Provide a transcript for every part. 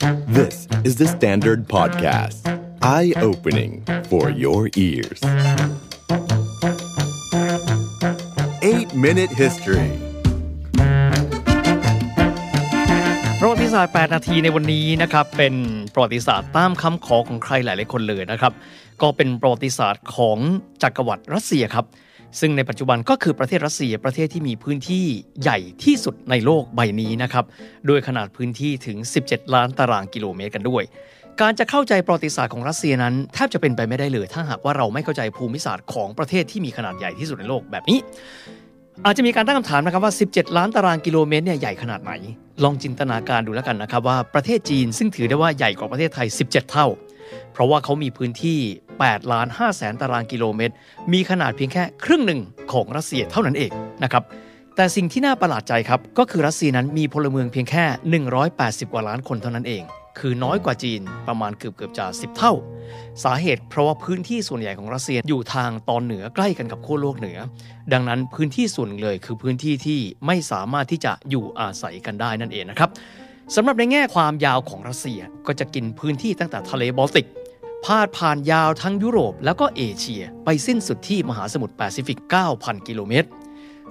This is the Standard Podcast. Eye-opening for your ears. 8-Minute History ประวัติศาสตร์ 8 นาทีในวันนี้นะครับ เป็นประวัติศาสตร์ตามคำขอของใครหลาย ๆ คนเลยนะครับ ก็เป็นประวัติศาสตร์ของจักรวรรดิรัสเซียครับ ซึ่งในปัจจุบันก็คือประเทศรัสเซียประเทศที่มีพื้นที่ใหญ่ที่สุดในโลกใบนี้นะครับโดยขนาดพื้นที่ถึง 17 ล้านตารางกิโลเมตรกันด้วย การจะเข้าใจประวัติศาสตร์ของรัสเซียนั้นแทบจะเป็นไปไม่ได้เลย ถ้าหากว่าเราไม่เข้าใจภูมิศาสตร์ของประเทศที่มีขนาดใหญ่ที่สุดในโลกแบบนี้ อาจจะมีการตั้งคำถามนะครับว่า 17 ล้านตารางกิโลเมตรเนี่ยใหญ่ขนาดไหน ลองจินตนาการดูแล้วกันนะครับว่าประเทศจีนซึ่งถือได้ว่าใหญ่กว่าประเทศไทย 17 เท่า เพราะว่าเขามีพื้นที่8ล้าน5แสนตารางกิโลเมตร มีขนาดเพียงแค่ครึ่งหนึ่งของรัสเซียเท่านั้นเองนะครับแต่สิ่งที่น่าประหลาดใจครับ ก็คือรัสเซียนั้นมีพลเมืองเพียงแค่ 180 กว่าล้านคนเท่านั้นเอง คือน้อยกว่าจีนประมาณเกือบเกือบจะ10 เท่า สาเหตุเพราะว่าพื้นที่ส่วนใหญ่ของรัสเซียอยู่ทางตอนเหนือใกล้กันกับขั้วโลกเหนือ ดังนั้นพื้นที่ส่วนเลยคือพื้นที่ที่ไม่สามารถที่จะอยู่อาศัยกันได้นั่นเองนะครับ สำหรับในแง่ความยาวของรัสเซียก็จะกินพื้นที่ตั้งแต่ทะเลบอลติก พาดผ่านยาวทั้งยุโรปแล้วก็เอเชีย ไปสิ้นสุดที่มหาสมุทรแปซิฟิก 9,000 กิโลเมตร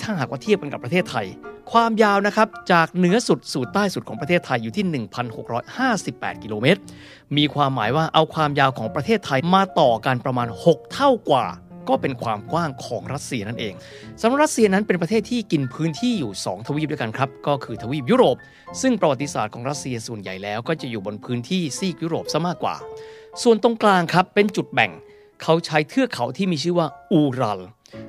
ถ้าหากว่าเทียบกันกับประเทศไทย ความยาวนะครับจากเหนือสุดสู่ใต้สุดของประเทศไทยอยู่ที่ 1,658 กิโลเมตร มีความหมายว่าเอาความยาวของประเทศไทยมาต่อกันประมาณ 6 เท่ากว่า ก็เป็นความกว้างของรัสเซียนั่นเองสำหรับรัสเซียนั้นเป็นประเทศที่กินพื้นที่อยู่ 2 ทวีปด้วยกันครับก็คือทวีปยุโรป ซึ่งประวัติศาสตร์ของรัสเซียส่วนใหญ่แล้วก็จะอยู่บนพื้นที่ซีกยุโรปซะมากกว่า ส่วนตรงกลางครับเป็นจุดแบ่ง เขาใช้เทือกเขาที่มีชื่อว่าอูรัล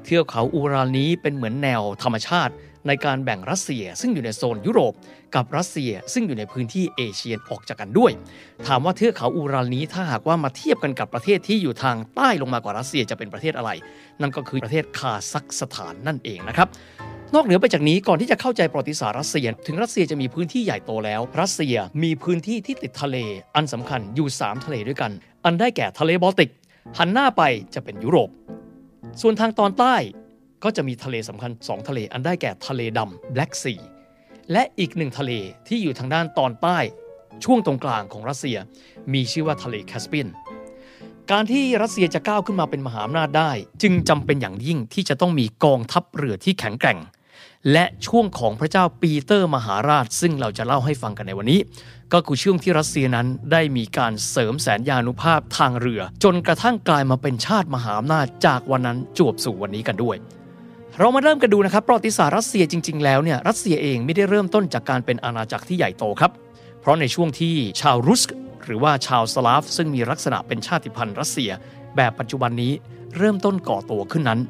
เทือกเขาอูรัลนี้เป็นเหมือนแนวธรรมชาติ ในการแบ่งรัสเซียซึ่งอยู่ในโซนยุโรป กับรัสเซียซึ่งอยู่ในพื้นที่เอเชียออกจากกันด้วย ถามว่าเทือกเขาอูรัลนี้ถ้าหากว่ามาเทียบกันกับประเทศที่อยู่ทางใต้ลงมากว่ารัสเซียจะเป็นประเทศอะไร นั่นก็คือประเทศคาซัคสถานนั่นเองนะครับนอกเหนือไปจากนี้ก่อนที่จะเข้าใจประวัติศาสตร์รัสเซีย ถึงรัสเซียจะมีพื้นที่ใหญ่โตแล้ว รัสเซียมีพื้นที่ที่ติดทะเล อันสำคัญอยู่ 3 ทะเลด้วยกัน อันได้แก่ทะเลบอลติก หันหน้าไปจะเป็นยุโรป ส่วนทางตอนใต้ ก็จะมีทะเลสำคัญ 2 ทะเล อันได้แก่ทะเลดำ Black Sea และอีกหนึ่งทะเลที่อยู่ทางด้านตอนใต้ช่วงตรงกลางของรัสเซีย มีชื่อว่าทะเลแคสเปียนการที่รัสเซียจะก้าวขึ้นมาเป็นมหาอำนาจได้ จึงจำเป็นอย่างยิ่งที่จะต้องมีกองทัพเรือที่แข็งแกร่ง และช่วงของพระเจ้าปีเตอร์มหาราช ซึ่งเราจะเล่าให้ฟังกันในวันนี้ ก็คือช่วงที่รัสเซียนั้นได้มีการเสริมแสนยานุภาพทางเรือ จนกระทั่งกลายมาเป็นชาติมหาอำนาจจากวันนั้นจวบสู่วันนี้กันด้วย เรามาเริ่มกันดูนะครับประวัติศาสตร์รัสเซียจริง ๆ แล้วเนี่ยรัสเซียเองไม่ได้เริ่มต้นจากการเป็นอาณาจักรที่ใหญ่โตครับ เพราะในช่วงที่ชาวรุสหรือว่าชาวสลาฟ ซึ่งมีลักษณะเป็นชาติพันธุ์รัสเซีย แบบปัจจุบันนี้เริ่มต้นก่อตัวขึ้นนั้น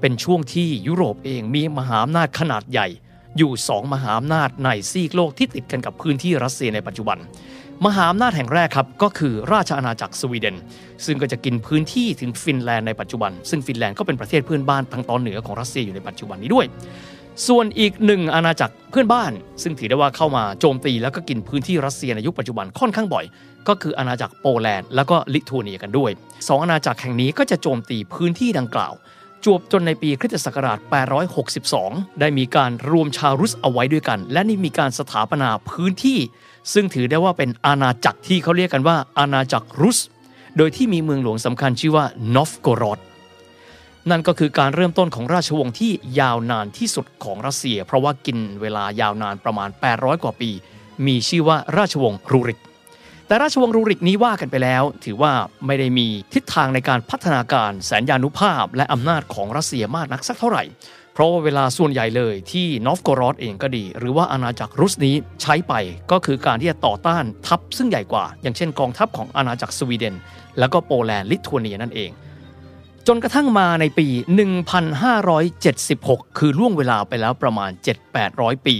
เป็นช่วงที่ยุโรปเองมีมหาอำนาจขนาดใหญ่ อยู่สองมหาอำนาจในซีกโลกที่ติดกันกับพื้นที่รัสเซียในปัจจุบัน หาอำนาจแห่งแรกครับก็คือราชอาณาจักรสวีเดน ซึ่งก็จะกินพื้นที่ถึงฟินแลนด์ในปัจจุบัน ซึ่งฟินแลนด์ก็เป็นประเทศเพื่อนบ้านทางตอนเหนือของรัสเซียอยู่ในปัจจุบันนี้ด้วย ส่วนอีกหนึ่งอาณาจักรเพื่อนบ้าน ซึ่งถือได้ว่าเข้ามาโจมตีแล้วก็กินพื้นที่รัสเซียในยุคปัจจุบันค่อนข้างบ่อย ก็คืออาณาจักรโปแลนด์แล้วก็ลิทัวเนียกันด้วยสองอาณาจักรแห่งนี้ก็จะโจมตีพื้นที่ดังกล่าวจวบจนในปีคริสตศักราช 862 ได้มีการรวมชาวรุสเอาไว้ด้วยกัน และนี่มีการสถาปนาพื้นที่ ซึ่งถือได้ว่าเป็นอาณาจักรที่เขาเรียกกันว่า อาณาจักรรุส โดยที่มีเมืองหลวงสำคัญชื่อว่านอฟโกรอดนั่นก็คือการเริ่มต้นของราชวงศ์ที่ยาวนานที่สุดของรัสเซีย เพราะว่ากินเวลายาวนานประมาณ 800 กว่าปี มีชื่อว่าราชวงศ์รูริก แต่ราชวงศ์รูริกนี้ว่ากันไปแล้ว ถือว่าไม่ได้มีทิศทางในการพัฒนาการแสนยานุภาพ และอำนาจของรัสเซียมากนักสักเท่าไหร่ เพราะว่าเวลาส่วนใหญ่เลยที่นอฟโกรอดเองก็ดี หรือว่าอาณาจักรรุสนี้ใช้ไปก็คือการที่จะต่อต้านทัพซึ่งใหญ่กว่า อย่างเช่นกองทัพของอาณาจักรสวีเดน แล้วก็โปแลนด์ลิทัวเนียนั่นเอง จนกระทั่งมาในปี 1576 คือล่วงเวลาไปแล้วประมาณ 7-800 ปี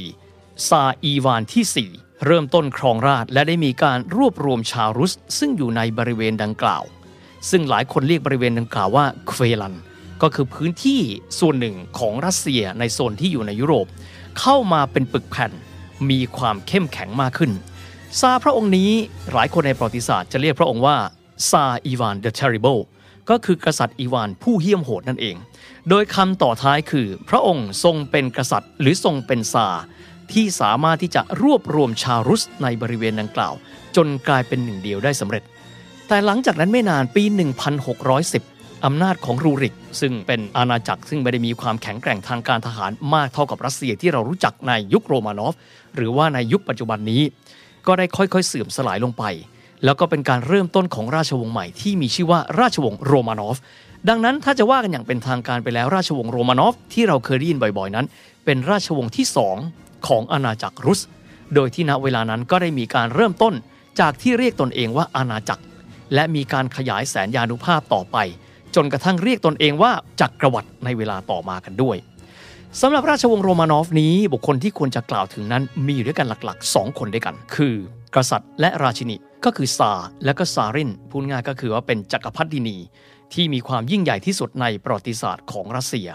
ซาอีวานที่ 4เริ่มต้นครองราชและได้มีการรวบรวมชาวรุส ซึ่งอยู่ในบริเวณดังกล่าว ซึ่งหลายคนเรียกบริเวณดังกล่าวว่าเคเวลัน ก็คือพื้นที่ส่วนหนึ่งของรัสเซียในโซนที่อยู่ในยุโรป เข้ามาเป็นปึกแผ่นมีความเข้มแข็งมากขึ้น ซาพระองค์นี้หลายคนในประวัติศาสตร์จะเรียกพระองค์ว่าซาอีวานเดอะเทริเบิลก็คือกษัตริย์อีวานผู้เหี้ยมโหดนั่นเอง โดยคำต่อท้ายคือ พระองค์ทรงเป็นกษัตริย์หรือทรงเป็นซาที่สามารถที่จะรวบรวมชาวรุสในบริเวณดังกล่าว จนกลายเป็นหนึ่งเดียวได้สำเร็จ แต่หลังจากนั้นไม่นานปี 1610 อำนาจของรูริก ซึ่งเป็นอาณาจักรซึ่งไม่ได้มีความแข็งแกร่งทางการทหารมากเท่ากับรัสเซียที่เรารู้จักในยุคโรมานอฟ หรือว่าในยุคปัจจุบันนี้ ก็ได้ค่อยๆเสื่อมสลายลงไป แล้วก็เป็นการเริ่มต้นของราชวงศ์ใหม่ที่มีชื่อว่าราชวงศ์โรมานอฟดังนั้นถ้าจะว่ากันอย่างเป็นทางการไปแล้วราชวงศ์โรมานอฟที่เราเคยได้ยินบ่อยๆนั้น เป็นราชวงศ์ที่สองของอาณาจักรรุส โดยที่ณเวลานั้นก็ได้มีการเริ่มต้นจากที่เรียกตนเองว่าอาณาจักร และมีการขยายแสนยานุภาพต่อไป จนกระทั่งเรียกตนเองว่าจักรวรรดิในเวลาต่อมากันด้วยสำหรับราชวงศ์โรมานอฟนี้บุคคลที่ควรจะกล่าวถึงนั้นมีอยู่ด้วยกันหลักๆ 2 คนด้วยกัน คือกษัตริย์และราชินีก็คือซาร์และก็ซารินาพูดง่ายก็คือว่าเป็นจักรพรรดินี ที่มีความยิ่งใหญ่ที่สุดในประวัติศาสตร์ของรัสเซีย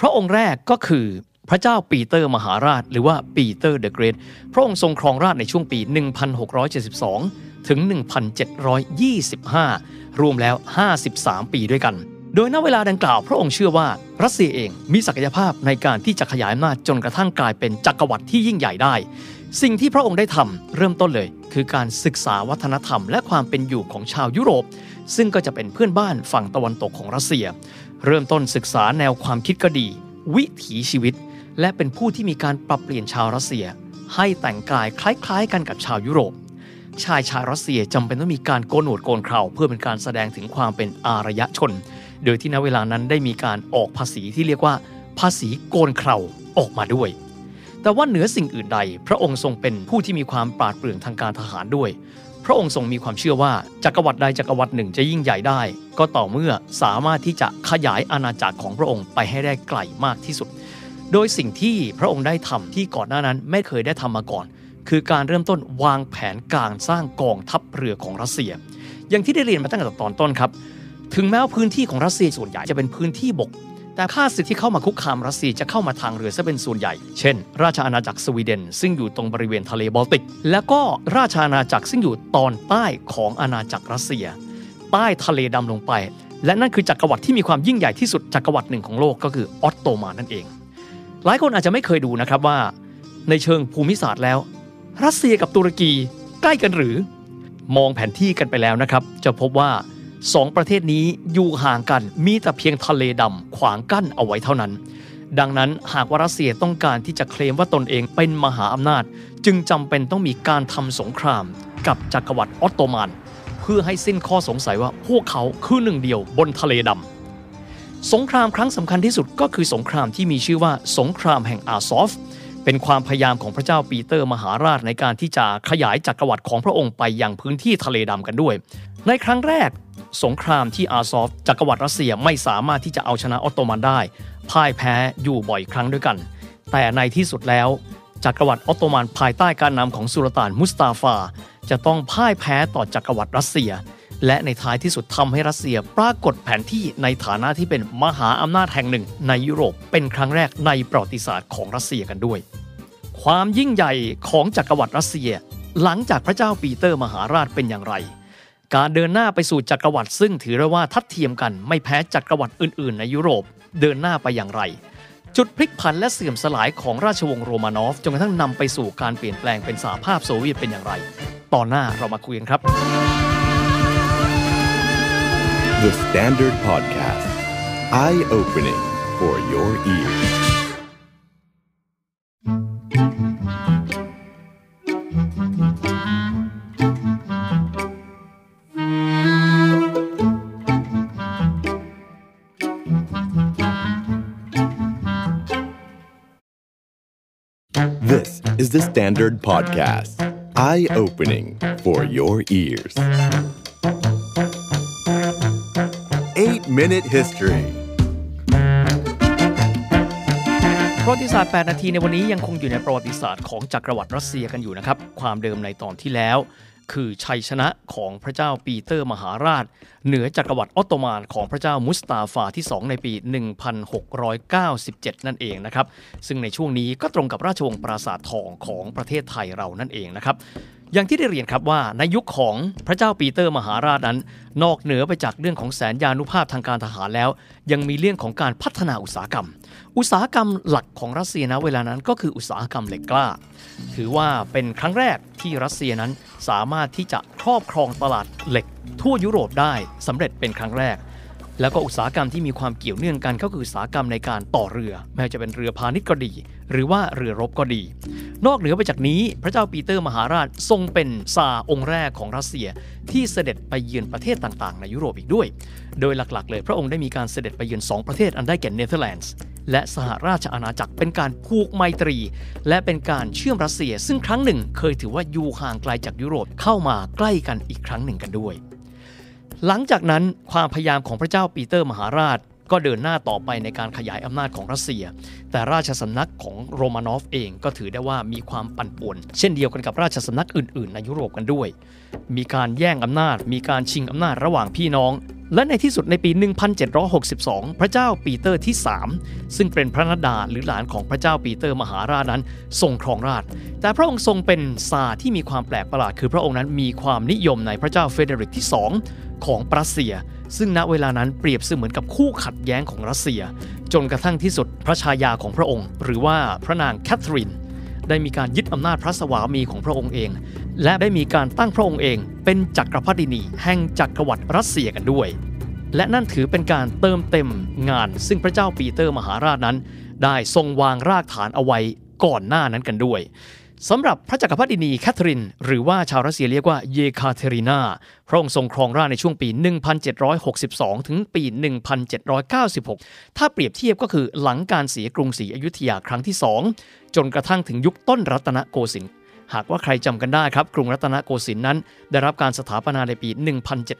พระองค์แรกก็คือพระเจ้าปีเตอร์มหาราช หรือว่า Peter the Great พระองค์ทรงครองราชย์ในช่วงปี 1672 ถึง 1725 รวมแล้ว 53 ปีด้วยกัน โดยณเวลาดังกล่าวพระองค์เชื่อว่ารัสเซียเองมีศักยภาพในการที่จะขยายอำนาจจนกระทั่งกลายเป็นจักรวรรดิที่ยิ่งใหญ่ได้ สิ่งที่พระองค์ได้ทำเริ่มต้นเลย คือการศึกษาวัฒนธรรม และความเป็นอยู่ของชาวยุโรป ซึ่งก็จะเป็นเพื่อนบ้านฝั่งตะวันตกของรัสเซีย เริ่มต้นศึกษาแนวความคิดก็ดี วิถีชีวิต และเป็นผู้ที่มีการปรับเปลี่ยนชาวรัสเซีย ให้แต่งกายคล้ายๆ กันกับชาวยุโรป ชายชาวรัสเซียจำเป็นต้องมีการโกนหนวดโกนเคราเพื่อเป็นการแสดงถึงความเป็นอารยชน โดยที่ณเวลานั้นได้มีการออกภาษีที่เรียกว่า ภาษีโกนเคราออกมาด้วย แต่ว่าเหนือสิ่งอื่นใด พระองค์ทรงเป็นผู้ที่มีความปราดเปรื่องทางการทหารด้วย พระองค์ทรงมีความเชื่อว่าจักรวรรดิใดจักรวรรดิหนึ่งจะยิ่งใหญ่ได้ ก็ต่อเมื่อสามารถที่จะขยายอาณาจักรของพระองค์ไปให้ได้ไกลมากที่สุด โดยสิ่งที่พระองค์ได้ทำที่ก่อนหน้านั้นไม่เคยได้ทำมาก่อน คือการเริ่มต้นวางแผนการสร้างกองทัพเรือของรัสเซีย อย่างที่ได้เรียนมาตั้งแต่ตอนต้นครับ ถึงแม้ว่าพื้นที่ของรัสเซียส่วนใหญ่จะเป็นพื้นที่บก แต่ข้าศึกที่เข้ามาคุกคามรัสเซียจะเข้ามาทางเรือซะเป็นส่วนใหญ่ เช่น ราชอาณาจักรสวีเดน ซึ่งอยู่ตรงบริเวณทะเลบอลติก และก็ราชอาณาจักรซึ่งอยู่ตอนใต้ของอาณาจักรรัสเซีย ใต้ทะเลดำลงไป และนั่นคือจักรวรรดิที่มีความยิ่งใหญ่ที่สุดจักรวรรดิหนึ่งของโลกก็คือออตโตมันนั่นเอง หลายคนอาจจะไม่เคยดูนะครับว่า ในเชิงภูมิศาสตร์แล้ว รัสเซียกับตุรกีใกล้กันหรือ มองแผนที่กันไปแล้วนะครับ จะพบว่าสองประเทศนี้อยู่ห่างกันมีแต่เพียงทะเลดำขวางกั้นเอาไว้เท่านั้น ดังนั้นหากว่ารัสเซียต้องการที่จะเคลมว่าตนเองเป็นมหาอำนาจ จึงจำเป็นต้องมีการทำสงคราม กับจักรวรรดิออตโตมันเพื่อให้สิ้นข้อสงสัยว่าพวกเขาคือหนึ่งเดียวบนทะเลดำสงครามครั้งสำคัญที่สุดก็คือสงครามที่มีชื่อว่าสงครามแห่งอาซอฟ เป็นความพยายามของพระเจ้าปีเตอร์มหาราชในการที่จะขยายจักรวรรดิของพระองค์ไปยังพื้นที่ทะเลดำกันด้วย ในครั้งแรก สงครามที่อาซอฟจักรวรรดิรัสเซียไม่สามารถที่จะเอาชนะออตโตมันได้ พ่ายแพ้อยู่บ่อยครั้งด้วยกัน แต่ในที่สุดแล้วจักรวรรดิออตโตมันภายใต้การนำของสุลต่านมุสตาฟา จะต้องพ่ายแพ้ต่อจักรวรรดิรัสเซีย และในท้ายที่สุดทำให้รัสเซียปรากฏแผนที่ในฐานะที่เป็นมหาอำนาจแห่งหนึ่ง ในยุโรปเป็นครั้งแรกในประวัติศาสตร์ของรัสเซียกันด้วย ความยิ่งใหญ่ของจักรวรรดิรัสเซีย หลังจากพระเจ้าปีเตอร์มหาราชเป็นอย่างไร การเดินหน้าไปสู่จักรวรรดิซึ่งถือได้ว่าทัดเทียมกันไม่แพ้จักรวรรดิอื่น ๆ ในยุโรปเดินหน้าไปอย่างไรจุดพลิกผันและเสื่อมสลายของราชวงศ์โรมานอฟจนกระทั่งนำไปสู่การเปลี่ยนแปลงเป็นสหภาพโซเวียตเป็นอย่างไร ตอนหน้าเรามาคุยกันครับ The Standard Podcast. Eye opening for your ears. This is the Standard Podcast. Eye opening for your ears. Minute History ประวัติศาสตร์ 8 นาทีในวันนี้ยังคงอยู่ในประวัติศาสตร์ของจักรวรรดิรัสเซียกันอยู่นะครับ ความเดิมในตอนที่แล้ว คือชัยชนะของพระเจ้าปีเตอร์มหาราช เหนือจักรวรรดิออตโตมันของพระเจ้ามุสตาฟาที่ 2 ในปี 1697 นั่นเองนะครับ ซึ่งในช่วงนี้ก็ตรงกับราชวงศ์ปราสาททองของประเทศไทยเรานั่นเองนะครับ อย่างที่ได้เรียนครับว่าในยุคของพระเจ้าปีเตอร์มหาราชนั้น นอกเหนือไปจากเรื่องของแสนยานุภาพทางการทหารแล้ว ยังมีเรื่องของการพัฒนาอุตสาหกรรม อุตสาหกรรมหลักของรัสเซียนะเวลานั้นก็คืออุตสาหกรรมเหล็กกล้า ถือว่าเป็นครั้งแรกที่รัสเซียนั้นสามารถที่จะครอบครองตลาดเหล็ก ทั่วยุโรปได้สำเร็จเป็นครั้งแรก แล้วก็อุตสาหกรรมที่มีความเกี่ยวเนื่องกันก็คืออุตสาหกรรมในการต่อเรือแม้จะเป็นเรือพาณิชย์ก็ดี หรือว่าเรือรบก็ดี นอกเหนือไปจากนี้พระเจ้าปีเตอร์มหาราชทรงเป็นซาร์องค์แรกของรัสเซียที่เสด็จไปเยือนประเทศต่างๆ ในยุโรปอีกด้วย โดยหลักๆ เลยพระองค์ได้มีการเสด็จไปเยือน 2 ประเทศอันได้แก่เนเธอร์แลนด์และสหราชอาณาจักรเป็นการผูกไมตรี และเป็นการเชื่อมรัสเซีย ซึ่งครั้งหนึ่งเคยถือว่าอยู่ห่างไกลจากยุโรปเข้ามาใกล้กันอีกครั้งหนึ่งกันด้วย หลังจากนั้นความพยายามของพระเจ้าปีเตอร์มหาราช ก็เดินหน้าต่อไปในการขยายอำนาจของรัสเซีย แต่ราชสำนักของโรมานอฟเองก็ถือได้ว่ามีความปั่นป่วน เช่นเดียวกันกับราชสำนักอื่น ๆ ในยุโรปกันด้วย มีการแย่งอำนาจ มีการชิงอำนาจระหว่างพี่น้อง และในที่สุดในปี 1762 พระเจ้าปีเตอร์ที่ 3 ซึ่งเป็นพระนดาหรือหลานของพระเจ้าปีเตอร์มหาราชนั้น ทรงครองราชย์ แต่พระองค์ทรงเป็นซาร์ที่มีความแปลกประหลาด คือพระองค์นั้นมีความนิยมในพระเจ้าเฟรเดอริกที่ 2 ของปรัสเซีย ซึ่งณเวลานั้นเปรียบเสมือนกับคู่ขัดแย้งของรัสเซีย จนกระทั่งที่สุดพระชายาของพระองค์ หรือว่าพระนางแคทเธอรีนได้มีการยึดอำนาจพระสวามีของพระองค์เอง และได้มีการตั้งพระองค์เอง เป็นจักรพรรดินีแห่งจักรวรรดิรัสเซียกันด้วย และนั่นถือเป็นการเติมเต็มงาน ซึ่งพระเจ้าปีเตอร์มหาราชนั้น ได้ทรงวางรากฐานเอาไว้ก่อนหน้านั้นกันด้วย สำหรับพระจักรพรรดินีแคทเธอรีนหรือว่าชาวรัสเซียเรียกว่าเยคาเทรินาพระองค์ทรงครองราชในช่วงปี 1762 ถึงปี 1796 ถ้าเปรียบเทียบก็คือหลังการเสียกรุงศรีอยุธยาครั้งที่ 2 จนกระทั่งถึงยุคต้นรัตนโกสินทร์หากว่าใครจำกันได้ครับ กรุงรัตนโกสินทร์นั้น ได้รับการสถาปนาในปี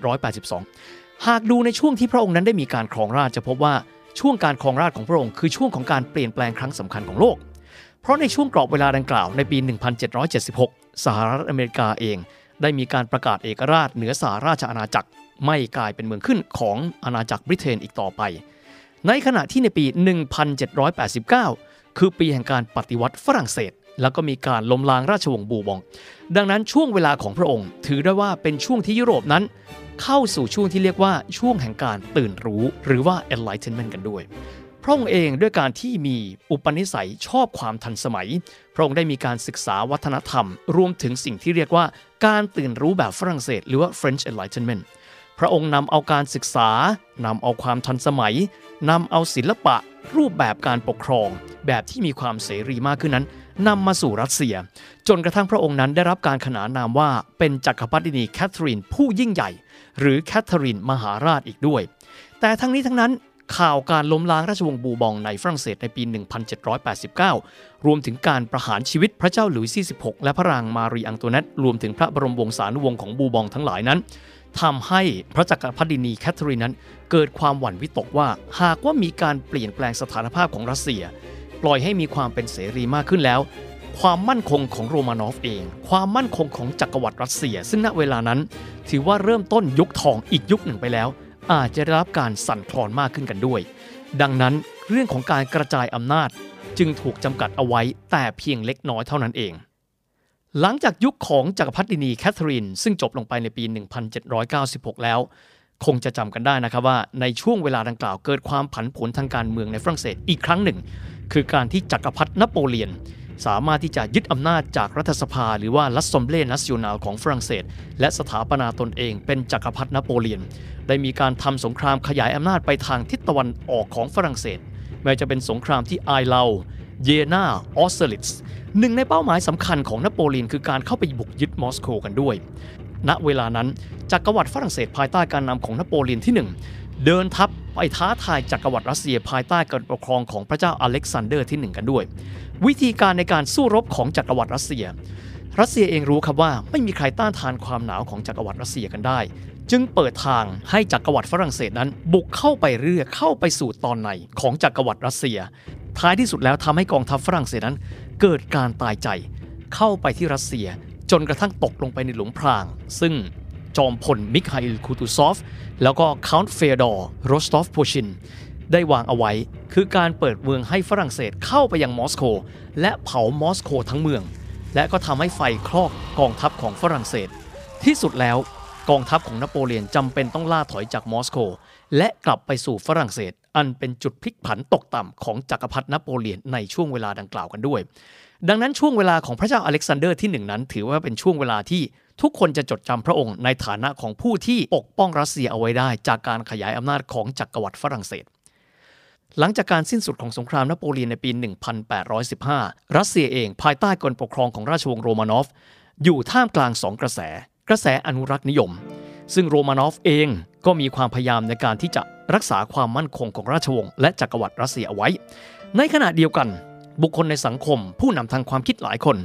1782 หากดูในช่วงที่พระองค์นั้นได้มีการครองราชจะพบว่าช่วงการครองราชของพระองค์คือช่วงของการเปลี่ยนแปลงครั้งสำคัญของโลก ราะในช่วงกรอบเวลาดังกล่าวในปี 1776 สหรัฐอเมริกาเอง ได้มีการประกาศเอกราชเหนือสหราชอาณาจักรไม่กลายเป็นเมืองขึ้นของอาณาจักรบริเตนอีกต่อไป ในขณะที่ในปี 1789 คือปีแห่งการปฏิวัติฝรั่งเศส แล้วก็มีการล้มล้างราชวงศ์บูบอง ดังนั้นช่วงเวลาของพระองค์ ถือได้ว่าเป็นช่วงที่ยุโรปนั้น เข้าสู่ช่วงที่เรียกว่าช่วงแห่งการตื่นรู้ หรือว่า enlightenment กันด้วย ระองค์เองด้วยการที่มีอุปนิสัยชอบความทันสมัย พระองค์ได้มีการศึกษาวัฒนธรรม รวมถึงสิ่งที่เรียกว่าการตื่นรู้แบบฝรั่งเศส หรือว่า French Enlightenment พระองค์นำเอาการศึกษานำเอาความทันสมัยนำเอาศิลปะ รูปแบบการปกครอง แบบที่มีความเสรีมากขึ้นนั้นนำมาสู่รัสเซีย จนกระทั่งพระองค์นั้นได้รับการขนานนามว่าเป็นจักรพรรดินีแคทเธอรีนผู้ยิ่งใหญ่ หรือแคทเธอรีนมหาราชอีกด้วย แต่ทั้งนี้ทั้งนั้น ข่าวการล้มล้างราชวงศ์บูร์บงในฝรั่งเศสในปี 1789 รวมถึงการประหารชีวิตพระเจ้าหลุยส์ที่ 16 และพระนางมารีอังตัวเนตรวมถึงพระบรมวงศานุวงศ์ของบูร์บงทั้งหลายนั้นทำให้พระจักรพรรดินีแคทเธอรีนนั้น เกิดความหวั่นวิตกว่า หากว่ามีการเปลี่ยนแปลงสถานภาพของรัสเซีย ปล่อยให้มีความเป็นเสรีมากขึ้นแล้ว ความมั่นคงของโรมานอฟเอง ความมั่นคงของจักรวรรดิรัสเซีย ซึ่งณเวลานั้น ถือว่าเริ่มต้นยุคทองอีกยุคหนึ่งไปแล้ว อาจจะได้รับการสั่นคลอนมากขึ้นกันด้วย ดังนั้นเรื่องของการกระจายอำนาจจึงถูกจำกัดเอาไว้แต่เพียงเล็กน้อยเท่านั้นเอง หลังจากยุคของจักรพรรดินีแคทเธอรีนซึ่งจบลงไปในปี 1796 แล้ว คงจะจำกันได้นะครับว่าในช่วงเวลาดังกล่าวเกิดความผันผวนทางการเมืองในฝรั่งเศสอีกครั้งหนึ่ง คือการที่จักรพรรดินโปเลียน สามารถที่จะยึดอำนาจจากรัฐสภา หรือว่าลัสซอมเลนัส i น n ลของฝรั่งเศส และสถาปนาตนเองเป็นจักรพรรดินโปเลียน ได้มีการทำสงครามขยายอำนาจไปทางทิศตะวันออกของฝรั่งเศสไม่จะเป็นสงครามที่ไอเลาเยนาออสเตอร์ลิทซ์หนึ่งในเป้าหมายสำคัญของนโปเลียนคือการเข้าไปบุกยึดมอสโกกันด้วย ณ เวลานั้นจักรวรรดิฝรั่งเศสภายใต้การนำของนโปเลียนที่ 1 เดินทัพไปท้าทายจักรวรรดิรัสเซียภายใต้การปกครองของพระเจ้าอเล็กซานเดอร์ที่ 1 กันด้วย วิธีการในการสู้รบของจักรวรรดิรัสเซีย รัสเซียเองรู้ครับว่าไม่มีใครต้านทานความหนาวของจักรวรรดิรัสเซียกันได้ จึงเปิดทางให้จักรวรรดิฝรั่งเศสนั้น บุกเข้าไปเรื่อยเข้าไปสู่ตอนในของจักรวรรดิรัสเซีย ท้ายที่สุดแล้วทำให้กองทัพฝรั่งเศสนั้น เกิดการตายใจ เข้าไปที่รัสเซีย จนกระทั่งตกลงไปในหลุมพราง ซึ่งจอมพลมิคาอิลคูตูซอฟ แล้วก็ Count เฟดอร์ รอสตอปชิน ได้วางเอาไว้ คือการเปิดเมืองให้ฝรั่งเศสเข้าไปยังมอสโก และเผามอสโกทั้งเมือง และก็ทำให้ไฟคลอกกองทัพของฝรั่งเศส ที่สุดแล้วกองทัพของนโปเลียนจำเป็นต้องล่าถอยจากมอสโก และกลับไปสู่ฝรั่งเศส อันเป็นจุดพลิกผันตกต่ำของจักรพรรดินโปเลียนในช่วงเวลาดังกล่าวกันด้วย ดังนั้นช่วงเวลาของพระเจ้าอเล็กซานเดอร์ที่หนึ่งนั้น ถือว่าเป็นช่วงเวลาที่ทุกคนจะจดจำพระองค์ในฐานะของผู้ที่ปกป้องรัสเซียเอาไว้ได้ จากการขยายอำนาจของจักรวรรดิฝรั่งเศส หลังจากการสิ้นสุดของสงครามนโปเลียนในปี 1815 รัสเซียเองภายใต้การปกครองของราชวงศ์โรมานอฟ อยู่ท่ามกลางสองกระแส กระแสอนุรักษ์นิยม ซึ่งโรมานอฟเองก็มีความพยายามในการที่จะรักษาความมั่นคงของราชวงศ์และจักรวรรดิรัสเซียเอาไว้ ในขณะเดียวกันบุคคลในสังคมผู้นำทางความคิดหลายคน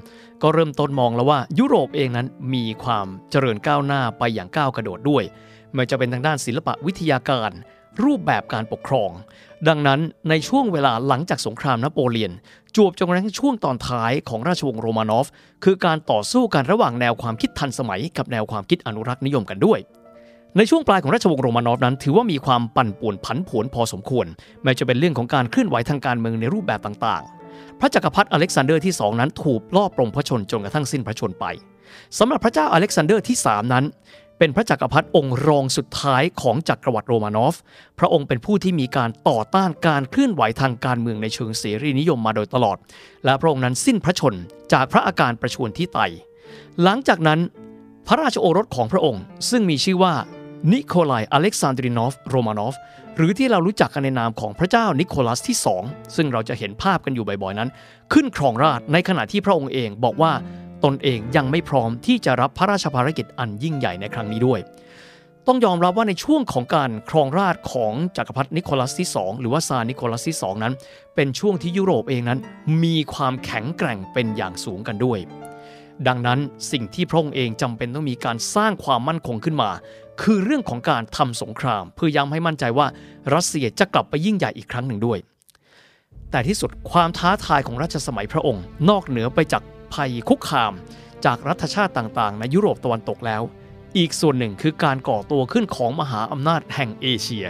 ก็เริ่มต้นมองแล้วว่ายุโรปเองนั้นมีความเจริญก้าวหน้าไปอย่างก้าวกระโดดด้วยไม่จะเป็นทางด้านศิลปะวิทยาการ รูปแบบการปกครอง ดังนั้นในช่วงเวลาหลังจากสงครามนโปเลียน จวบจนกระทั่งช่วงตอนท้ายของราชวงศ์โรมานอฟ คือการต่อสู้กันระหว่างแนวความคิดทันสมัย กับแนวความคิดอนุรักษ์นิยมกันด้วย ในช่วงปลายของราชวงศ์โรมานอฟนั้น ถือว่ามีความปั่นป่วนผันผวนพอสมควร แม้จะเป็นเรื่องของการเคลื่อนไหวทางการเมืองในรูปแบบต่างๆ พระจักรพรรดิอเล็กซานเดอร์ที่ 2 นั้นถูกลอบปลงพระชนม์จนกระทั่งสิ้นพระชนม์ไปสำหรับพระเจ้าอเล็กซานเดอร์ที่ 3 นั้น เป็นพระจักรพรรดิองค์รองสุดท้ายของจักรวรรดิโรมานอฟ พระองค์เป็นผู้ที่มีการต่อต้านการเคลื่อนไหวทางการเมืองในเชิงเสรีนิยมมาโดยตลอด และพระองค์นั้นสิ้นพระชนม์จากพระอาการประชวรที่ไต หลังจากนั้น พระราชโอรสของพระองค์ ซึ่งมีชื่อว่านิโคลายอเล็กซานโดรวิช โรมานอฟหรือที่เรารู้จักกันในนามของพระเจ้านิโคลัสที่ 2 ซึ่งเราจะเห็นภาพกันอยู่บ่อยๆนั้น ขึ้นครองราชในขณะที่พระองค์เองบอกว่า ตนเองยังไม่พร้อมที่จะรับพระราชภารกิจอันยิ่งใหญ่ในครั้งนี้ด้วย ต้องยอมรับว่าในช่วงของการครองราชของจักรพรรดินิโคลัสที่ 2 หรือว่าซาร์นิโคลัสที่ 2 นั้น เป็นช่วงที่ยุโรปเองนั้น มีความแข็งแกร่งเป็นอย่างสูงกันด้วย ดังนั้นสิ่งที่พระองค์เองจำเป็นต้องมีการสร้างความมั่นคงขึ้นมา คือเรื่องของการทำสงคราม เพื่อย้ำให้มั่นใจว่ารัสเซียจะกลับไปยิ่งใหญ่อีกครั้งหนึ่งด้วยแต่ที่สุดความท้าทายของรัชสมัยพระองค์ นอกเหนือไปจาก ภัยคุกคาม จากรัฐชาติต่างๆ ในยุโรปตะวันตกแล้ว อีกส่วนหนึ่งคือการก่อตัวขึ้นของมหาอำนาจแห่งเอเชีย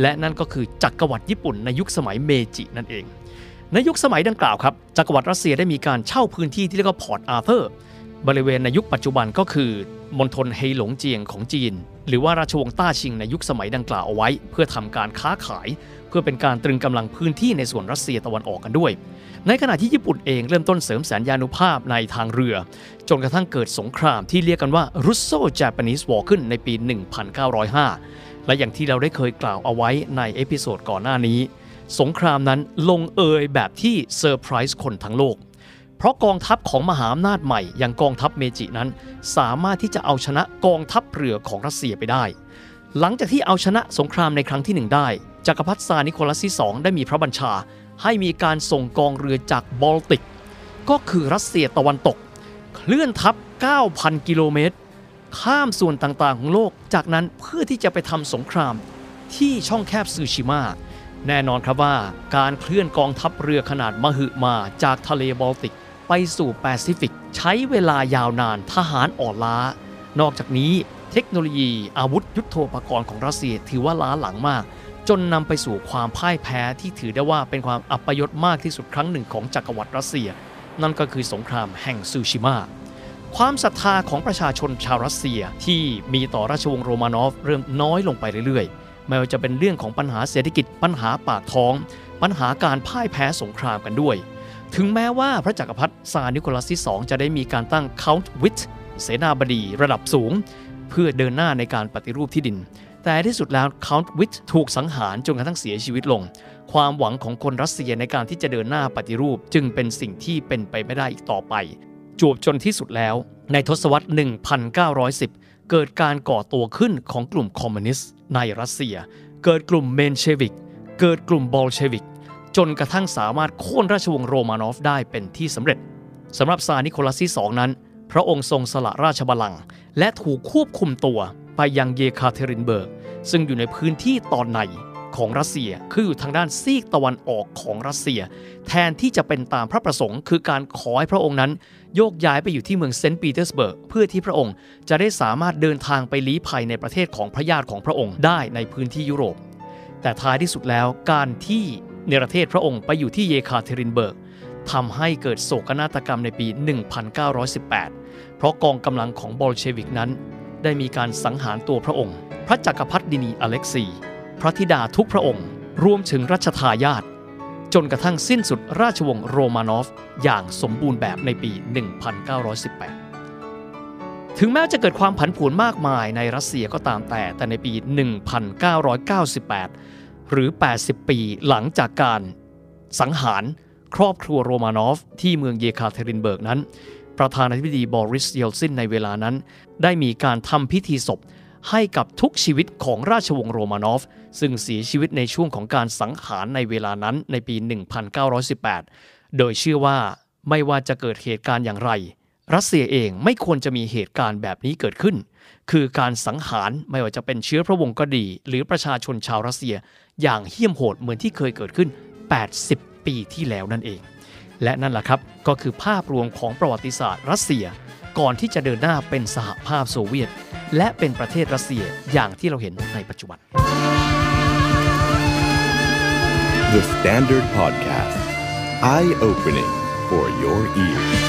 และนั่นก็คือจักรวรรดิญี่ปุ่นในยุคสมัยเมจินั่นเอง ในยุคสมัยดังกล่าวครับจักรวรรดิรัสเซียได้มีการเช่าพื้นที่ที่เรียกว่าพอร์ตอาร์เธอร์บริเวณในยุคปัจจุบันก็คือมณฑลเฮหลงเจียงของจีน หรือว่าราชวงศ์ต้าชิงในยุคสมัยดังกล่าวเอาไว้ เพื่อทำการค้าขาย เพื่อเป็นการตรึงกำลังพื้นที่ในส่วนรัสเซียตะวันออกกันด้วย ในขณะที่ญี่ปุ่นเองเริ่มต้นเสริมแสนยานุภาพในทางเรือ จนกระทั่งเกิดสงครามที่เรียกกันว่า Russo Japanese War ขึ้นในปี 1905 และอย่างที่เราได้เคยกล่าวเอาไว้ใน episode ก่อนหน้านี้ สงครามนั้นลงเอยแบบที่เซอร์ไพรส์คนทั้งโลก เพราะกองทัพของมหาอำนาจใหม่อย่างกองทัพเมจินั้น สามารถที่จะเอาชนะกองทัพเรือของรัสเซียไปได้ หลังจากที่เอาชนะสงครามในครั้งที่หนึ่งได้จักรพรรดิซานิโคลัสที่ 2 ได้มีพระบัญชา ให้มีการส่งกองเรือจากบอลติก ก็คือรัสเซียตะวันตก เคลื่อนทัพ 9,000 กิโลเมตร ข้ามส่วนต่างๆ ของโลก จากนั้นเพื่อที่จะไปทำสงครามที่ช่องแคบซูชิมาแน่นอนครับว่าการเคลื่อนกองทัพเรือขนาดมหึมาจากทะเลบอลติก ไปสู่แปซิฟิก ใช้เวลายาวนานทหารอ่อนล้า นอกจากนี้เทคโนโลยีอาวุธยุโทโธปกรณ์ของรัสเซียถือว่าล้าหลังมาก จนนำไปสู่ความพ่ายแพ้ที่ถือได้ว่าเป็นความอัปยศมากที่สุดครั้งหนึ่งของจักรวรรดิรัสเซีย นั่นก็คือสงครามแห่งซูชิมาความศรัทธาของประชาชนชาวรัสเซียที่มีต่อราชวงศ์โรมานอฟเริ่มน้อยลงไปเรื่อยๆ ไม่ว่าจะเป็นเรื่องของปัญหาเศรษฐกิจปัญหาปากท้อง ปัญหาการพ่ายแพ้สงครามกันด้วย ถึงแม้ว่าพระจักรพรรดิซาร์นิโคลัสที่ 2 จะได้มีการตั้ง Count Witt เสนาบดีระดับสูง เพื่อเดินหน้าในการปฏิรูปที่ดิน แต่ที่สุดแล้ว count Wit ถูกสังหารจนกระทั่งเสียชีวิตลง ความหวังของคนรัสเซียในการที่จะเดินหน้าปฏิรูป จึงเป็นสิ่งที่เป็นไปไม่ได้อีกต่อไป จวบจนที่สุดแล้ว ในทศวรรษ 1910 เกิดการก่อตัวขึ้นของกลุ่มคอมมิวนิสต์ในรัสเซีย เกิดกลุ่มเมนเชวิก เกิดกลุ่มบอลเชวิก จนกระทั่งสามารถโค่นราชวงศ์โรมานอฟได้เป็นที่สำเร็จสำหรับซาร์นิโคลัสที่2นั้น พระองค์ทรงสละราชบัลลังก์และถูกควบคุมตัว ไปยังเยคาเทรินเบิร์ก ซึ่งอยู่ในพื้นที่ตอนในของรัสเซียคืออยู่ทางด้านซีกตะวันออกของรัสเซีย แทนที่จะเป็นตามพระประสงค์คือการขอให้พระองค์นั้น โยกย้ายไปอยู่ที่เมืองเซนต์ปีเตอร์สเบิร์กเพื่อที่พระองค์จะได้สามารถเดินทางไปลี้ภัยในประเทศของพระญาติของพระองค์ได้ในพื้นที่ยุโรป แต่ท้ายที่สุดแล้วการที่เนรเทศพระองค์ไปอยู่ที่เยคาเทรินเบิร์กทำให้เกิดโศกนาฏกรรมในปี 1918 เพราะกองกำลังของบอลเชวิกนั้น ได้มีการสังหารตัวพระองค์ พระจักรพรรดินีอเล็กซี พระธิดาทุกพระองค์ รวมถึงรัชทายาทจนกระทั่งสิ้นสุดราชวงศ์โรมานอฟ อย่างสมบูรณ์แบบในปี 1918 ถึงแม้จะเกิดความผันผวนมากมายในรัสเซียก็ตามแต่ แต่ในปี 1998 หรือ 80 ปีหลังจากการสังหารครอบครัวโรมานอฟ ที่เมืองเยคาเทรินเบิร์กนั้น ประธานาธิบดีบอริสเยลซินในเวลานั้น ได้มีการทำพิธีศพให้กับทุกชีวิตของราชวงศ์โรมานอฟ ซึ่งเสียชีวิตในช่วงของการสังหารในเวลานั้นในปี 1918 โดยเชื่อว่าไม่ว่าจะเกิดเหตุการณ์อย่างไร รัสเซียเองไม่ควรจะมีเหตุการณ์แบบนี้เกิดขึ้น คือการสังหารไม่ว่าจะเป็นเชื้อพระวงศ์ก็ดี หรือประชาชนชาวรัสเซีย อย่างเหี้ยมโหดเหมือนที่เคยเกิดขึ้น 80 ปีที่แล้วนั่นเอง และนั่นแหละครับ ก็คือภาพรวมของประวัติศาสตร์รัสเซีย ก่อนที่จะเดินหน้าเป็นสหภาพโซเวียต และเป็นประเทศรัสเซียอย่างที่เราเห็นในปัจจุบัน The Standard Podcast Eye Opening for Your Ears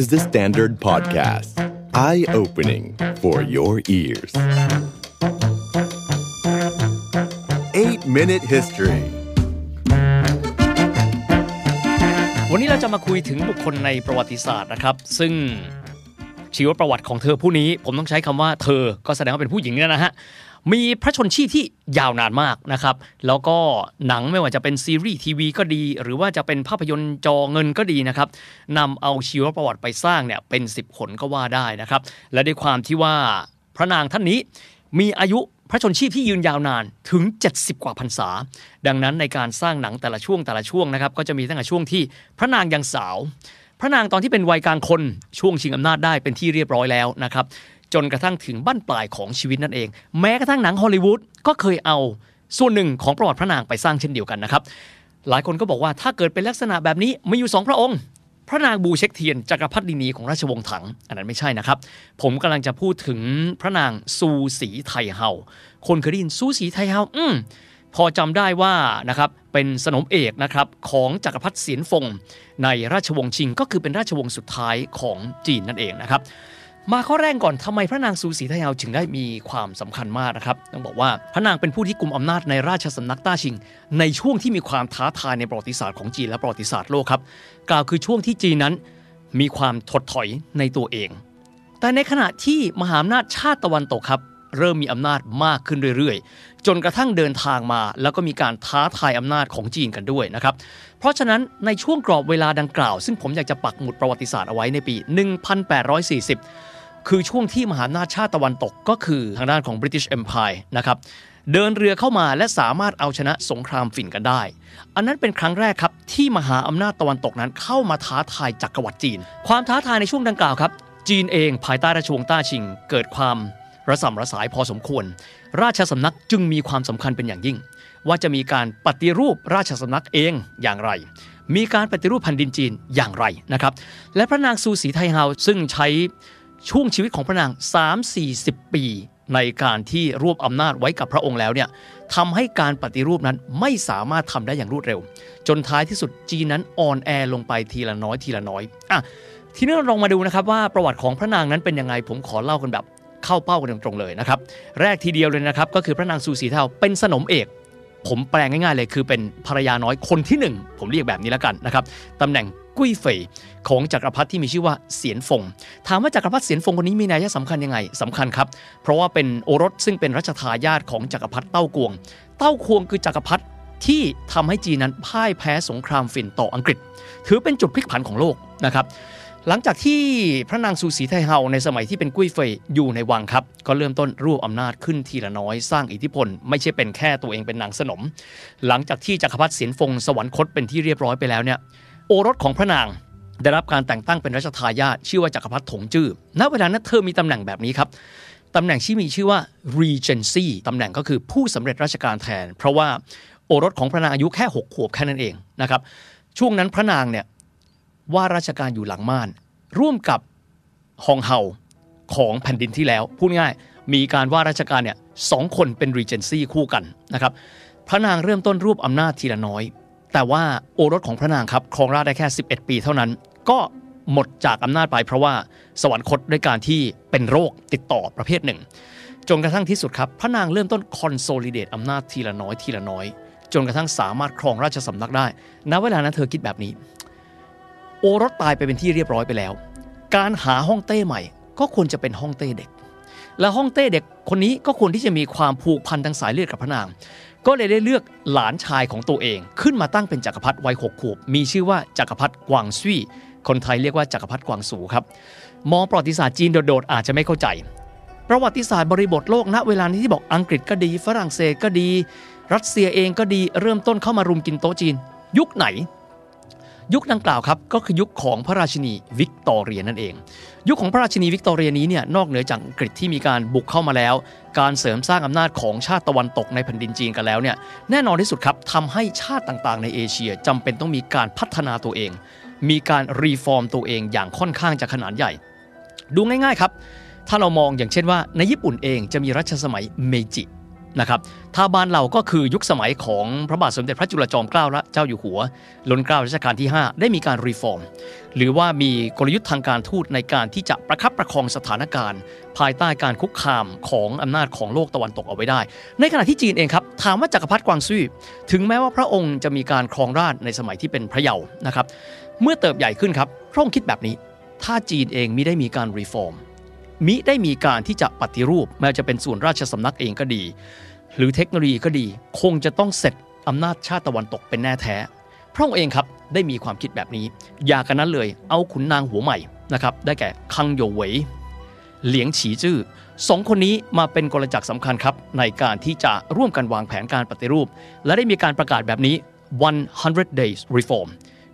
is the Standard Podcast Eye Opening for Your Ears 8 Minute History วันนี้เราจะมาคุยถึงบุคคลในประวัติศาสตร์นะครับ ซึ่งชีวประวัติของเธอผู้นี้ ผมต้องใช้คำว่าเธอก็แสดงว่าเป็นผู้หญิงนี่นะฮะ มีพระชนชีพที่ยาวนานมากนะครับ แล้วก็หนังไม่ว่าจะเป็นซีรีส์ทีวีก็ดี หรือว่าจะเป็นภาพยนตร์จอเงินก็ดีนะครับนำเอาชีวประวัติไปสร้างเนี่ยเป็น 10ขนก็ว่าได้นะครับ และด้วยความที่ว่าพระนางท่านนี้มีอายุพระชนชีพที่ยืนยาวนานถึง 70 กว่าพรรษา ดังนั้นในการสร้างหนังแต่ละช่วงแต่ละช่วงนะครับ ก็จะมีตั้งแต่ช่วงที่พระนางยังสาว พระนางตอนที่เป็นวัยกลางคนช่วงชิงอำนาจได้เป็นที่เรียบร้อยแล้วนะครับ จนกระทั่งถึงบั้นปลายของชีวิตนั่นเอง แม้กระทั่งหนังฮอลลีวูดก็เคยเอาส่วนหนึ่งของประวัติพระนางไปสร้างเช่นเดียวกันนะครับหลายคนก็บอกว่าถ้าเกิดเป็นลักษณะแบบนี้มีอยู่สองพระองค์ พระนางบูเช็คเทียนจักรพรรดินีของราชวงศ์ถัง อันนั้นไม่ใช่นะครับ ผมกำลังจะพูดถึงพระนางซูสีไทเฮาคนเคยได้ยินซูสีไทเฮาอืมพอจำได้ว่านะครับเป็นสนมเอกนะครับของจักรพรรดิเสียนฟง ในราชวงศ์ชิง ก็คือเป็นราชวงศ์สุดท้ายของจีนนั่นเองนะครับ มาข้อแรกก่อนทำไมพระนางซูสีทเฮาถึงได้มีความสำคัญมากนะครับต้องบอกว่าพระนางเป็นผู้ที่กุมอำนาจในราชสำนักต้าชิง ในช่วงที่มีความท้าทายในประวัติศาสตร์ของจีนและประวัติศาสตร์โลกครับกล่าวคือช่วงที่จีนนั้น มีความถดถอยในตัวเอง แต่ในขณะที่มหาอำนาจชาติตะวันตกครับเริ่มมีอำนาจมากขึ้นเรื่อยๆ จนกระทั่งเดินทางมา แล้วก็มีการท้าทายอำนาจของจีนกันด้วยนะครับ เพราะฉะนั้นในช่วงกรอบเวลาดังกล่าว ซึ่งผมอยากจะปักหมุดประวัติศาสตร์เอาไว้ในปี 1840 คือช่วงที่มหาอำนาจชาติตะวันตกก็คือทางด้านของ British Empire นะครับเดินเรือเข้ามาและสามารถเอาชนะสงครามฝิ่นกันได้ อันนั้นเป็นครั้งแรกครับ ที่มหาอำนาจตะวันตกนั้นเข้ามาท้าทายจักรวรรดิจีน ความท้าทายในช่วงดังกล่าวครับ จีนเองภายใต้ราชวงศ์ต้าชิง เกิดความระสำระสายพอสมควร ราชสำนักจึงมีความสำคัญเป็นอย่างยิ่ง ว่าจะมีการปฏิรูปราชสำนักเองอย่างไร มีการปฏิรูปแผ่นดินจีนอย่างไรนะครับ และพระนางซูสีไทเฮาซึ่งใช้ ช่วงชีวิตของพระนาง 3-40 ปี ในการที่รวบอำนาจไว้กับพระองค์แล้วเนี่ยทำให้การปฏิรูปนั้นไม่สามารถทำได้อย่างรวดเร็ว จนท้ายที่สุดจีนนั้นอ่อนแอลงไปทีละน้อยทีละน้อยอะทีนี้เราลองมาดูนะครับว่าประวัติของพระนางนั้นเป็นยังไงผมขอเล่ากันแบบเข้าเป้ากันตรงๆเลยนะครับ แรกทีเดียวเลยนะครับ ก็คือพระนางซูสีเทาเป็นสนมเอก ผมแปลงง่ายๆเลยคือเป็นภรรยาน้อยคนที่หนึ่งผมเรียกแบบนี้แล้วกันนะครับตำแหน่ง กุ้ยเฟยของจักรพรรดิที่มีชื่อว่าเสียนฟง ถามว่าจักรพรรดิเสียนฟงคนนี้มีนัยสำคัญยังไงสำคัญครับ เพราะว่าเป็นโอรสซึ่งเป็นรัชทายาทของจักรพรรดิเต้ากวง เต้ากวงคือจักรพรรดิที่ทำให้จีนนั้นพ่ายแพ้สงครามฝิ่นต่ออังกฤษ ถือเป็นจุดพลิกผันของโลกนะครับหลังจากที่พระนางซูสีไทเฮาในสมัยที่เป็นกุ้ยเฟยอยู่ในวังครับ ก็เริ่มต้นรวบอำนาจขึ้นทีละน้อยสร้างอิทธิพล ไม่ใช่เป็นแค่ตัวเองเป็นนางสนม หลังจากที่จักรพรรดิเสียนฟงสวรรคตเป็นที่เรียบร้อยไปแล้วเนี่ย โอรสของพระนาง ได้รับการแต่งตั้งเป็นรัชทายาทชื่อว่าจักรพรรดิถงจื้อณเวลานั้นเธอมีตำแหน่งแบบนี้ครับตำแหน่งที่มีชื่อว่า regency ตำแหน่งก็คือผู้สำเร็จราชการแทน เพราะว่าโอรสของพระนางอายุแค่ 6 ขวบแค่นั้นเองนะครับช่วงนั้นพระนางเนี่ยว่าราชการอยู่หลังม่าน ร่วมกับฮองเฮาของแผ่นดินที่แล้ว พูดง่ายมีการว่าราชการเนี่ยสองคนเป็น regency คู่กันนะครับพระนางเริ่มต้นรวบอำนาจทีละน้อย แต่ว่าโอรสของพระนางครับครองราชย์ได้แค่ 11 ปีเท่านั้น ก็หมดจากอำนาจไปเพราะว่าสวรรคตด้วยการที่เป็นโรคติดต่อประเภทหนึ่ง จนกระทั่งที่สุดครับ พระนางเริ่มต้น consolidate อำนาจทีละน้อยทีละน้อย จนกระทั่งสามารถครองราชสำนักได้ ณ เวลานั้นเธอคิดแบบนี้ โอรสตายไปเป็นที่เรียบร้อยไปแล้ว การหาห้องเต้ใหม่ ก็ควรจะเป็นห้องเต้เด็ก และห้องเต้เด็กคนนี้ก็ควรที่จะมีความผูกพันทางสายเลือดกับพระนาง ก็เลยได้เลือกหลานชายของตัวเอง ขึ้นมาตั้งเป็นจักรพรรดิวัยหกขวบ มีชื่อว่าจักรพรรดิกวางซุยคนไทยเรียกว่าจักรพรรดิกวางสูครับ มองประวัติศาสตร์จีนโดดๆอาจจะไม่เข้าใจ ประวัติศาสตร์บริบทโลกณเวลานี้ที่บอกอังกฤษก็ดี ฝรั่งเศสก็ดี รัสเซียเองก็ดีเริ่มต้นเข้ามารุมกินโต๊ะจีน ยุคไหน ยุคดังกล่าวครับก็คือยุคของพระราชินีวิกตอเรียนั่นเอง ยุคของพระราชินีวิกตอเรียนี้เนี่ยนอกเหนือจากอังกฤษที่มีการบุกเข้ามาแล้ว การเสริมสร้างอำนาจของชาติตะวันตกในแผ่นดินจีนกันแล้วเนี่ยแน่นอนที่สุดครับทำให้ชาติต่างๆ ในเอเชียจำเป็นต้องมีการพัฒนาตัวเอง มีการ reform ตัวเองอย่างค่อนข้างจะขนาดใหญ่ ดูง่ายๆครับถ้าเรามองอย่างเช่นว่าในญี่ปุ่นเองจะมีรัชสมัยเมจิ นะครับถ้าบ้านเราก็คือยุคสมัยของพระบาทสมเด็จพระจุลจอมเกล้าเจ้าอยู่หัวรัชกล้ารัชกาลที่ 5 ได้มีการ reform หรือว่ามีกลยุทธ์ทางการทูตในการที่จะประคับประคองสถานการณ์ ภายใต้การคุกคามของอำนาจของโลกตะวันตกเอาไว้ได้ ในขณะที่จีนเองครับถามว่าจักรพรรดิกวางซวี่ถึงแม้ว่าพระองค์จะมีการครองราชย์ในสมัยที่เป็นพระเยาว์นะครับเมื่อเติบใหญ่ขึ้นครับพระองค์คิดแบบนี้ ถ้าจีนเองมิได้มีการ reform มิได้มีการที่จะปฏิรูปแม้จะเป็นส่วนราชสำนักเองก็ดี หรือเทคโนโลยีก็ดี คงจะต้องเสร็จอำนาจชาติตะวันตกเป็นแน่แท้พระองค์เองครับได้มีความคิดแบบนี้ อยากันนั้นเลยเอาขุนนางหัวใหม่นะครับได้แก่คังโยเวยเหลียงฉีจื้อสองคนนี้มาเป็นกลจักรสำคัญครับ ในการที่จะร่วมกันวางแผนการปฏิรูป และได้มีการประกาศแบบนี้ 100 days reform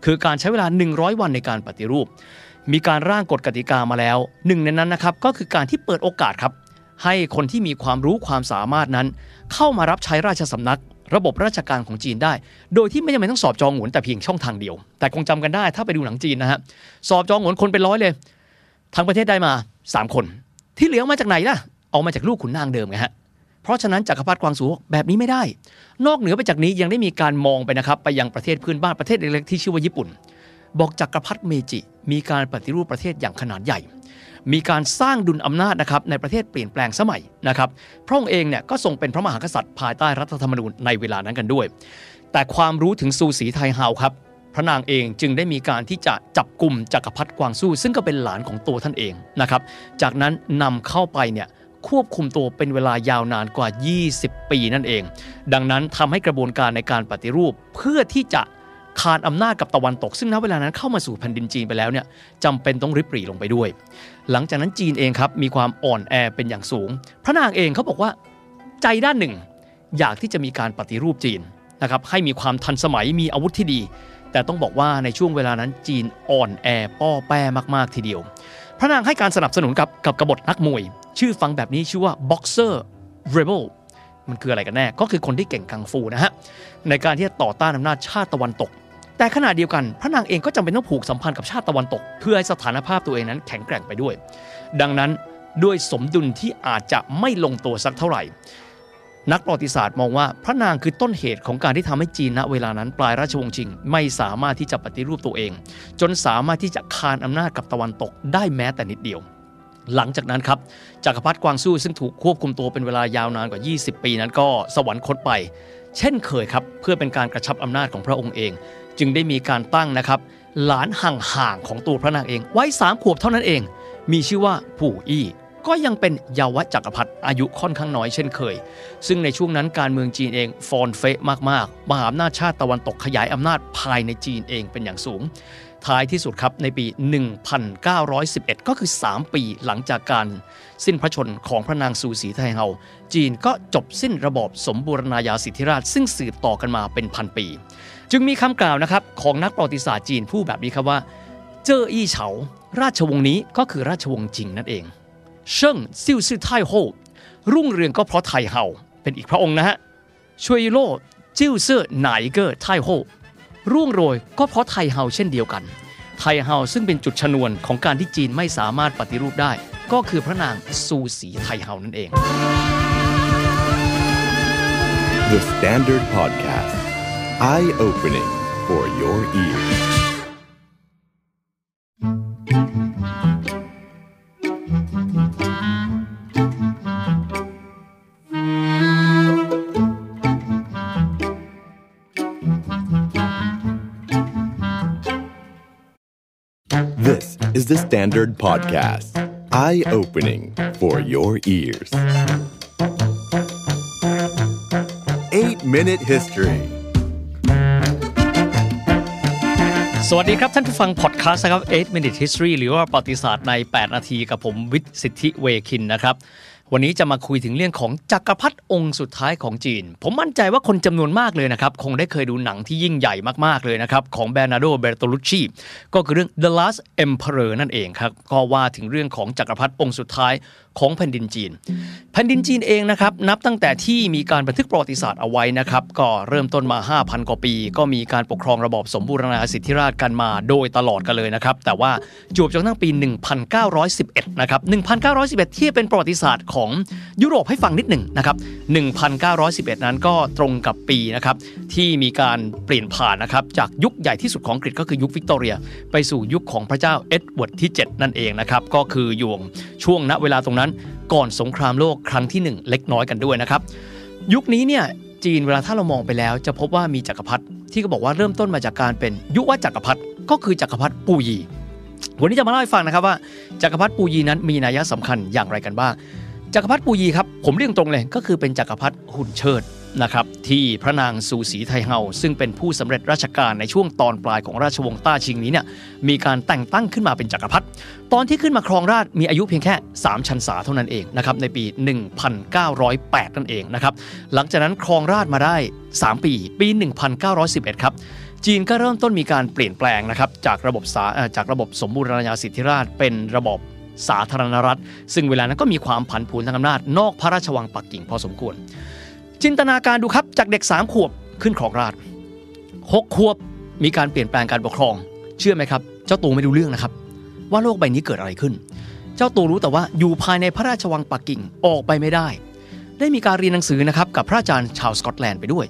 คือการใช้เวลา 100 วันในการปฏิรูป มีการร่างกฎกติกามาแล้ว หนึ่งในนั้นนะครับก็คือการที่เปิดโอกาสครับ ให้คนที่มีความรู้ความสามารถนั้น เข้ามารับใช้ราชสำนัก ระบบราชการของจีนได้ โดยที่ไม่จำเป็นต้องสอบจองหวนแต่เพียงช่องทางเดียว แต่คงจำกันได้ถ้าไปดูหนังจีนนะฮะสอบจองหวนคนเป็นร้อยเลย ทั้งประเทศได้มา 3 คน ที่เหลือมาจากไหนล่ะเอามาจากลูกขุนนางเดิมไงฮะเพราะฉะนั้นจักรพรรดิกวางสูแบบนี้ไม่ได้ นอกเหนือไปจากนี้ยังได้มีการมองไปนะครับ ไปยังประเทศเพื่อนบ้านประเทศเล็กๆที่ชื่อว่าญี่ปุ่น บอกจักรพรรดิเมจิมีการปฏิรูปประเทศอย่างขนาดใหญ่ มีการสร้างดุลอำนาจนะครับในประเทศเปลี่ยนแปลงสมัยนะครับพระองค์เองเนี่ยก็ทรงเป็นพระมหากษัตริย์ภายใต้รัฐธรรมนูญในเวลานั้นกันด้วย แต่ความรู้ถึงซูสีไทเฮาครับพระนางเองจึงได้มีการที่จะจับกลุ่มจักรพรรดิกวางสู้ ซึ่งก็เป็นหลานของตัวท่านเองนะครับจากนั้นนำเข้าไปเนี่ยควบคุมตัวเป็นเวลายาวนานกว่า 20 ปีนั่นเอง ดังนั้นทำให้กระบวนการในการปฏิรูปเพื่อที่จะ คานอำนาจกับตะวันตก ซึ่งณเวลานั้นเข้ามาสู่แผ่นดินจีนไปแล้วเนี่ยจำเป็นต้องริบหรี่ลงไปด้วย หลังจากนั้นจีนเองครับมีความอ่อนแอเป็นอย่างสูง พระนางเองเขาบอกว่าใจด้านหนึ่ง อยากที่จะมีการปฏิรูปจีนนะครับให้มีความทันสมัยมีอาวุธที่ดี แต่ต้องบอกว่าในช่วงเวลานั้นจีนอ่อนแอป้อแป้มากๆทีเดียว พระนางให้การสนับสนุนกับกับกบฏนักมวย ชื่อฟังแบบนี้ชื่อว่า boxer rebel มันคืออะไรกันแน่ ก็คือคนที่เก่งกังฟูนะฮะ ในการที่จะต่อต้านอำนาจชาติตะวันตก แต่ขณะเดียวกันพระนางเองก็จำเป็นต้องผูกสัมพันธ์กับชาติตะวันตก เพื่อให้สถานภาพตัวเองนั้นแข็งแกร่งไปด้วย ดังนั้นด้วยสมดุลที่อาจจะไม่ลงตัวสักเท่าไหร่ นักประวัติศาสตร์มองว่าพระนางคือต้นเหตุของการที่ทำให้จีนณเวลานั้นปลายราชวงศ์ชิง ไม่สามารถที่จะปฏิรูปตัวเอง จนสามารถที่จะคานอำนาจกับตะวันตกได้แม้แต่นิดเดียวหลังจากนั้นครับจักรพรรดิกวางซู่ซึ่งถูกควบคุมตัวเป็นเวลายาวนานกว่า 20 ปีนั้นก็สวรรคตไป เช่นเคยครับ เพื่อเป็นการกระชับอำนาจของพระองค์เอง จึงได้มีการตั้งนะครับ หลานห่างๆของตัวพระนางเองไว้สามขวบเท่านั้นเอง มีชื่อว่าผู่อี้ ก็ยังเป็นเยาวจักรพรรดิอายุค่อนข้างน้อยเช่นเคย ซึ่งในช่วงนั้นการเมืองจีนเองฟอนเฟะมากๆมหาอำนาจชาติตะวันตกขยายอำนาจภายในจีนเองเป็นอย่างสูง ท้ายที่สุดครับในปี 1911 ก็คือ 3 ปีหลังจากการสิ้นพระชนของพระนางซูสีไทเฮา จีนก็จบสิ้นระบอบสมบูรณาญาสิทธิราช ซึ่งสืบต่อกันมาเป็นพันปี จึงมีคำกล่าวนะครับของนักประวัติศาสตร์จีนผู้แบบนี้ครับว่า เจ้ออี้เฉา ราชวงศ์นี้ก็คือราชวงศ์จริงนั่นเองเชิ่งซิ่วซื่อไทโฮรุ่งเรืองก็เพราะไทเฮาเป็นอีกพระองค์นะฮะช่วยโล่จิ้วเสื้อไหนเกอร์ไทโฮร่วงโรยก็เพราะไทเฮาเช่นเดียวกัน ไทเฮาซึ่งเป็นจุดชนวนของการที่จีนไม่สามารถปฏิรูปได้ ก็คือพระนางซูสีไทเฮานั่นเอง The Standard Podcast. Eye opening for your ears. This is the Standard Podcast. Eye opening for your ears. 8 Minute History สวัสดีครับ ท่านผู้ฟังพอดแคสต์นะครับ 8 Minute History หรือว่าประวัติศาสตร์ใน 8 นาทีกับผมวิทย์สิทธิเวคินนะครับ วันนี้จะมาคุยถึงเรื่องของจักรพรรดิองค์สุดท้ายของจีน ผมมั่นใจว่าคนจำนวนมากเลยนะครับ คงได้เคยดูหนังที่ยิ่งใหญ่มากๆเลยนะครับ ของเบร์นาร์โดเบร์โตลุชชีก็คือเรื่อง The Last Emperor นั่นเองครับ ก็ว่าถึงเรื่องของจักรพรรดิองค์สุดท้าย ของแผ่นดินจีน แผ่นดินจีนเองนะครับนับตั้งแต่ที่มีการบันทึกประวัติศาสตร์เอาไว้นะครับก็เริ่มต้นมา 5,000 กว่าปี ก็มีการปกครองระบอบสมบูรณาสิทธิราชกันมาโดยตลอดกันเลยนะครับแต่ว่าจวบจนทั้งปี 1911 นะครับ 1911 ที่เป็นประวัติศาสตร์ของยุโรปให้ฟังนิดหนึ่งนะครับ 1911 นั้นก็ตรงกับปีนะครับที่มีการเปลี่ยนผ่านนะครับจากยุคใหญ่ที่สุดของอังกฤษก็คือยุควิกตอเรีย ไปสู่ยุคของพระเจ้าเอ็ดเวิร์ดที่ 7 นั่นเองนะครับก็คืออยู่ช่วงณเวลาตรงนั้นก่อนสงครามโลกครั้งที่ 1 เล็กน้อยกันด้วยนะครับ ยุคนี้เนี่ยจีนเวลาถ้าเรามองไปแล้ว จะพบว่ามีจักรพรรดิที่ก็บอกว่าเริ่มต้นมาจากการเป็นยุวจักรพรรดิก็คือจักรพรรดิปูยี วันนี้จะมาเล่าให้ฟังนะครับว่าจักรพรรดิปูยีนั้นมีนัยสำคัญอย่างไรกันบ้างจักรพรรดิปูยีครับผมเรียกตรงเลยก็คือเป็นจักรพรรดิหุ่นเชิด นะครับที่พระนางซูสีไทเฮาซึ่งเป็นผู้สำเร็จราชการในช่วงตอนปลายของราชวงศ์ต้าชิงนี้เนี่ยมีการแต่งตั้งขึ้นมาเป็นจักรพรรดิตอนที่ขึ้นมาครองราชมีอายุเพียงแค่ 3 ชันษาเท่านั้นเองนะครับในปี 1908 นั่นเองนะครับหลังจากนั้นครองราชมาได้ 3 ปี ปี 1911 ครับจีนก็เริ่มต้นมีการเปลี่ยนแปลงนะครับจากระบบสาจากระบบสมบูรณาญาสิทธิราชเป็นระบบสาธารณรัฐ ซึ่งเวลานั้นก็มีความผันผวนทางอำนาจนอกพระราชวังปักกิ่งพอสมควร จินตนาการดูครับจากเด็ก 3 ขวบขึ้นครองราช6ขวบมีการเปลี่ยนแปลงการปกครอง เชื่อไหมครับ เจ้าตูไม่รู้เรื่องนะครับ ว่าโลกใบนี้เกิดอะไรขึ้น เจ้าตูรู้แต่ว่าอยู่ภายในพระราชวังปักกิ่งออกไปไม่ได้ ได้มีการเรียนหนังสือนะครับกับพระอาจารย์ชาวสกอตแลนด์ไปด้วย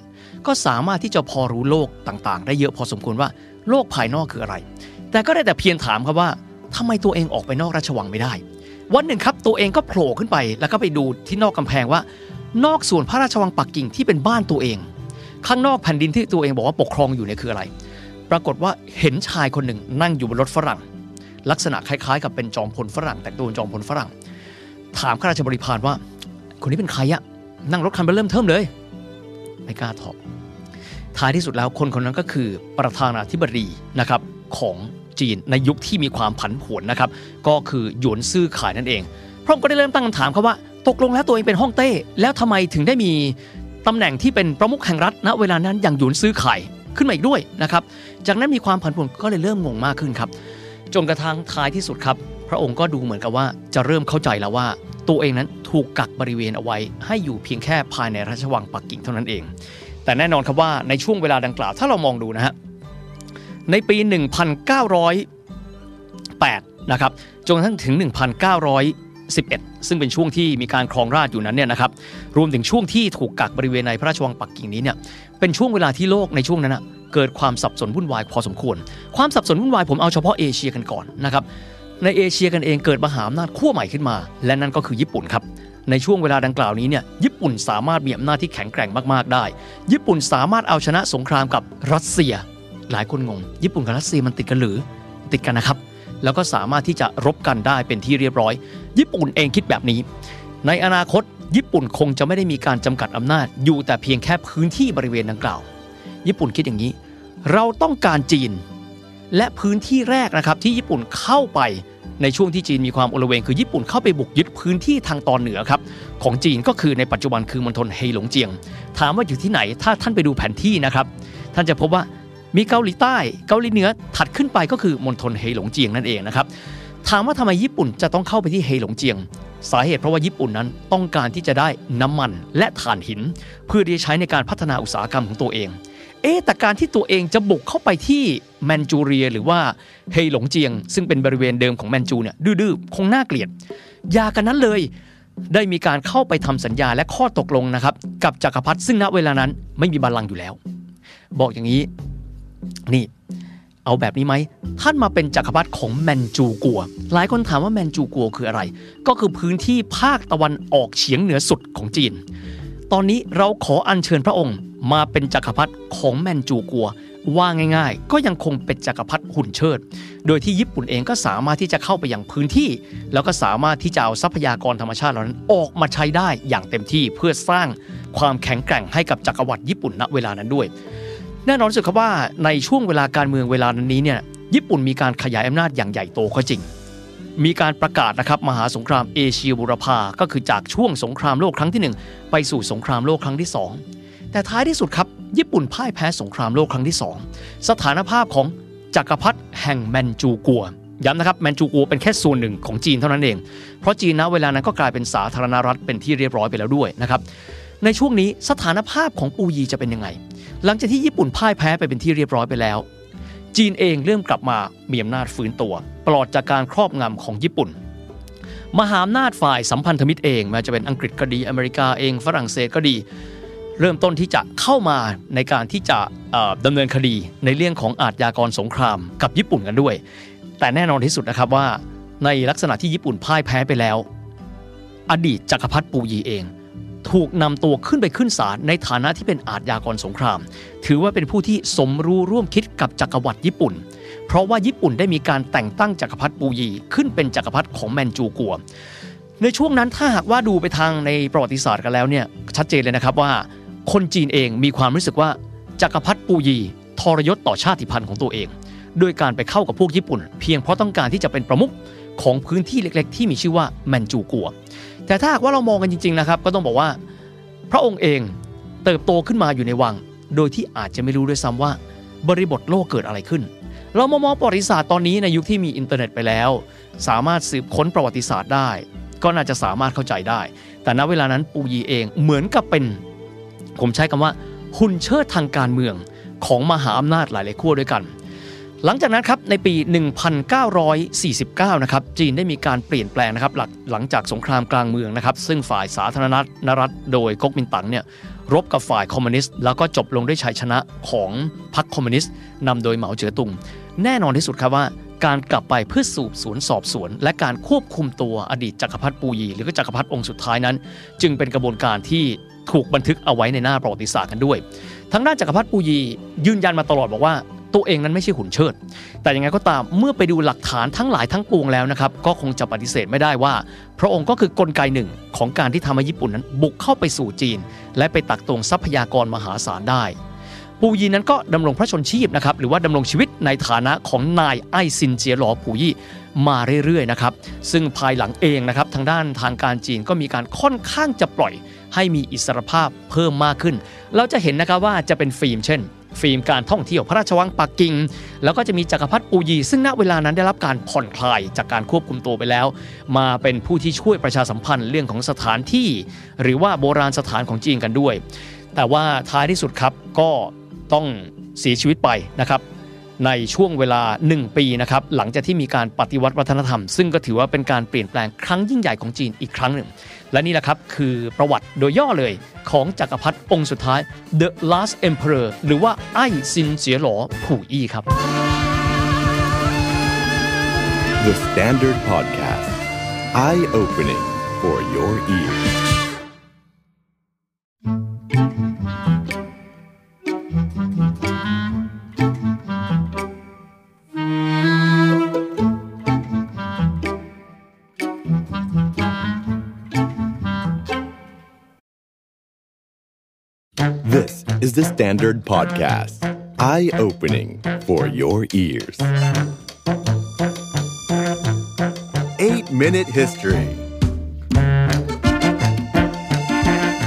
ก็สามารถที่จะพอรู้โลกต่างๆ ได้เยอะพอสมควรว่าโลกภายนอกคืออะไร แต่ก็ได้แต่เพียงถามครับว่าทำไมตัวเองออกไปนอกราชวังไม่ได้ วันหนึ่งครับตัวเองก็โผล่ขึ้นไปแล้วก็ไปดูที่นอกกำแพงว่า นอกส่วนพระราชวังปักกิ่งที่เป็นบ้านตัวเอง ข้างนอกแผ่นดินที่ตัวเองบอกว่าปกครองอยู่เนี่ยคืออะไร ปรากฏว่าเห็นชายคนหนึ่งนั่งอยู่บนรถฝรั่ง ลักษณะคล้ายๆ กับเป็นจอมพลฝรั่ง แต่งตัวเป็นจอมพลฝรั่ง ถามข้าราชบริพารว่า คนนี้เป็นใครอะนั่งรถคันไปเริ่มเทิมเลย ไม่กล้าตอบท้ายที่สุดแล้วคนคนนั้นก็คือประธานาธิบดีนะครับของจีนในยุคที่มีความผันผวนนะครับ ก็คือหยวนซื่อขายนั่นเองพระองค์ก็ได้เริ่มตั้งคำถามครับว่า ตกลงแล้วตัวเองเป็นฮ่องเต้ แล้วทำไมถึงได้มีตำแหน่งที่เป็นประมุขแห่งรัฐณเวลานั้นอย่างหยวนซื่อขายขึ้นมาอีกด้วยนะครับ จากนั้นมีความผันผวนก็เลยเริ่มงงมากขึ้นครับจนกระทั่งท้ายที่สุดครับ พระองค์ก็ดูเหมือนกับว่าจะเริ่มเข้าใจแล้วว่า ตัวเองนั้นถูกกักบริเวณเอาไว้ ให้อยู่เพียงแค่ภายในราชวังปักกิ่งเท่านั้นเอง แต่แน่นอนครับว่าในช่วงเวลาดังกล่าวถ้าเรามองดูนะฮะในปี 1908 นะครับจนกระทั่งถึง 11 ซึ่งเป็นช่วงที่มีการครองราชอยู่นั้นเนี่ยนะครับรวมถึงช่วงที่ถูกกักบริเวณในพระราชวังปักกิ่งนี้เนี่ยเป็นช่วงเวลาที่โลกในช่วงนั้นนะเกิดความสับสนวุ่นวายพอสมควร ความสับสนวุ่นวายผมเอาเฉพาะเอเชียกันก่อนนะครับในเอเชียกันเองเกิดมหาอำนาจขั้วใหม่ขึ้นมา และนั่นก็คือญี่ปุ่นครับในช่วงเวลาดังกล่าวนี้เนี่ยญี่ปุ่นสามารถมีอำนาจที่แข็งแกร่งมากๆได้ ญี่ปุ่นสามารถเอาชนะสงครามกับรัสเซีย หลายคนงง ญี่ปุ่นกับรัสเซียมันติดกันหรือติดกันนะครับ แล้วก็สามารถที่จะรบกันได้เป็นที่เรียบร้อย ญี่ปุ่นเองคิดแบบนี้ ในอนาคต ญี่ปุ่นคงจะไม่ได้มีการจำกัดอำนาจ อยู่แต่เพียงแค่พื้นที่บริเวณดังกล่าว ญี่ปุ่นคิดอย่างนี้ เราต้องการจีน และพื้นที่แรกนะครับที่ญี่ปุ่นเข้าไปในช่วงที่จีนมีความโอลเวงคือญี่ปุ่นเข้าไปบุกยึดพื้นที่ทางตอนเหนือครับของจีนก็คือในปัจจุบันคือมณฑลเฮหลงเจียง ถามว่าอยู่ที่ไหนถ้าท่านไปดูแผนที่นะครับ ท่านจะพบว่า มีเกาหลีใต้ เกาหลีเหนือถัดขึ้นไปก็คือมณฑลเฮหลงเจียงนั่นเองนะครับถามว่าทำไมญี่ปุ่นจะต้องเข้าไปที่เฮหลงเจียง สาเหตุเพราะว่าญี่ปุ่นนั้นต้องการที่จะได้น้ำมันและถ่านหิน เพื่อที่จะใช้ในการพัฒนาอุตสาหกรรมของตัวเอง เอ๊แต่การที่ตัวเองจะบุกเข้าไปที่แมนจูเรีย หรือว่าเฮหลงเจียง ซึ่งเป็นบริเวณเดิมของแมนจูเนี่ยดื้อๆคงน่าเกลียดอย่ากันนั้นเลยได้มีการเข้าไปทำสัญญาและข้อตกลงนะครับกับจักรพรรดิซึ่งณเวลานั้นไม่มีบัลลังก์อยู่แล้ว บอกอย่างนี้ นี่ เอาแบบนี้ไหม ท่านมาเป็นจักรพรรดิของแมนจูกัว หลายคนถามว่าแมนจูกัวคืออะไร ก็คือพื้นที่ภาคตะวันออกเฉียงเหนือสุดของจีน ตอนนี้เราขออัญเชิญพระองค์ มาเป็นจักรพรรดิของแมนจูกัวว่าง่ายๆ ก็ยังคงเป็นจักรพรรดิหุ่นเชิด โดยที่ญี่ปุ่นเองก็สามารถที่จะเข้าไปยังพื้นที่ แล้วก็สามารถที่จะเอาทรัพยากรธรรมชาติเหล่านั้นออกมาใช้ได้อย่างเต็มที่เพื่อสร้างความแข็งแกร่งให้กับจักรวรรดิญี่ปุ่นณเวลานั้นด้วย แน่นอนสุดครับว่าในช่วงเวลาการเมืองเวลานั้นนี้เนี่ยญี่ปุ่นมีการขยายอำนาจอย่างใหญ่โตก็จริง มีการประกาศนะครับมหาสงครามเอเชียบุรพาก็คือจากช่วงสงครามโลกครั้งที่ 1 ไปสู่สงครามโลกครั้งที่ 2 แต่ท้ายที่สุดครับญี่ปุ่นพ่ายแพ้สงครามโลกครั้งที่ 2 สถานภาพของจักรพรรดิแห่งแมนจูกัวย้ำนะครับแมนจูกัวเป็นแค่ส่วนหนึ่งของจีนเท่านั้นเอง เพราะจีนณเวลานั้นก็กลายเป็นสาธารณรัฐเป็นที่เรียบร้อยไปแล้วด้วยนะครับในช่วงนี้สถานภาพของปูยีจะเป็นยังไง หลังจากที่ญี่ปุ่นพ่ายแพ้ไปเป็นที่เรียบร้อยไปแล้ว จีนเองเริ่มกลับมามีอำนาจฟื้นตัว ปลอดจากการครอบงำของญี่ปุ่น มหาอำนาจฝ่ายสัมพันธมิตรเองแม้จะเป็นอังกฤษก็ดีอเมริกาเองฝรั่งเศสก็ดี เริ่มต้นที่จะเข้ามาในการที่จะดำเนินคดีในเรื่องของอาทยากรสงครามกับญี่ปุ่นกันด้วย แต่แน่นอนที่สุดนะครับว่าในลักษณะที่ญี่ปุ่นพ่ายแพ้ไปแล้ว อดีตจักรพรรดิปูยีเอง ถูกนำตัวขึ้นไปขึ้นศาลในฐานะที่เป็นอาทยากรสงคราม ถือว่าเป็นผู้ที่สมรู้ร่วมคิดกับจักรวรรดิญี่ปุ่น เพราะว่าญี่ปุ่นได้มีการแต่งตั้งจักรพรรดิปูยี ขึ้นเป็นจักรพรรดิของแมนจูกัว ในช่วงนั้นถ้าหากว่าดูไปทางในประวัติศาสตร์กันแล้วเนี่ยชัดเจนเลยนะครับว่า คนจีนเองมีความรู้สึกว่าจักรพรรดิปูยีทรยศต่อชาติพันธุ์ของตัวเองโดยการไปเข้ากับพวกญี่ปุ่น เพียงเพราะต้องการที่จะเป็นประมุขของพื้นที่เล็ก ๆ ที่มีชื่อว่าแมนจูกัว แต่ถ้าหากว่าเรามองกันจริงๆนะครับก็ต้องบอกว่า พระองค์เองเติบโตขึ้นมาอยู่ในวัง โดยที่อาจจะไม่รู้ด้วยซ้ำว่า บริบทโลกเกิดอะไรขึ้น เรามามองประวัติศาสตร์ตอนนี้ในยุคที่มีอินเทอร์เน็ตไปแล้ว สามารถสืบค้นประวัติศาสตร์ได้ ก็น่าจะสามารถเข้าใจได้ แต่ณเวลานั้นปูยีเองเหมือนกับเป็น ผมใช้คำว่า หุ่นเชิดทางการเมืองของมหาอำนาจหลายๆขั้วด้วยกัน หลังจากนั้นครับในปี 1949 นะครับจีนได้มีการเปลี่ยนแปลงนะครับหลังหลังจากสงครามกลางเมืองนะครับ ซึ่งฝ่ายสาธารณรัฐโดยก๊กมินตั๋งเนี่ยรบกับฝ่ายคอมมิวนิสต์แล้วก็จบลงด้วยชัยชนะของพรรคคอมมิวนิสต์นำโดยเหมาเจ๋อตุง แน่นอนที่สุดครับว่าการกลับไปเพื่อสืบสวนสอบสวน และการควบคุมตัวอดีตจักรพรรดิปูยี หรือก็จักรพรรดิองค์สุดท้ายนั้น จึงเป็นกระบวนการที่ถูกบันทึกเอาไว้ในหน้าประวัติศาสตร์กันด้วยทางด้านจักรพรรดิปูยียืนยันมาตลอดบอกว่า ตัวเองนั้นไม่ใช่หุ่นเชิด แต่ยังไงก็ตามเมื่อไปดูหลักฐานทั้งหลายทั้งปวงแล้วนะครับ ก็คงจะปฏิเสธไม่ได้ว่า พระองค์ก็คือกลไกหนึ่งของการที่ทำให้ญี่ปุ่นนั้นบุกเข้าไปสู่จีน และไปตักตวงทรัพยากรมหาศาลได้ ปูยีนั้นก็ดำรงพระชนชีพนะครับหรือว่าดำรงชีวิตในฐานะของนายไอซินเจียหลอปูยี่มาเรื่อยๆนะครับซึ่งภายหลังเองนะครับทางด้านทางการจีนก็มีการค่อนข้างจะปล่อย ให้มีอิสรภาพเพิ่มมากขึ้น เราจะเห็นนะครับว่าจะเป็นฟิล์มเช่น ฟิล์มการท่องเที่ยวพระราชวังปักกิ่ง แล้วก็จะมีจักรพรรดิปูยี ซึ่งณเวลานั้นได้รับการผ่อนคลายจากการควบคุมตัวไปแล้ว มาเป็นผู้ที่ช่วยประชาสัมพันธ์เรื่องของสถานที่ หรือว่าโบราณสถานของจีนกันด้วย แต่ว่าท้ายที่สุดครับก็ต้องเสียชีวิตไปนะครับในช่วงเวลา 1 ปีนะครับหลังจากที่มีการปฏิวัติวัฒนธรรม ซึ่งก็ถือว่าเป็นการเปลี่ยนแปลงครั้งยิ่งใหญ่ของจีนอีกครั้งหนึ่ง และนี่แหละครับ คือประวัติโดยย่อเลยของจักรพรรดิองค์สุดท้าย The Last Emperor หรือว่าไอซินเจียหลอผู่อี้ครับ The Standard Podcast Eye Opening for your ears the Standard Podcast. Eye opening for your ears. 8 Minute History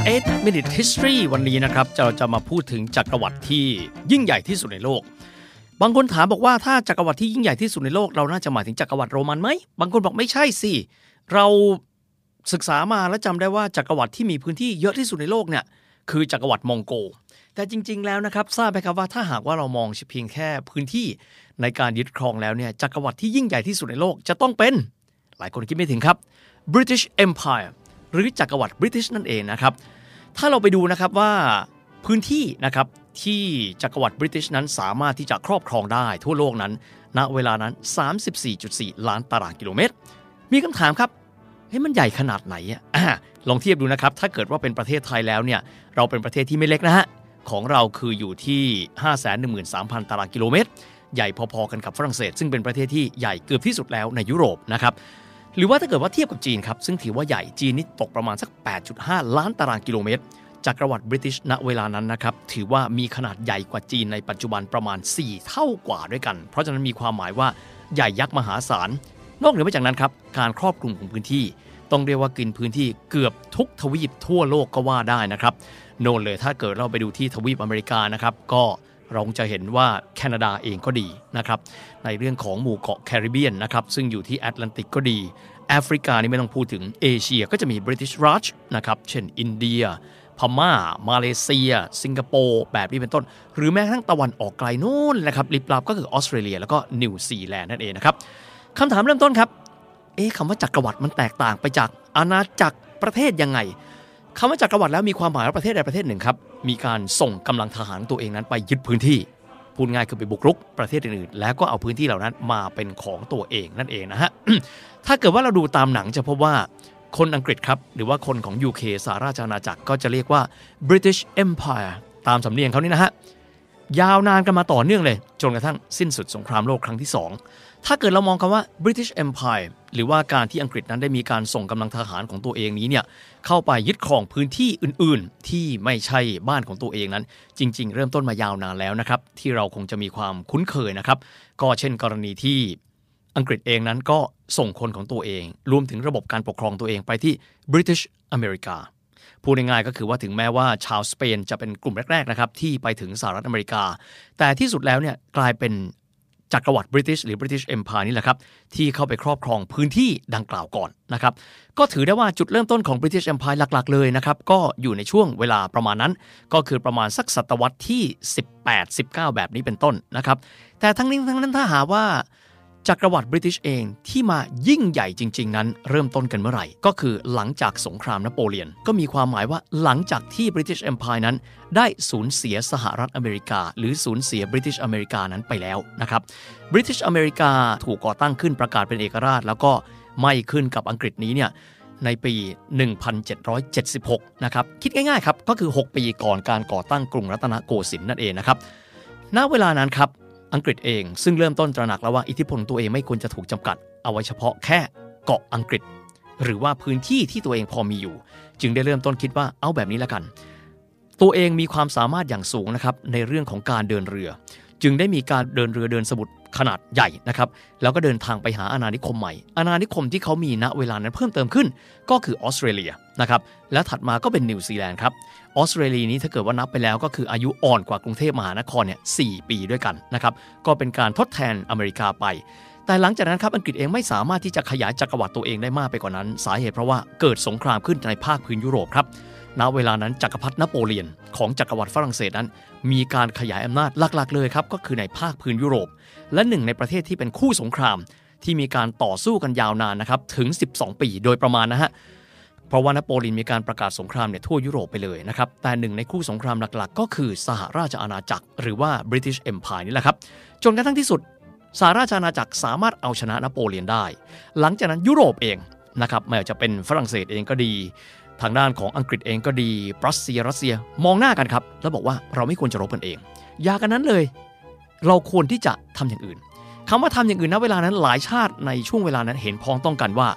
8 Minute History วันนี้นะครับเราจะมาพูดถึงจักรวรรดิที่ยิ่งใหญ่ที่สุดในโลก บางคนถามบอกว่าถ้าจักรวรรดิที่ยิ่งใหญ่ที่สุดในโลกเราน่าจะหมายถึงจักรวรรดิโรมันไหม บางคนบอกไม่ใช่สิเราศึกษามาแล้วจำได้ว่าจักรวรรดิที่มีพื้นที่เยอะที่สุดในโลกเนี่ยคือจักรวรรดิมองโก แต่จริง ๆ แล้วนะครับทราบไหมครับว่าถ้าหากว่าเรามองเพียงแค่พื้นที่ในการยึดครองแล้วเนี่ยจักรวรรดิที่ยิ่งใหญ่ที่สุดในโลกจะต้องเป็น หลายคนคิดไม่ถึงครับ British Empire หรือจักรวรรดิบริติชนั่นเองนะครับ ถ้าเราไปดูนะครับว่าพื้นที่นะครับที่จักรวรรดิบริติชนั้นสามารถที่จะครอบครองได้ทั่วโลกนั้น ณ เวลานั้น 34.4 ล้านตารางกิโลเมตร มีคำถามครับเฮ้ยมันใหญ่ขนาดไหนอะอะลองเทียบดูนะครับ ถ้าเกิดว่าเป็นประเทศไทยแล้วเนี่ย เราเป็นประเทศที่ไม่เล็กนะฮะ ของเราคืออยู่ที่ 513,000 ตารางกิโลเมตร ใหญ่พอๆกันกับฝรั่งเศส ซึ่งเป็นประเทศที่ใหญ่เกือบที่สุดแล้วในยุโรปนะครับหรือว่าถ้าเกิดว่าเทียบกับจีนครับ ซึ่งถือว่าใหญ่จีนนี่ตกประมาณสัก 8.5 ล้านตารางกิโลเมตร จักรวรรดิบริติชณเวลานั้นนะครับ ถือว่ามีขนาดใหญ่กว่าจีนในปัจจุบันประมาณ 4 เท่ากว่าด้วยกัน เพราะฉะนั้นมีความหมายว่าใหญ่ยักษ์มหาศาล นอกเหนือไปจากนั้นครับ การครอบคลุมของพื้นที่ ต้องเรียกว่ากินพื้นที่เกือบทุกทวีปทั่วโลกก็ว่าได้นะครับ โน่นเลยถ้าเกิดเราไปดูที่ทวีปอเมริกานะครับ ก็เราจะเห็นว่าแคนาดาเองก็ดีนะครับ ในเรื่องของหมู่เกาะแคริบเบียนนะครับ ซึ่งอยู่ที่แอตแลนติกก็ดีแอฟริกานี่ไม่ต้องพูดถึงเอเชียก็จะมี British Raj นะครับ เช่นอินเดีย พม่า มาเลเซีย สิงคโปร์แบบนี้เป็นต้น หรือแม้กระทั่งตะวันออกไกลนู่นนะครับลิบลับก็คือออสเตรเลีย แล้วก็นิวซีแลนด์นั่นเองนะครับคำถามเริ่มต้นครับ เอ๊ะคำว่าจักรวรรดิมันแตกต่างไปจากอาณาจักรประเทศยังไงคำว่าจักรวรรดิแล้วมีความหมายว่าประเทศใดประเทศหนึ่งครับมีการส่งกำลังทหารตัวเองนั้นไปยึดพื้นที่พูดง่ายคือไปบุกรุกประเทศอื่นๆ แล้วก็เอาพื้นที่เหล่านั้นมาเป็นของตัวเองนั่นเองนะฮะถ้าเกิดว่าเราดูตามหนังจะพบว่าคนอังกฤษครับ หรือว่าคนของ UK สหราชอาณาจักรก็จะเรียกว่า British Empire ตามสำเนียงเขานี่นะฮะ ยาวนานกันมาต่อเนื่องเลย จนกระทั่งสิ้นสุดสงครามโลกครั้งที่ 2 ถ้าเกิดเรามองคำว่า British Empire หรือว่าการที่อังกฤษนั้นได้มีการส่งกำลังทหารของตัวเองนี้เนี่ยเข้าไปยึดครองพื้นที่อื่นๆ ที่ไม่ใช่บ้านของตัวเองนั้น จริง ๆ เริ่มต้นมายาวนานแล้วนะครับ ที่เราคงจะมีความคุ้นเคยนะครับ ก็เช่นกรณีที่อังกฤษเองนั้นก็ส่งคนของตัวเอง รวมถึงระบบการปกครองตัวเองไปที่ British America พูดง่ายๆก็คือว่าถึงแม้ว่าชาวสเปนจะเป็นกลุ่มแรกๆนะครับที่ไปถึงสหรัฐอเมริกา แต่ที่สุดแล้วเนี่ยกลายเป็น จักรวรรดิบริติชหรือบริเตนเอ็มพายนี่แหละครับที่เข้าไปครอบครองพื้นที่ดังกล่าวก่อนนะครับก็ถือได้ว่าจุดเริ่มต้นของบริเตนเอ็มพายหลักๆเลยนะครับก็อยู่ในช่วงเวลาประมาณนั้น ก็คือประมาณสักศตวรรษที่ 18-19 แบบนี้เป็นต้นนะครับแต่ทั้งนี้ทั้งนั้นถ้าหาว่า จักรวรรดิบริติชเองที่มายิ่งใหญ่จริง ๆ นั้น เริ่มต้นกันเมื่อไหร่ ก็คือหลังจากสงครามนโปเลียน ก็มีความหมายว่าหลังจากที่ British Empire นั้น ได้สูญเสียสหรัฐอเมริกา หรือสูญเสีย British อเมริกานั้นไปแล้วนะครับ British อเมริกาถูกก่อตั้งขึ้นประกาศเป็นเอกราช แล้วก็ไม่ขึ้นกับอังกฤษนี้เนี่ยในปี 1776 นะครับ คิดง่ายๆครับ ก็คือ 6 ปีก่อนการก่อตั้งกรุงรัตนโกสินทร์นั่นเองนะครับ ณ เวลานั้นครับ อังกฤษเอง ซึ่งเริ่มต้นตระหนักแล้วว่าอิทธิพลตัวเองไม่ควรจะถูกจำกัด เอาไว้เฉพาะแค่เกาะอังกฤษ หรือว่าพื้นที่ที่ตัวเองพอมีอยู่ จึงได้เริ่มต้นคิดว่าเอาแบบนี้ละกัน ตัวเองมีความสามารถอย่างสูงนะครับในเรื่องของการเดินเรือ จึงได้มีการเดินเรือเดินสมุทรขนาดใหญ่นะครับ แล้วก็เดินทางไปหาอาณานิคมใหม่ อาณานิคมที่เขามีณเวลานั้นเพิ่มเติมขึ้น ก็คือออสเตรเลียนะครับ และถัดมาก็เป็นนิวซีแลนด์ครับ ออสเตรเลียนี้ถ้าเกิดว่านับไปแล้วก็คืออายุอ่อนกว่ากรุงเทพมหานครเนี่ยสปีด้วยกันนะครับ ก็เป็นการทดแทนอเมริกาไป แต่หลังจากนั้นครับอังกฤษเองไม่สามารถที่จะขยายจักรวรรดิตัวเองได้มากไปกว่านั้น สาเหตุเพราะว่าเกิดสงครามขึ้นในภาคพื้นยุโรปครับ ณเวลานั้นจักรพรรดินโปเลียนของจักรวรรดิฝรั่งเศสนั้น มีการขยายอำนาจหลักๆเลยครับ ก็คือในภาคพื้นยุโรป และหนึ่งในประเทศที่เป็นคู่สงคราม ที่มีการต่อสู้กันยาวนานนะครับถึง 12 ปีโดยประมาณนะฮะเพราะว่านโปเลียนมีการประกาศสงครามเนี่ยทั่วยุโรปไปเลยนะครับแต่หนึ่งในคู่สงครามหลักๆ ก็คือสหราชอาณาจักร หรือว่า British Empire นี่แหละครับจนกระทั่งที่สุดสหราชอาณาจักรสามารถเอาชนะนโปเลียนได้ หลังจากนั้นยุโรปเองนะครับไม่ว่าจะเป็นฝรั่งเศสเองก็ดี ทางด้านของอังกฤษเองก็ดีรัสเซียรัสเซียมองหน้ากันครับ แล้วบอกว่าเราไม่ควรจะรบกันเอง อย่ากันนั้นเลย เราควรที่จะทำอย่างอื่นคำว่าทำอย่างอื่นณเวลานั้นหลายชาติในช่วงเวลานั้นเห็นพ้องต้องกันว่า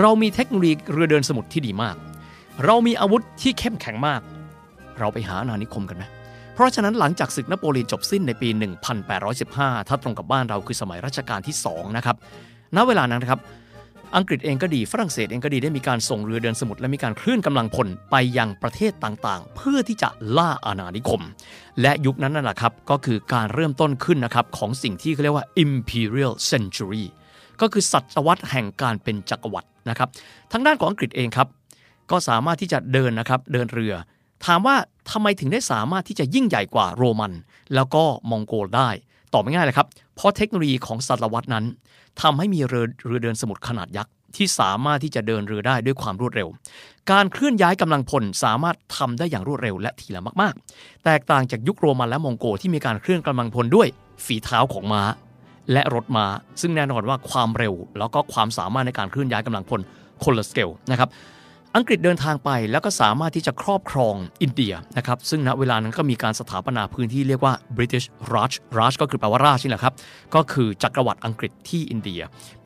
เรามีเทคโนโลยีเรือเดินสมุทรที่ดีมาก เรามีอาวุธที่เข้มแข็งมาก เราไปหาอาณานิคมกันไหมเพราะฉะนั้นหลังจากศึกนโปเลียนจบสิ้นในปี 1815 ถ้าตรงกับบ้านเราคือสมัยรัชกาลที่2นะครับณเวลานั้นนะครับ อังกฤษเองก็ดีฝรั่งเศสเองก็ดีได้มีการส่งเรือเดินสมุทรและมีการเคลื่อนกำลังพลไปยังประเทศต่างๆ เพื่อที่จะล่าอาณานิคม และยุคนั้นนั่นแหละครับก็คือการเริ่มต้นขึ้นนะครับของสิ่งที่เขาเรียกว่า imperial century ก็คือศตวรรษแห่งการเป็นจักรวรรดินะครับทางด้านของอังกฤษเองครับ ก็สามารถที่จะเดินนะครับเดินเรือ ถามว่าทำไมถึงได้สามารถที่จะยิ่งใหญ่กว่าโรมัน แล้วก็มองโกลได้ตอบง่ายเลยครับ เพราะเทคโนโลยีของศตวรรษนั้นทำให้มีเรือเรือเดินสมุทรขนาดยักษ์ที่สามารถที่จะเดินเรือได้ด้วยความรวดเร็ว การเคลื่อนย้ายกำลังพลสามารถทำได้อย่างรวดเร็วและทีละมาก ๆ แตกต่างจากยุคโรมันและมองโกที่มีการเคลื่อนกำลังพลด้วยฝีเท้าของม้า และรถม้า ซึ่งแน่นอนว่าความเร็ว แล้วก็ความสามารถในการเคลื่อนย้ายกำลังพลคนละสเกลนะครับ อังกฤษเดินทางไปแล้วก็สามารถที่จะครอบครองอินเดียนะครับซึ่งณเวลานั้นก็มีการสถาปนาพื้นที่เรียกว่า British Raj Raj ก็คือแปลว่าราชนี่แหละครับ ก็คือจักรวรรดิอังกฤษที่อินเดีย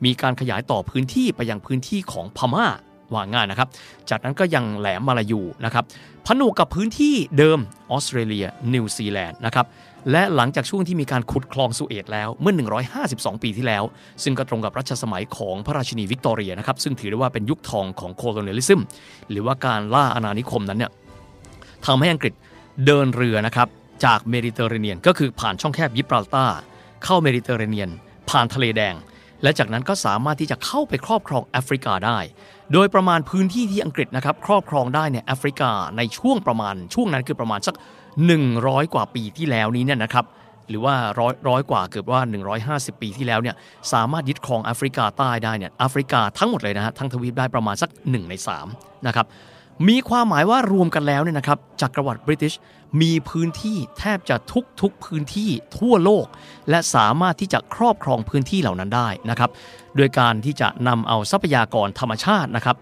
มีการขยายต่อพื้นที่ไปยังพื้นที่ของพม่าว่าง่ายนะครับ จากนั้นก็ยังแหลมมาลายูนะครับ ผนวกกับพื้นที่เดิมออสเตรเลียนิวซีแลนด์นะครับ และหลังจากช่วงที่มีการขุดคลองสุเอตแล้วเมื่อ 152 ปีที่แล้ว ซึ่งก็ตรงกับรัชสมัยของพระราชินีวิกตอเรียนะครับ ซึ่งถือได้ว่าเป็นยุคทองของ colonialism หรือว่าการล่าอาณานิคมนั้นเนี่ยทำให้อังกฤษเดินเรือนะครับจากเมดิเตอร์เรเนียน ก็คือผ่านช่องแคบยิบรอลตาร์เข้าเมดิเตอร์เรเนียน ผ่านทะเลแดง และจากนั้นก็สามารถที่จะเข้าไปครอบครองแอฟริกาได้ โดยประมาณพื้นที่ที่อังกฤษนะครับครอบครองได้เนี่ยแอฟริกาในช่วงประมาณช่วงนั้นคือประมาณสัก 100 กว่าปีที่แล้วนี้เนี่ยนะครับหรือว่าร้อยร้อยกว่าเกือบว่า 150 ปีที่แล้วเนี่ยสามารถยึดครองแอฟริกาใต้ได้เนี่ยแอฟริกาทั้งหมดเลยนะฮะทั้งทวีปได้ประมาณสัก 1 ใน3นะครับมีความหมายว่ารวมกันแล้วเนี่ยนะครับจักรวรรดิบริติชมีพื้นที่แทบจะทุกทุกพื้นที่ทั่วโลก และสามารถที่จะครอบครองพื้นที่เหล่านั้นได้นะครับโดยการที่จะนำเอาทรัพยากรธรรมชาตินะครับ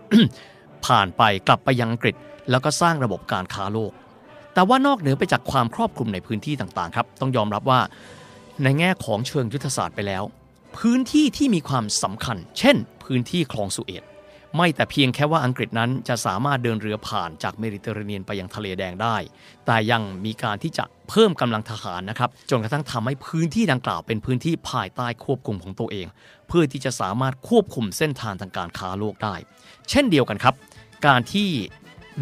ผ่านไปกลับไปยังอังกฤษ แล้วก็สร้างระบบการค้าโลก แต่ว่านอกเหนือไปจากความครอบคลุมในพื้นที่ต่างๆครับต้องยอมรับว่าในแง่ของเชิงยุทธศาสตร์ไปแล้ว พื้นที่ที่มีความสำคัญ เช่น พื้นที่คลองสุเอตไม่แต่เพียงแค่ว่าอังกฤษนั้นจะสามารถเดินเรือผ่านจากเมดิเตอร์เรเนียนไปยังทะเลแดงได้ แต่ยังมีการที่จะเพิ่มกำลังทหารนะครับ จนกระทั่งทำให้พื้นที่ดังกล่าวเป็นพื้นที่ภายใต้ควบคุมของตัวเอง เพื่อที่จะสามารถควบคุมเส้นทางทางการค้าโลกได้ เช่นเดียวกันครับ การที่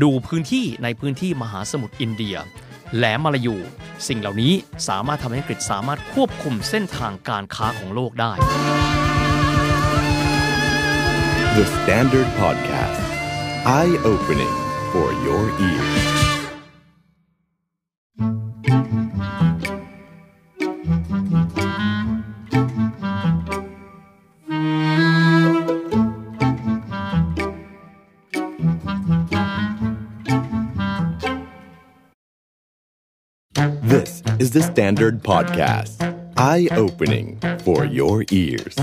ดูพื้นที่ในพื้นที่มหาสมุทรอินเดีย แหลมมาลายู สิ่งเหล่านี้สามารถทำให้อังกฤษสามารถควบคุมเส้นทางการค้าของโลกได้ The Standard Podcast. Eye opening for your ears. Is the Standard Podcast. Eye opening for your ears.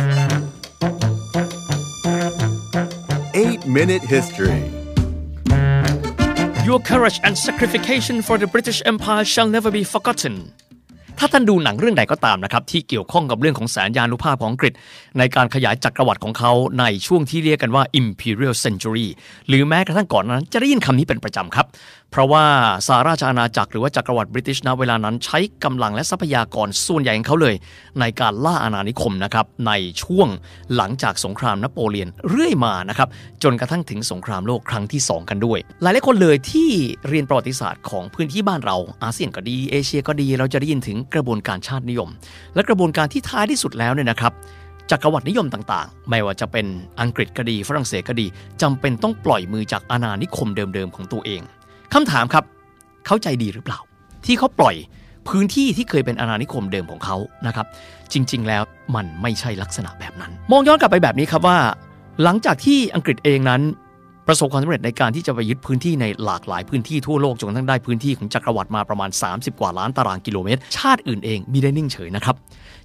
8 Minute History. Your courage and sacrifice for the British Empire shall never be forgotten ถ้าท่านดูหนังเรื่องใดก็ตามนะครับ ที่เกี่ยวข้องกับเรื่องของแสนยานุภาพของอังกฤษ ในการขยายจักรวรรดิของเขาในช่วงที่เรียกกันว่า Imperial Century หรือแม้กระทั่งก่อนนั้นจะได้ยินคำนี้เป็นประจำครับเพราะว่าสาราชอาณาจักรหรือว่าจักรวรรดิบริติชณเวลานั้นใช้กำลังและทรัพยากรส่วนใหญ่ของเขาเลย ในการล่าอาณานิคมนะครับในช่วงหลังจากสงครามนโปเลียนเรื่อยมานะครับจนกระทั่งถึงสงครามโลกครั้งที่ 2 กันด้วย หลายหลายคนเลยที่เรียนประวัติศาสตร์ของพื้นที่บ้านเราอาเซียนก็ดีเอเชียก็ดี เราจะได้ยินถึงกระบวนการชาตินิยม และกระบวนการที่ท้ายที่สุดแล้วเนี่ยนะครับจักรวรรดินิยมต่างๆ ไม่ว่าจะเป็นอังกฤษก็ดีฝรั่งเศสก็ดีจำเป็นต้องปล่อยมือจากอาณานิคมเดิมๆของตัวเอง คำถามครับ เข้าใจดีหรือเปล่า ที่เขาปล่อยพื้นที่ที่เคยเป็นอาณานิคมเดิมของเขานะครับ จริง ๆ แล้วมันไม่ใช่ลักษณะแบบนั้น มองย้อนกลับไปแบบนี้ครับว่า หลังจากที่อังกฤษเองนั้นประสบความสำเร็จในการที่จะไปยึดพื้นที่ในหลากหลายพื้นที่ทั่วโลกจนกระทั่งได้พื้นที่ของจักรวรรดิมาประมาณ 30 กว่าล้านตารางกิโลเมตร ชาติอื่นเองมีได้นิ่งเฉยนะครับ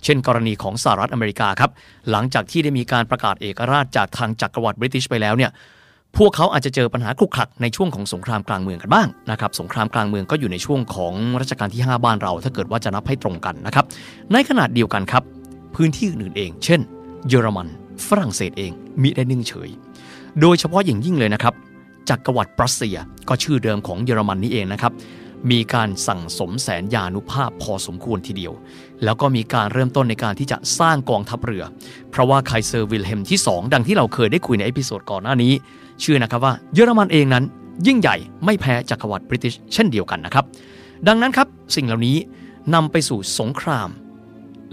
เช่นกรณีของสหรัฐอเมริกาครับ หลังจากที่ได้มีการประกาศเอกราชจากทางจักรวรรดิบริติชไปแล้วเนี่ย พวกเขาอาจจะเจอปัญหาคลุกคลักในช่วงของสงครามกลางเมืองกันบ้างนะครับสงครามกลางเมืองก็อยู่ในช่วงของรัชกาลที่ 5 บ้านเรา ถ้าเกิดว่าจะนับให้ตรงกันนะครับในขณะเดียวกันครับพื้นที่อื่นเอง เช่น เยอรมัน ฝรั่งเศสเองมิได้นิ่งเฉย โดยเฉพาะอย่างยิ่งเลยนะครับจักรวรรดิปรัสเซียก็ชื่อเดิมของเยอรมันนี่เองนะครับมีการสั่งสมแสนยานุภาพพอสมควรทีเดียว แล้วก็มีการเริ่มต้นในการที่จะสร้างกองทัพเรือ เพราะว่าไคเซอร์วิลเฮมที่ 2 ดังที่เราเคยได้คุยใน episode ก่อนหน้านี้ เชื่อนะครับว่าเยอรมันเองนั้น ยิ่งใหญ่ไม่แพ้จักรวรรดิบริติชเช่นเดียวกันนะครับดังนั้นครับสิ่งเหล่านี้นำไปสู่สงคราม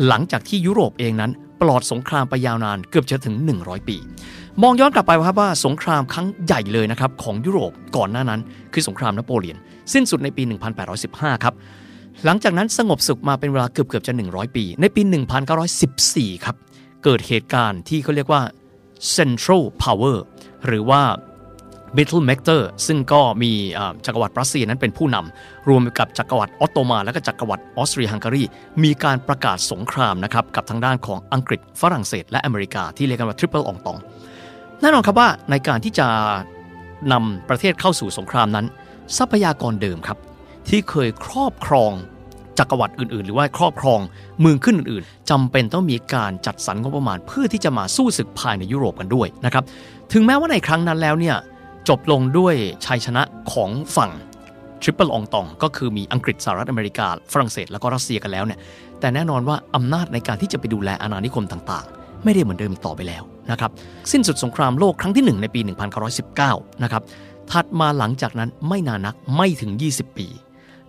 หลังจากที่ยุโรปเองนั้น ปลอดสงครามไปยาวนานเกือบจะถึง 100 ปี มองย้อนกลับไปครับว่าสงครามครั้งใหญ่เลยนะครับของยุโรปก่อนหน้านั้น คือสงครามนโปเลียน สิ้นสุดในปี 1815 ครับหลังจากนั้นสงบศึกมาเป็นเวลาเกือบเกือบจะ 100 ปี ในปี 1914 ครับ เกิดเหตุการณ์ที่เขาเรียกว่า Central Power หรือว่า Middle m e c t e r ซึ่งก็มีจักรวรรดิปรัสเซียนั้นเป็นผู้นำรวมกับจักรวรรดิออตโตมันและก็จักรวรรดิออสเตรียฮังการีมีการประกาศสงครามนะครับกับทางด้านของอังกฤษฝรั่งเศส และอเมริกาที่เรียกกันว่า Triple Entente แน่นอนครับว่าในการที่จะนำประเทศเข้าสู่สงครามนั้น ทรัพยากรเดิมครับ ที่เคยครอบครองจักรวรรดิอื่นๆ หรือว่าครอบครองเมืองขึ้นอื่นๆจำเป็นต้องมีการจัดสรรงบประมาณเพื่อที่จะมาสู้ศึกภายในยุโรปกันด้วยนะครับ ถึงแม้ว่าในครั้งนั้นแล้วเนี่ยจบลงด้วยชัยชนะของฝั่งทริปเปิลองตอง ก็คือมีอังกฤษสหรัฐอเมริกา ฝรั่งเศสแล้วก็รัสเซียกันแล้วเนี่ยแต่แน่นอนว่าอำนาจในการที่จะไปดูแลอาณานิคมต่างๆ ไม่ได้เหมือนเดิมอีกต่อไปแล้วนะครับสิ้นสุดสงครามโลกครั้งที่ 1 ในปี 1919 นะครับถัดมาหลังจากนั้นไม่นานนักไม่ถึง 20 ปี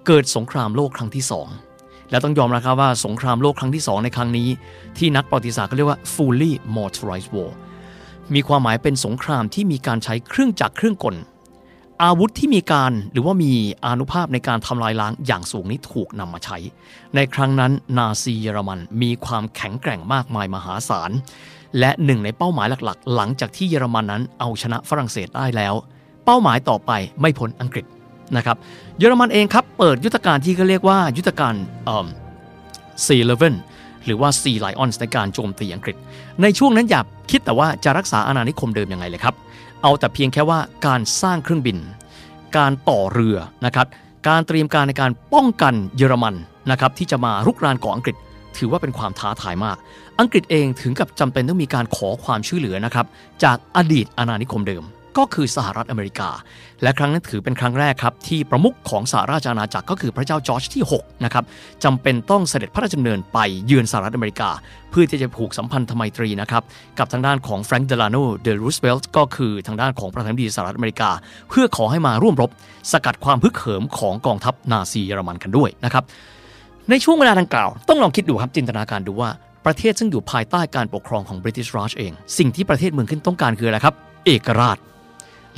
เกิดสงครามโลกครั้งที่ 2 และต้องยอมรับครับว่าสงครามโลกครั้งที่ 2 ในครั้งนี้ ที่นักประวัติศาสตร์เขาเรียกว่า fully motorized war มีความหมายเป็นสงครามที่มีการใช้เครื่องจักรเครื่องกล อาวุธที่มีการหรือว่ามีอนุภาพในการทำลายล้างอย่างสูงนี้ถูกนำมาใช้ ในครั้งนั้นนาซีเยอรมันมีความแข็งแกร่งมากมายมหาศาล และหนึ่งในเป้าหมายหลักๆ หลังจากที่เยอรมันนั้นเอาชนะฝรั่งเศสได้แล้ว เป้าหมายต่อไปไม่พ้นอังกฤษนะครับเยอรมันเองครับเปิดยุทธการที่เขาเรียกว่ายุทธการเอ่อซีเลเวน หรือว่า Sea Lions ในการโจมตีอังกฤษ ในช่วงนั้นอย่าคิดแต่ว่าจะรักษาอาณานิคมเดิมยังไงเลยครับ เอาแต่เพียงแค่ว่าการสร้างเครื่องบิน การต่อเรือนะครับ การเตรียมการในการป้องกันเยอรมันนะครับที่จะมารุกรานก่ออังกฤษ ถือว่าเป็นความท้าทายมาก อังกฤษเองถึงกับจำเป็นต้องมีการขอความช่วยเหลือนะครับจากอดีตอาณานิคมเดิม ก็คือสหรัฐอเมริกา และครั้งนั้นถือเป็นครั้งแรกครับที่ประมุขของสหราชอาณาจักรก็คือพระเจ้าจอร์จที่6นะครับจำเป็นต้องเสด็จพระราชดำเนินไปเยือนสหรัฐอเมริกา เพื่อที่จะผูกสัมพันธไมตรีนะครับกับทางด้านของแฟรงกลินเดลาโนรูสเวลต์ก็คือทางด้านของประธานาธิบดีสหรัฐอเมริกา เพื่อขอให้มาร่วมรบ สกัดความฮึกเหิมของกองทัพนาซีเยอรมันกันด้วยนะครับในช่วงเวลาดังกล่าว ต้องลองคิดดูครับจินตนาการดูว่าประเทศซึ่งอยู่ภายใต้การปกครองของบริ i ิชราชเอง สิ่งที่ประเทศเมืองขึ้นต้องการคืออะไรครับ เอกราช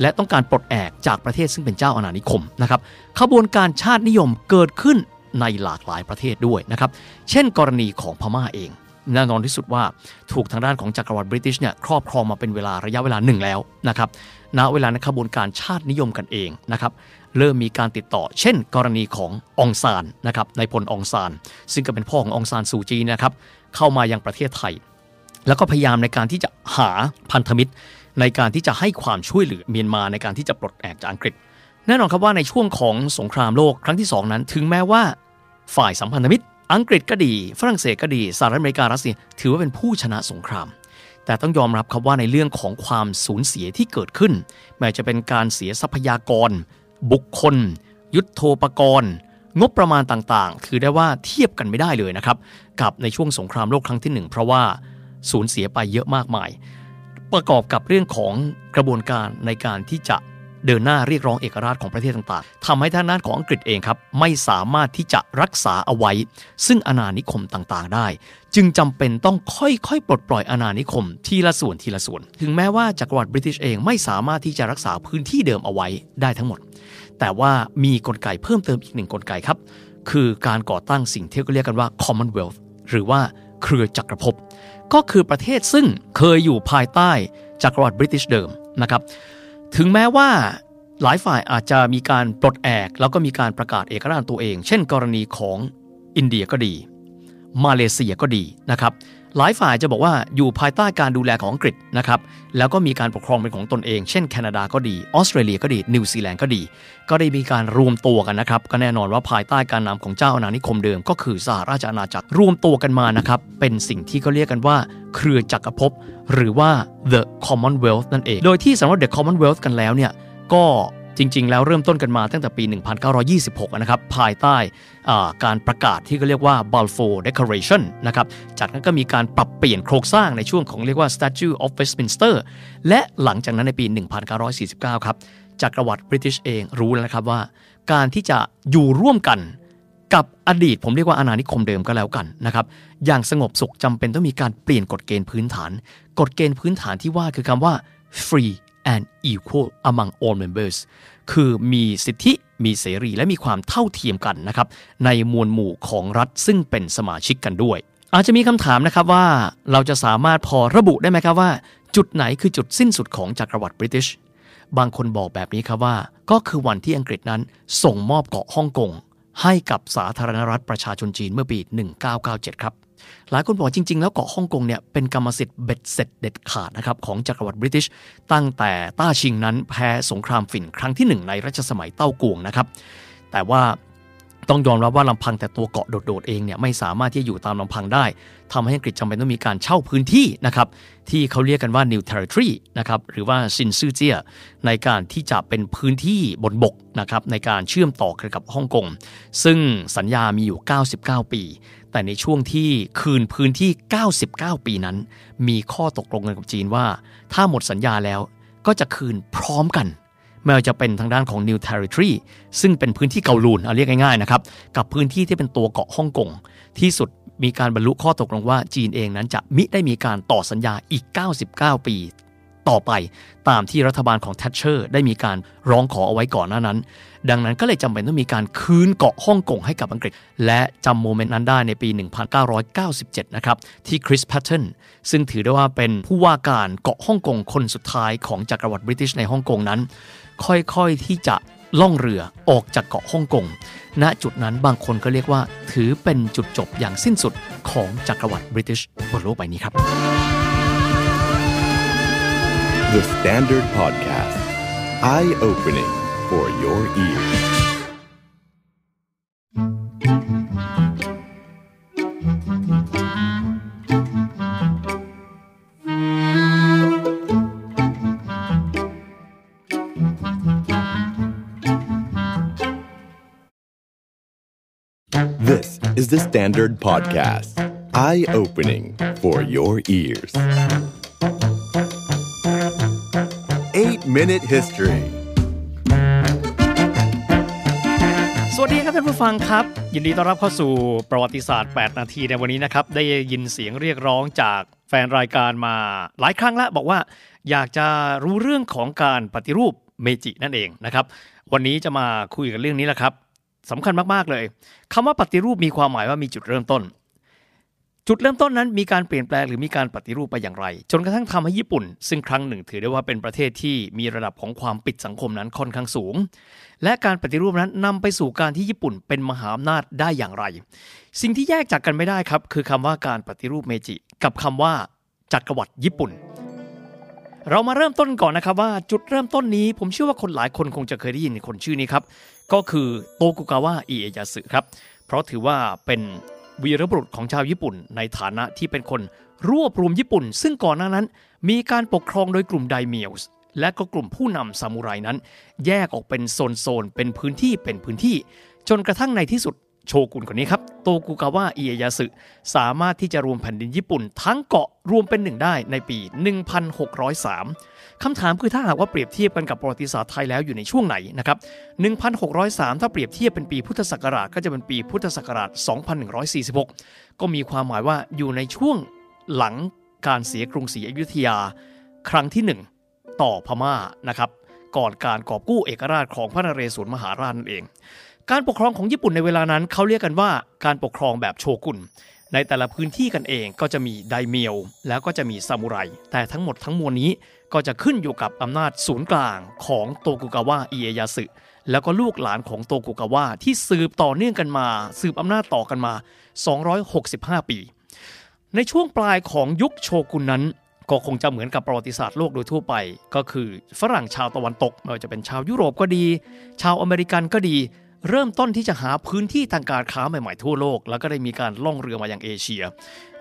และต้องการปลดแอกจากประเทศซึ่งเป็นเจ้าอาณานิคมนะครับขบวนการชาตินิยมเกิดขึ้นในหลากหลายประเทศด้วยนะครับ เช่นกรณีของพม่าเองแน่นอนที่สุดว่าถูกทางด้านของจักรวรรดิบริติชเนี่ยครอบครองมาเป็นเวลาระยะเวลาหนึ่งแล้วนะครับณเวลาในขบวนการชาตินิยมกันเองนะครับเริ่มมีการติดต่อ เช่น กรณีขององซานนะครับในพลองซาน ซึ่งก็เป็นพ่อขององซานซูจีนะครับเข้ามายังประเทศไทย แล้วก็พยายามในการที่จะหาพันธมิตร ในการที่จะให้ความช่วยเหลือเมียนมาในการที่จะปลดแอกจากอังกฤษ แน่นอนครับว่าในช่วงของสงครามโลกครั้งที่ 2 นั้น ถึงแม้ว่า ฝ่ายสัมพันธมิตร อังกฤษก็ดี ฝรั่งเศสก็ดีสหรัฐอเมริการัสเซียถือว่าเป็นผู้ชนะสงคราม แต่ต้องยอมรับครับว่าในเรื่องของความสูญเสียที่เกิดขึ้น แม้จะเป็นการเสียทรัพยากร บุคคล ยุทธโธปกรณ์งบประมาณต่างๆ ถือได้ว่าเทียบกันไม่ได้เลยนะครับ กับในช่วงสงครามโลกครั้งที่ 1 เพราะว่าสูญเสียไปเยอะมากมาย ประกอบกับเรื่องของกระบวนการในการที่จะเดินหน้าเรียกร้องเอกราชของประเทศต่างๆทำให้ทางด้านของอังกฤษเองครับ ไม่สามารถที่จะรักษาเอาไว้ ซึ่งอาณานิคมต่างๆ ได้ จึงจำเป็นต้องค่อยๆ ปลดปล่อยอาณานิคมทีละส่วนทีละส่วน ถึงแม้ว่าจักรวรรดิบริติชเองไม่สามารถที่จะรักษาพื้นที่เดิมเอาไว้ได้ทั้งหมด แต่ว่ามีกลไกเพิ่มเติมอีกหนึ่งกลไกครับ คือการก่อตั้งสิ่งที่เรียกกันว่า Commonwealth หรือว่าเครือจักรภพ ก็คือประเทศซึ่งเคยอยู่ภายใต้จักรวรรดิบริติชเดิมนะครับ ถึงแม้ว่าหลายฝ่ายอาจจะมีการปลดแอกแล้วก็มีการประกาศเอกราชตัวเอง เช่น กรณีของอินเดียก็ดี มาเลเซียก็ดีนะครับ หลายฝ่ายจะบอกว่าอยู่ภายใต้การดูแลของอังกฤษนะครับแล้วก็มีการปกครองเป็นของตนเอง เช่นแคนาดาก็ดีออสเตรเลียก็ดีนิวซีแลนด์ก็ดี ก็ได้มีการรวมตัวกันนะครับก็แน่นอนว่าภายใต้การนำของเจ้าอาณานิคมเดิม ก็คือสหราชอาณาจักรรวมตัวกันมานะครับเป็นสิ่งที่เขาเรียกกันว่า เครือจักรภพหรือว่า the Commonwealth นั่นเอง โดยที่สำหรับ the Commonwealth กันแล้วเนี่ยก็ จริง ๆ แล้วเริ่มต้นกันมาตั้งแต่ปี 1926 นะครับ ภายใต้การประกาศที่เขาเรียกว่า Balfour Declaration นะครับ จากนั้นก็มีการปรับเปลี่ยนโครงสร้างในช่วงของเรียกว่า Statue of Westminster และหลังจากนั้นในปี 1949 ครับ จักรวรรดิบริติชเองรู้แล้วนะครับว่า การที่จะอยู่ร่วมกันกับอดีตผมเรียกว่าอาณานิคมเดิมก็แล้วกันนะครับอย่างสงบสุขจำเป็นต้องมีการเปลี่ยนกฎเกณฑ์พื้นฐาน กฎเกณฑ์พื้นฐานที่ว่าคือคำว่า free and equal among all members คือมีสิทธิมีเสรีและมีความเท่าเทียมกันนะครับในมวลหมู่ของรัฐซึ่งเป็นสมาชิกกันด้วย อาจจะมีคำถามนะครับว่าเราจะสามารถพอระบุได้ไหมครับว่า จุดไหนคือจุดสิ้นสุดของจักรวรรดิบริติชบางคนบอกแบบนี้ครับว่า ก็คือวันที่อังกฤษนั้นส่งมอบเกาะฮ่องกงให้กับสาธารณรัฐประชาชนจีนเมื่อปี 1997 ครับ หลายคนบอกจริง ๆ แล้วเกาะฮ่องกงเนี่ยเป็นกรรมสิทธิ์เบ็ดเสร็จเด็ดขาดนะครับของจักรวรรดิบริติช ตั้งแต่ต้าชิงนั้นแพ้สงครามฝิ่นครั้งที่หนึ่งในรัชสมัยเต้ากวงนะครับ แต่ว่าต้องยอมรับว่าลำพังแต่ตัวเกาะโดดๆเองเนี่ยไม่สามารถที่จะอยู่ตามลำพังได้ทำให้อังกฤษจำเป็นต้องมีการเช่าพื้นที่นะครับที่เขาเรียกกันว่า new territory นะครับหรือว่าซินซื่อเจียในการที่จะเป็นพื้นที่บนบกนะครับในการเชื่อมต่อกับฮ่องกงซึ่งสัญญามีอยู่ 99 ปี แต่ในช่วงที่คืนพื้นที่ 99 ปีนั้น มีข้อตกลงกันกับจีนว่า ถ้าหมดสัญญาแล้วก็จะคืนพร้อมกันไม่ว่าจะเป็นทางด้านของ New Territory ซึ่งเป็นพื้นที่เกาลูนเอาเรียกง่ายๆนะครับ กับพื้นที่ที่เป็นตัวเกาะฮ่องกง ที่สุดมีการบรรลุข้อตกลงว่าจีนเองนั้นจะมิได้มีการต่อสัญญาอีก 99 ปีต่อไป ตามที่รัฐบาลของแทชเชอร์ ได้มีการร้องขอเอาไว้ก่อนหน้านั้น ดังนั้นก็เลยจำเป็นต้องมีการคืนเกาะฮ่องกงให้กับอังกฤษ และจำ moment นั้นได้ในปี 1997 นะครับ ที่คริสแพตเทนซึ่งถือได้ว่าเป็นผู้ว่าการเกาะฮ่องกงคนสุดท้ายของจักรวรรดิบริติชในฮ่องกงนั้น ค่อยๆที่จะล่องเรือออกจากเกาะฮ่องกง ณ จุดนั้นบางคนก็เรียกว่า ถือเป็นจุดจบอย่างสิ้นสุดของจักรวรรดิบริติชบนโลกใบนี้ครับ The Standard Podcast. Eye opening for your ears. This is the Standard Podcast. Eye opening for your ears. 8 Minute History สวัสดีครับท่านผู้ฟังครับ ยินดีต้อนรับเข้าสู่ประวัติศาสตร์ 8 นาทีในวันนี้นะครับ ได้ยินเสียงเรียกร้องจากแฟนรายการมาหลายครั้งแล้วบอกว่า อยากจะรู้เรื่องของการปฏิรูปเมจินั่นเองนะครับวันนี้จะมาคุยกันเรื่องนี้แหละครับสำคัญมากๆเลยคำว่าปฏิรูปมีความหมายว่ามีจุดเริ่มต้น จุดเริ่มต้นนั้นมีการเปลี่ยนแปลงหรือมีการปฏิรูปไปอย่างไร จนกระทั่งทำให้ญี่ปุ่น ซึ่งครั้งหนึ่งถือได้ว่าเป็นประเทศที่มีระดับของความปิดสังคมนั้นค่อนข้างสูง และการปฏิรูปนั้นนำไปสู่การที่ญี่ปุ่นเป็นมหาอำนาจได้อย่างไร สิ่งที่แยกจากกันไม่ได้ครับ คือคำว่าการปฏิรูปเมจิ กับคำว่าจักรวรรดิญี่ปุ่น เรามาเริ่มต้นก่อนนะครับว่าจุดเริ่มต้นนี้ ผมเชื่อว่าคนหลายคนคงจะเคยได้ยินคนชื่อนี้ครับก็คือโตกุกาวะอิเอยาสึครับเพราะถือว่าเป็น วีรบุรุษของชาวญี่ปุ่น ในฐานะที่เป็นคนรวบรวมญี่ปุ่น ซึ่งก่อนหน้านั้น มีการปกครองโดยกลุ่มไดเมียลส์และก็กลุ่มผู้นำซามูไรนั้น แยกออกเป็นโซนๆเป็นพื้นที่เป็นพื้นที่ จนกระทั่งในที่สุดโชกุนคนนี้ครับ โตกุกาวะอิเอยาสึสามารถที่จะรวมแผ่นดินญี่ปุ่น ทั้งเกาะรวมเป็นหนึ่งได้ในปี 1603 คำถามคือถ้าหากว่าเปรียบเทียบกันกับประวัติศาสตร์ไทยแล้วอยู่ในช่วงไหนนะครับ 1603 ถ้าเปรียบเทียบเป็นปีพุทธศักราชก็จะเป็นปีพุทธศักราช 2146 ก็มีความหมายว่าอยู่ในช่วงหลังการเสียกรุงศรีอยุธยา ครั้งที่หนึ่งต่อพม่านะครับก่อนการกอบกู้เอกราชของพระนเรศวรมหาราชนั่นเอง การปกครองของญี่ปุ่นในเวลานั้นเขาเรียกกันว่าการปกครองแบบโชกุนในแต่ละพื้นที่กันเองก็จะมีไดเมียวแล้วก็จะมีซามูไรแต่ทั้งหมดทั้งมวลนี้ ก็จะขึ้นอยู่กับอำนาจศูนย์กลางของโตกุกาวะอิเอยาสึแล้วก็ลูกหลานของโตกุกาวะที่สืบต่อเนื่องกันมา สืบอำนาจต่อกันมา 265 ปี ในช่วงปลายของยุคโชกุนนั้น ก็คงจะเหมือนกับประวัติศาสตร์โลกโดยทั่วไป ก็คือฝรั่งชาวตะวันตกไม่ว่าจะเป็นชาวยุโรปก็ดี ชาวอเมริกันก็ดี เริ่มต้นที่จะหาพื้นที่ทางการค้าใหม่ๆทั่วโลก แล้วก็ได้มีการล่องเรือมาอยังเอเชีย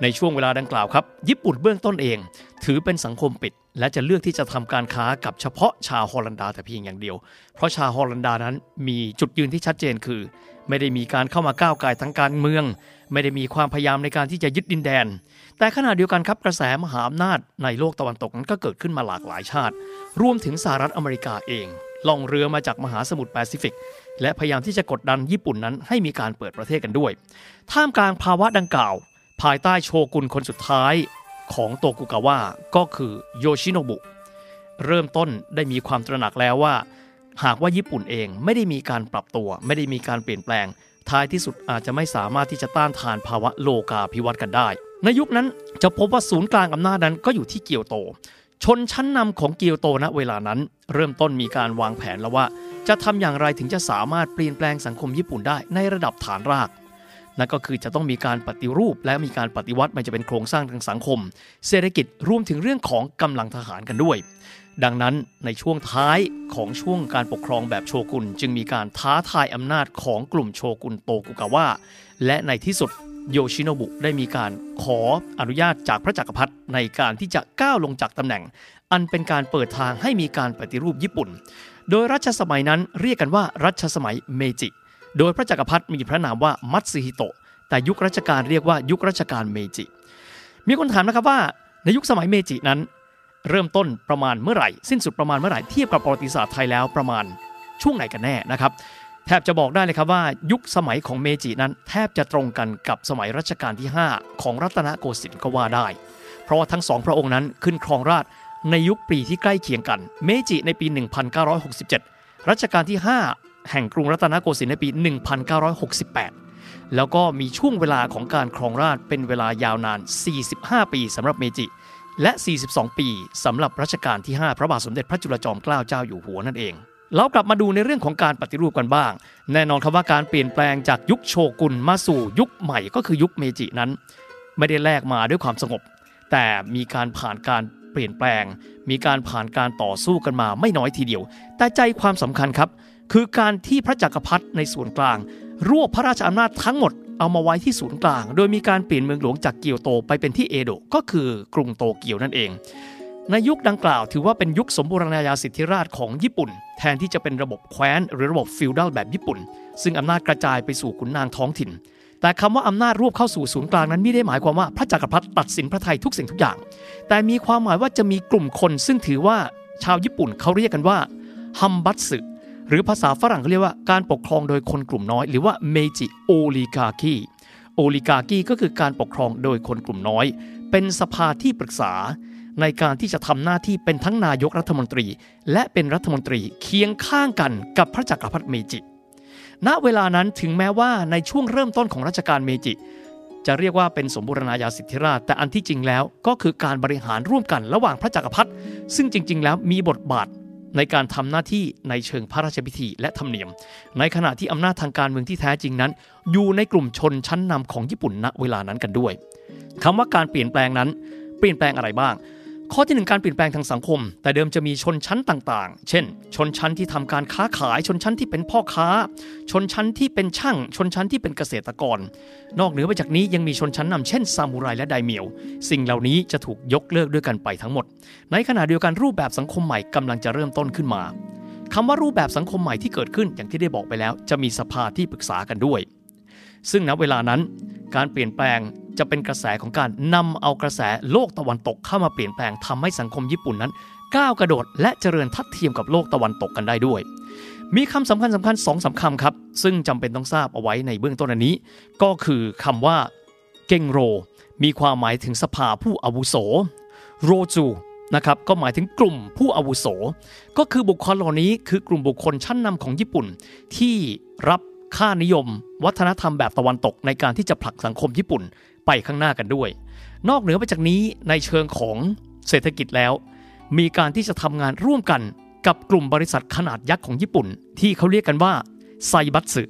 ในช่วงเวลาดังกล่าวครับ ญี่ปุ่นเบื้องต้นเอง ถือเป็นสังคมปิด และจะเลือกที่จะทำการค้ากับเฉพาะชาวฮอลันดาแต่เพียงอย่างเดียว เพราะชาวฮอลันดานั้นมีจุดยืนที่ชัดเจนคือ ไม่ได้มีการเข้ามาก้าวไก่ทางการเมือง ไม่ได้มีความพยายามในการที่จะยึดดินแดน แต่ขณะเดียวกันครับกระแสมหาอำนาจในโลกตะวันตกนั้นก็เกิดขึ้นมาหลากหลายชาติ รวมถึงสหรัฐอเมริกาเอง ล่องเรือมาจากมหาสมุทรแปซิฟิก และพยายามที่จะกดดันญี่ปุ่นนั้นให้มีการเปิดประเทศกันด้วย ท่ามกลางภาวะดังกล่าว ภายใต้โชกุนคนสุดท้าย ของโตกุกาวะก็คือโยชิโนบุ เริ่มต้นได้มีความตระหนักแล้วว่า หากว่าญี่ปุ่นเองไม่ได้มีการปรับตัว ไม่ได้มีการเปลี่ยนแปลง ท้ายที่สุดอาจจะไม่สามารถที่จะต้านทานภาวะโลกาภิวัตน์กันได้ ในยุคนั้นจะพบว่าศูนย์กลางอำนาจนั้นก็อยู่ที่เกียวโต ชนชั้นนำของเกียวโตณเวลานั้น เริ่มต้นมีการวางแผนแล้วว่า จะทำอย่างไรถึงจะสามารถเปลี่ยนแปลงสังคมญี่ปุ่นได้ในระดับฐานราก นั่นก็คือจะต้องมีการปฏิรูป และมีการปฏิวัติไม่จะเป็นโครงสร้างทางสังคม เศรษฐกิจรวมถึงเรื่องของกำลังทหารกันด้วย ดังนั้นในช่วงท้ายของช่วงการปกครองแบบโชกุน จึงมีการท้าทายอำนาจของกลุ่มโชกุนโตกุกาวะและในที่สุดโยชิโนบุได้มีการขออนุญาตจากพระจักรพรรดิในการที่จะก้าวลงจากตำแหน่ง อันเป็นการเปิดทางให้มีการปฏิรูปญี่ปุ่น โดยรัชสมัยนั้นเรียกกันว่ารัชสมัยเมจิ โดยพระจักรพรรดิมีพระนามว่ามัตสึฮิโตะ แต่ยุครัชกาลเรียกว่ายุครัชกาลเมจิ มีคนถามนะครับว่าในยุคสมัยเมจินั้น เริ่มต้นประมาณเมื่อไหร่ สิ้นสุดประมาณเมื่อไหร่เทียบกับประวัติศาสตร์ไทยแล้วประมาณช่วงไหนกันแน่นะครับแทบจะบอกได้เลยครับว่ายุคสมัยของเมจินั้น แทบจะตรงกันกับสมัยรัชกาลที่ 5 ของรัตนโกสินทร์ก็ว่าได้ เพราะว่าทั้งสองพระองค์นั้นขึ้นครองราชย์ในยุคปีที่ใกล้เคียงกัน เมจิในปี 1967 รัชกาลที่ 5 แห่งกรุงรัตนโกสินทร์ในปี 1968 แล้วก็มีช่วงเวลาของการครองราชเป็นเวลายาวนาน 45 ปีสำหรับเมจิ และ 42 ปีสำหรับรัชกาลที่ 5 พระบาทสมเด็จพระจุลจอมเกล้าเจ้าอยู่หัวนั่นเองเรากลับมาดูในเรื่องของการปฏิรูปกันบ้าง แน่นอนครับว่าการเปลี่ยนแปลงจากยุคโชกุนมาสู่ยุคใหม่ก็คือยุคเมจินั้น ไม่ได้แลกมาด้วยความสงบ แต่มีการผ่านการเปลี่ยนแปลง มีการผ่านการต่อสู้กันมาไม่น้อยทีเดียว แต่ใจความสำคัญครับ คือการที่พระจักรพรรดิในส่วนกลาง รวบพระราชอำนาจทั้งหมดเอามาไว้ที่ศูนย์กลาง โดยมีการเปลี่ยนเมืองหลวงจากเกียวโตไปเป็นที่เอโดะก็คือกรุงโตเกียวนั่นเอง ในยุคดังกล่าวถือว่าเป็นยุคสมบูรณาญาสิทธิราชของญี่ปุ่น แทนที่จะเป็นระบบแคว้นหรือระบบฟิวดัลแบบญี่ปุ่น ซึ่งอำนาจกระจายไปสู่ขุนนางท้องถิ่น แต่คำว่าอำนาจรวบเข้าสู่ศูนย์กลางนั้นไม่ได้หมายความว่าพระจักรพรรดิตัดสินพระไทยทุกสิ่งทุกอย่าง แต่มีความหมายว่าจะมีกลุ่มคนซึ่งถือว่าชาวญี่ปุ่นเขาเรียกกันว่าฮัมบัตสึ หรือภาษาฝรั่งเขาเรียกว่าการปกครองโดยคนกลุ่มน้อย หรือว่าเมจิ oligarchy oligarchy ก็คือการปกครองโดยคนกลุ่มน้อย เป็นสภาที่ปรึกษา ในการที่จะทำหน้าที่เป็นทั้งนายกรัฐมนตรี และเป็นรัฐมนตรีเคียงข้างกันกับพระจักรพรรดิเมจิ ณเวลานั้นถึงแม้ว่าในช่วงเริ่มต้นของรัชกาลเมจิ จะเรียกว่าเป็นสมบูรณาญาสิทธิราชย์ แต่อันที่จริงแล้วก็คือการบริหารร่วมกันระหว่างพระจักรพรรดิซึ่งจริง ๆ แล้วมีบทบาท ในการทำหน้าที่ในเชิงพระราชพิธีและธรรมเนียม ในขณะที่อำนาจทางการเมืองที่แท้จริงนั้น อยู่ในกลุ่มชนชั้นนำของญี่ปุ่นณเวลานั้นกันด้วยคำว่าการเปลี่ยนแปลงนั้น เปลี่ยนแปลงอะไรบ้าง ข้อที่หนึ่งการเปลี่ยนแปลงทางสังคม แต่เดิมจะมีชนชั้นต่างๆ เช่น ชนชั้นที่ทำการค้าขาย ชนชั้นที่เป็นพ่อค้า ชนชั้นที่เป็นช่าง ชนชั้นที่เป็นเกษตรกร นอกเหนือไปจากนี้ยังมีชนชั้นนำเช่นซามูไรและไดเมียว สิ่งเหล่านี้จะถูกยกเลิกด้วยกันไปทั้งหมด ในขณะเดียวกันรูปแบบสังคมใหม่กำลังจะเริ่มต้นขึ้นมาคำว่ารูปแบบสังคมใหม่ที่เกิดขึ้นอย่างที่ได้บอกไปแล้ว จะมีสภาที่ปรึกษากันด้วย ซึ่งณเวลานั้น การเปลี่ยนแปลง จะเป็นกระแสของการนำเอากระแสโลกตะวันตกเข้ามาเปลี่ยนแปลงทำให้สังคมญี่ปุ่นนั้น ก้าวกระโดดและเจริญทัดเทียมกับโลกตะวันตกกันได้ด้วย มีคำสำคัญสำคัญสองสาคำครับ ซึ่งจำเป็นต้องทราบเอาไว้ในเบื้องต้นอันนี้ ก็คือคำว่าเกงโร มีความหมายถึงสภาผู้อาวุโสโรจูนะครับก็หมายถึงกลุ่มผู้อาวุโส ก็คือบุคคลเหล่านี้คือกลุ่มบุคคลชั้นนำของญี่ปุ่น ที่รับค่านิยม วัฒนธรรมแบบตะวันตกในการที่จะผลักสังคมญี่ปุ่น ไปข้างหน้ากันด้วย นอกเหนือไปจากนี้ในเชิงของเศรษฐกิจแล้ว มีการที่จะทำงานร่วมกันกับกลุ่มบริษัทขนาดยักษ์ของญี่ปุ่น ที่เขาเรียกกันว่าไซบัตสึ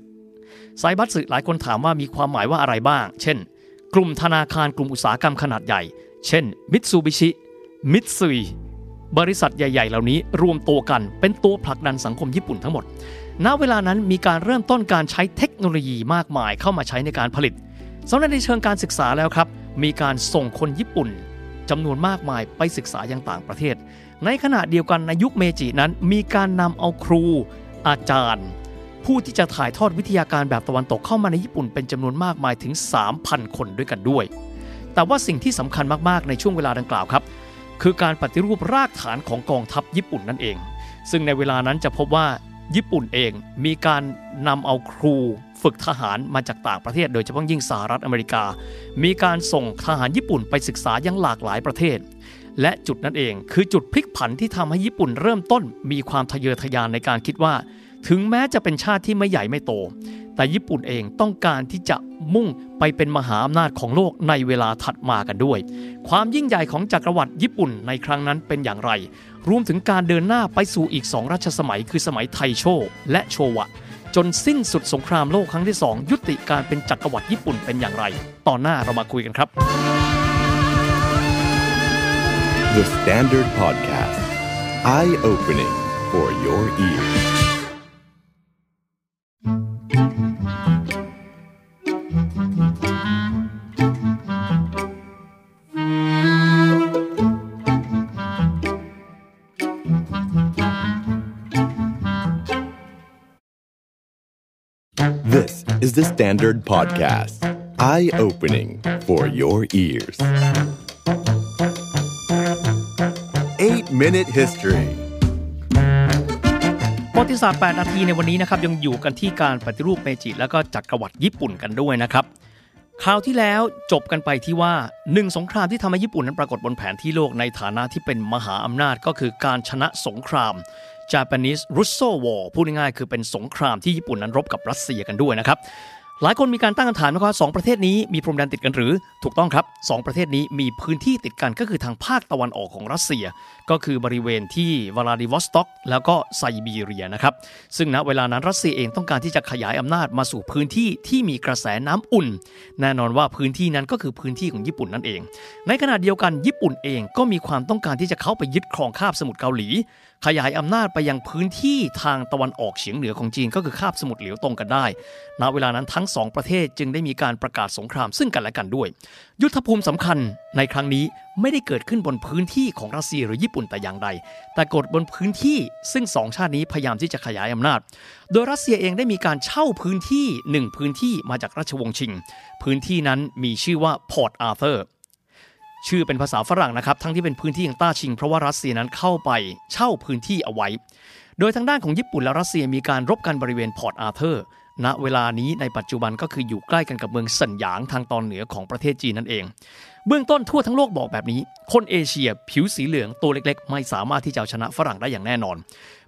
ไซบัตสึหลายคนถามว่ามีความหมายว่าอะไรบ้าง เช่น กลุ่มธนาคารกลุ่มอุตสาหกรรมขนาดใหญ่ เช่นมิตซูบิชิมิตซุยบริษัทใหญ่ ๆ เหล่านี้รวมตัวกันเป็นตัวผลักดันสังคมญี่ปุ่นทั้งหมด ณ เวลานั้นมีการเริ่มต้นการใช้เทคโนโลยีมากมายเข้ามาใช้ในการผลิต สำหรับในเชิงการศึกษาแล้วครับ มีการส่งคนญี่ปุ่นจำนวนมากมายไปศึกษายังต่างประเทศ ในขณะเดียวกันในยุคเมจินั้น มีการนำเอาครู อาจารย์ ผู้ที่จะถ่ายทอดวิทยาการแบบตะวันตกเข้ามาในญี่ปุ่นเป็นจำนวนมากมายถึง 3,000 คนด้วยกันด้วย แต่ว่าสิ่งที่สำคัญมากๆในช่วงเวลาดังกล่าวครับ คือการปฏิรูปรากฐานของกองทัพญี่ปุ่นนั่นเอง ซึ่งในเวลานั้นจะพบว่าญี่ปุ่นเองมีการนำเอาครู ฝึกทหารมาจากต่างประเทศ โดยเฉพาะยิ่งสหรัฐอเมริกา มีการส่งทหารญี่ปุ่นไปศึกษายังหลากหลายประเทศ และจุดนั้นเองคือจุดพลิกผันที่ทำให้ญี่ปุ่นเริ่มต้น มีความทะเยอทะยานในการคิดว่า ถึงแม้จะเป็นชาติที่ไม่ใหญ่ไม่โต แต่ญี่ปุ่นเองต้องการที่จะมุ่งไปเป็นมหาอำนาจของโลกในเวลาถัดมากันด้วย ความยิ่งใหญ่ของจักรวรรดิญี่ปุ่นในครั้งนั้นเป็นอย่างไร รวมถึงการเดินหน้าไปสู่อีกสองรัชสมัย คือสมัยไทโช และโชวะ จนสิ้นสุดสงครามโลกครั้งที่ 2 ยุติการเป็นจักรวรรดิญี่ปุ่นเป็นอย่างไร ตอนหน้าเรามาคุยกันครับ The Standard Podcast. Eye opening for your ears. Is the Standard Podcast. Eye opening for your ears. 8 Minute History ประวัติศาสตร์ 8 นาทีในวันนี้นะครับยังอยู่กันที่การปฏิรูปเมจิ แล้วก็จักรวรรดิญี่ปุ่นกันด้วยนะครับคราวที่แล้วจบกันไปที่ว่าหนึ่งสงครามที่ทำให้ญี่ปุ่นนั้นปรากฏบนแผนที่โลกในฐานะที่เป็นมหาอำนาจก็คือการชนะสงคราม Japanese Russo War พูดง่ายๆคือเป็นสงครามที่ญี่ปุ่นนั้นรบกับรัสเซียกันด้วยนะครับหลายคนมีการตั้งคำถามนะครับสองประเทศนี้มีพรมแดนติดกันหรือ ถูกต้องครับสองประเทศนี้มีพื้นที่ติดกันก็คือทางภาคตะวันออกของรัสเซีย ก็คือบริเวณที่วลาดิวอสต็อก แล้วก็ไซบีเรียนะครับ ซึ่งณเวลานั้นรัสเซียเองต้องการที่จะขยายอำนาจมาสู่พื้นที่ที่มีกระแสน้ำอุ่น แน่นอนว่าพื้นที่นั้นก็คือพื้นที่ของญี่ปุ่นนั่นเอง ในขณะเดียวกันญี่ปุ่นเองก็มีความต้องการที่จะเข้าไปยึดครองคาบสมุทรเกาหลี ขยายอำนาจไปยังพื้นที่ทางตะวันออกเฉียงเหนือของจีนก็คือคาบสมุทรเหลียวตงกันด้วย ณ เวลานั้นทั้งสองประเทศจึงได้มีการประกาศสงครามซึ่งกันและกันด้วย ยุทธภูมิสำคัญในครั้งนี้ไม่ได้เกิดขึ้นบนพื้นที่ของรัสเซียหรือญี่ปุ่นแต่อย่างใด แต่เกิดบนพื้นที่ซึ่งสองชาตินี้พยายามที่จะขยายอำนาจ โดยรัสเซียเองได้มีการเช่าพื้นที่หนึ่งพื้นที่มาจากราชวงศ์ชิง พื้นที่นั้นมีชื่อว่าพอร์ตอาร์เธอร์ ชื่อเป็นภาษาฝรั่งนะครับ ทั้งที่เป็นพื้นที่ของต้าชิง เพราะว่ารัสเซียนั้นเข้าไปเช่าพื้นที่เอาไว้ โดยทางด้านของญี่ปุ่นและรัสเซียมีการรบกันบริเวณพอร์ตอาร์เธอร์ ณ เวลานี้ในปัจจุบันก็คืออยู่ใกล้กันกับเมืองสันหยางทางตอนเหนือของประเทศจีนนั่นเอง เบื้องต้นทั่วทั้งโลกบอกแบบนี้ คนเอเชียผิวสีเหลืองตัวเล็กๆ ไม่สามารถที่จะชนะฝรั่งได้อย่างแน่นอน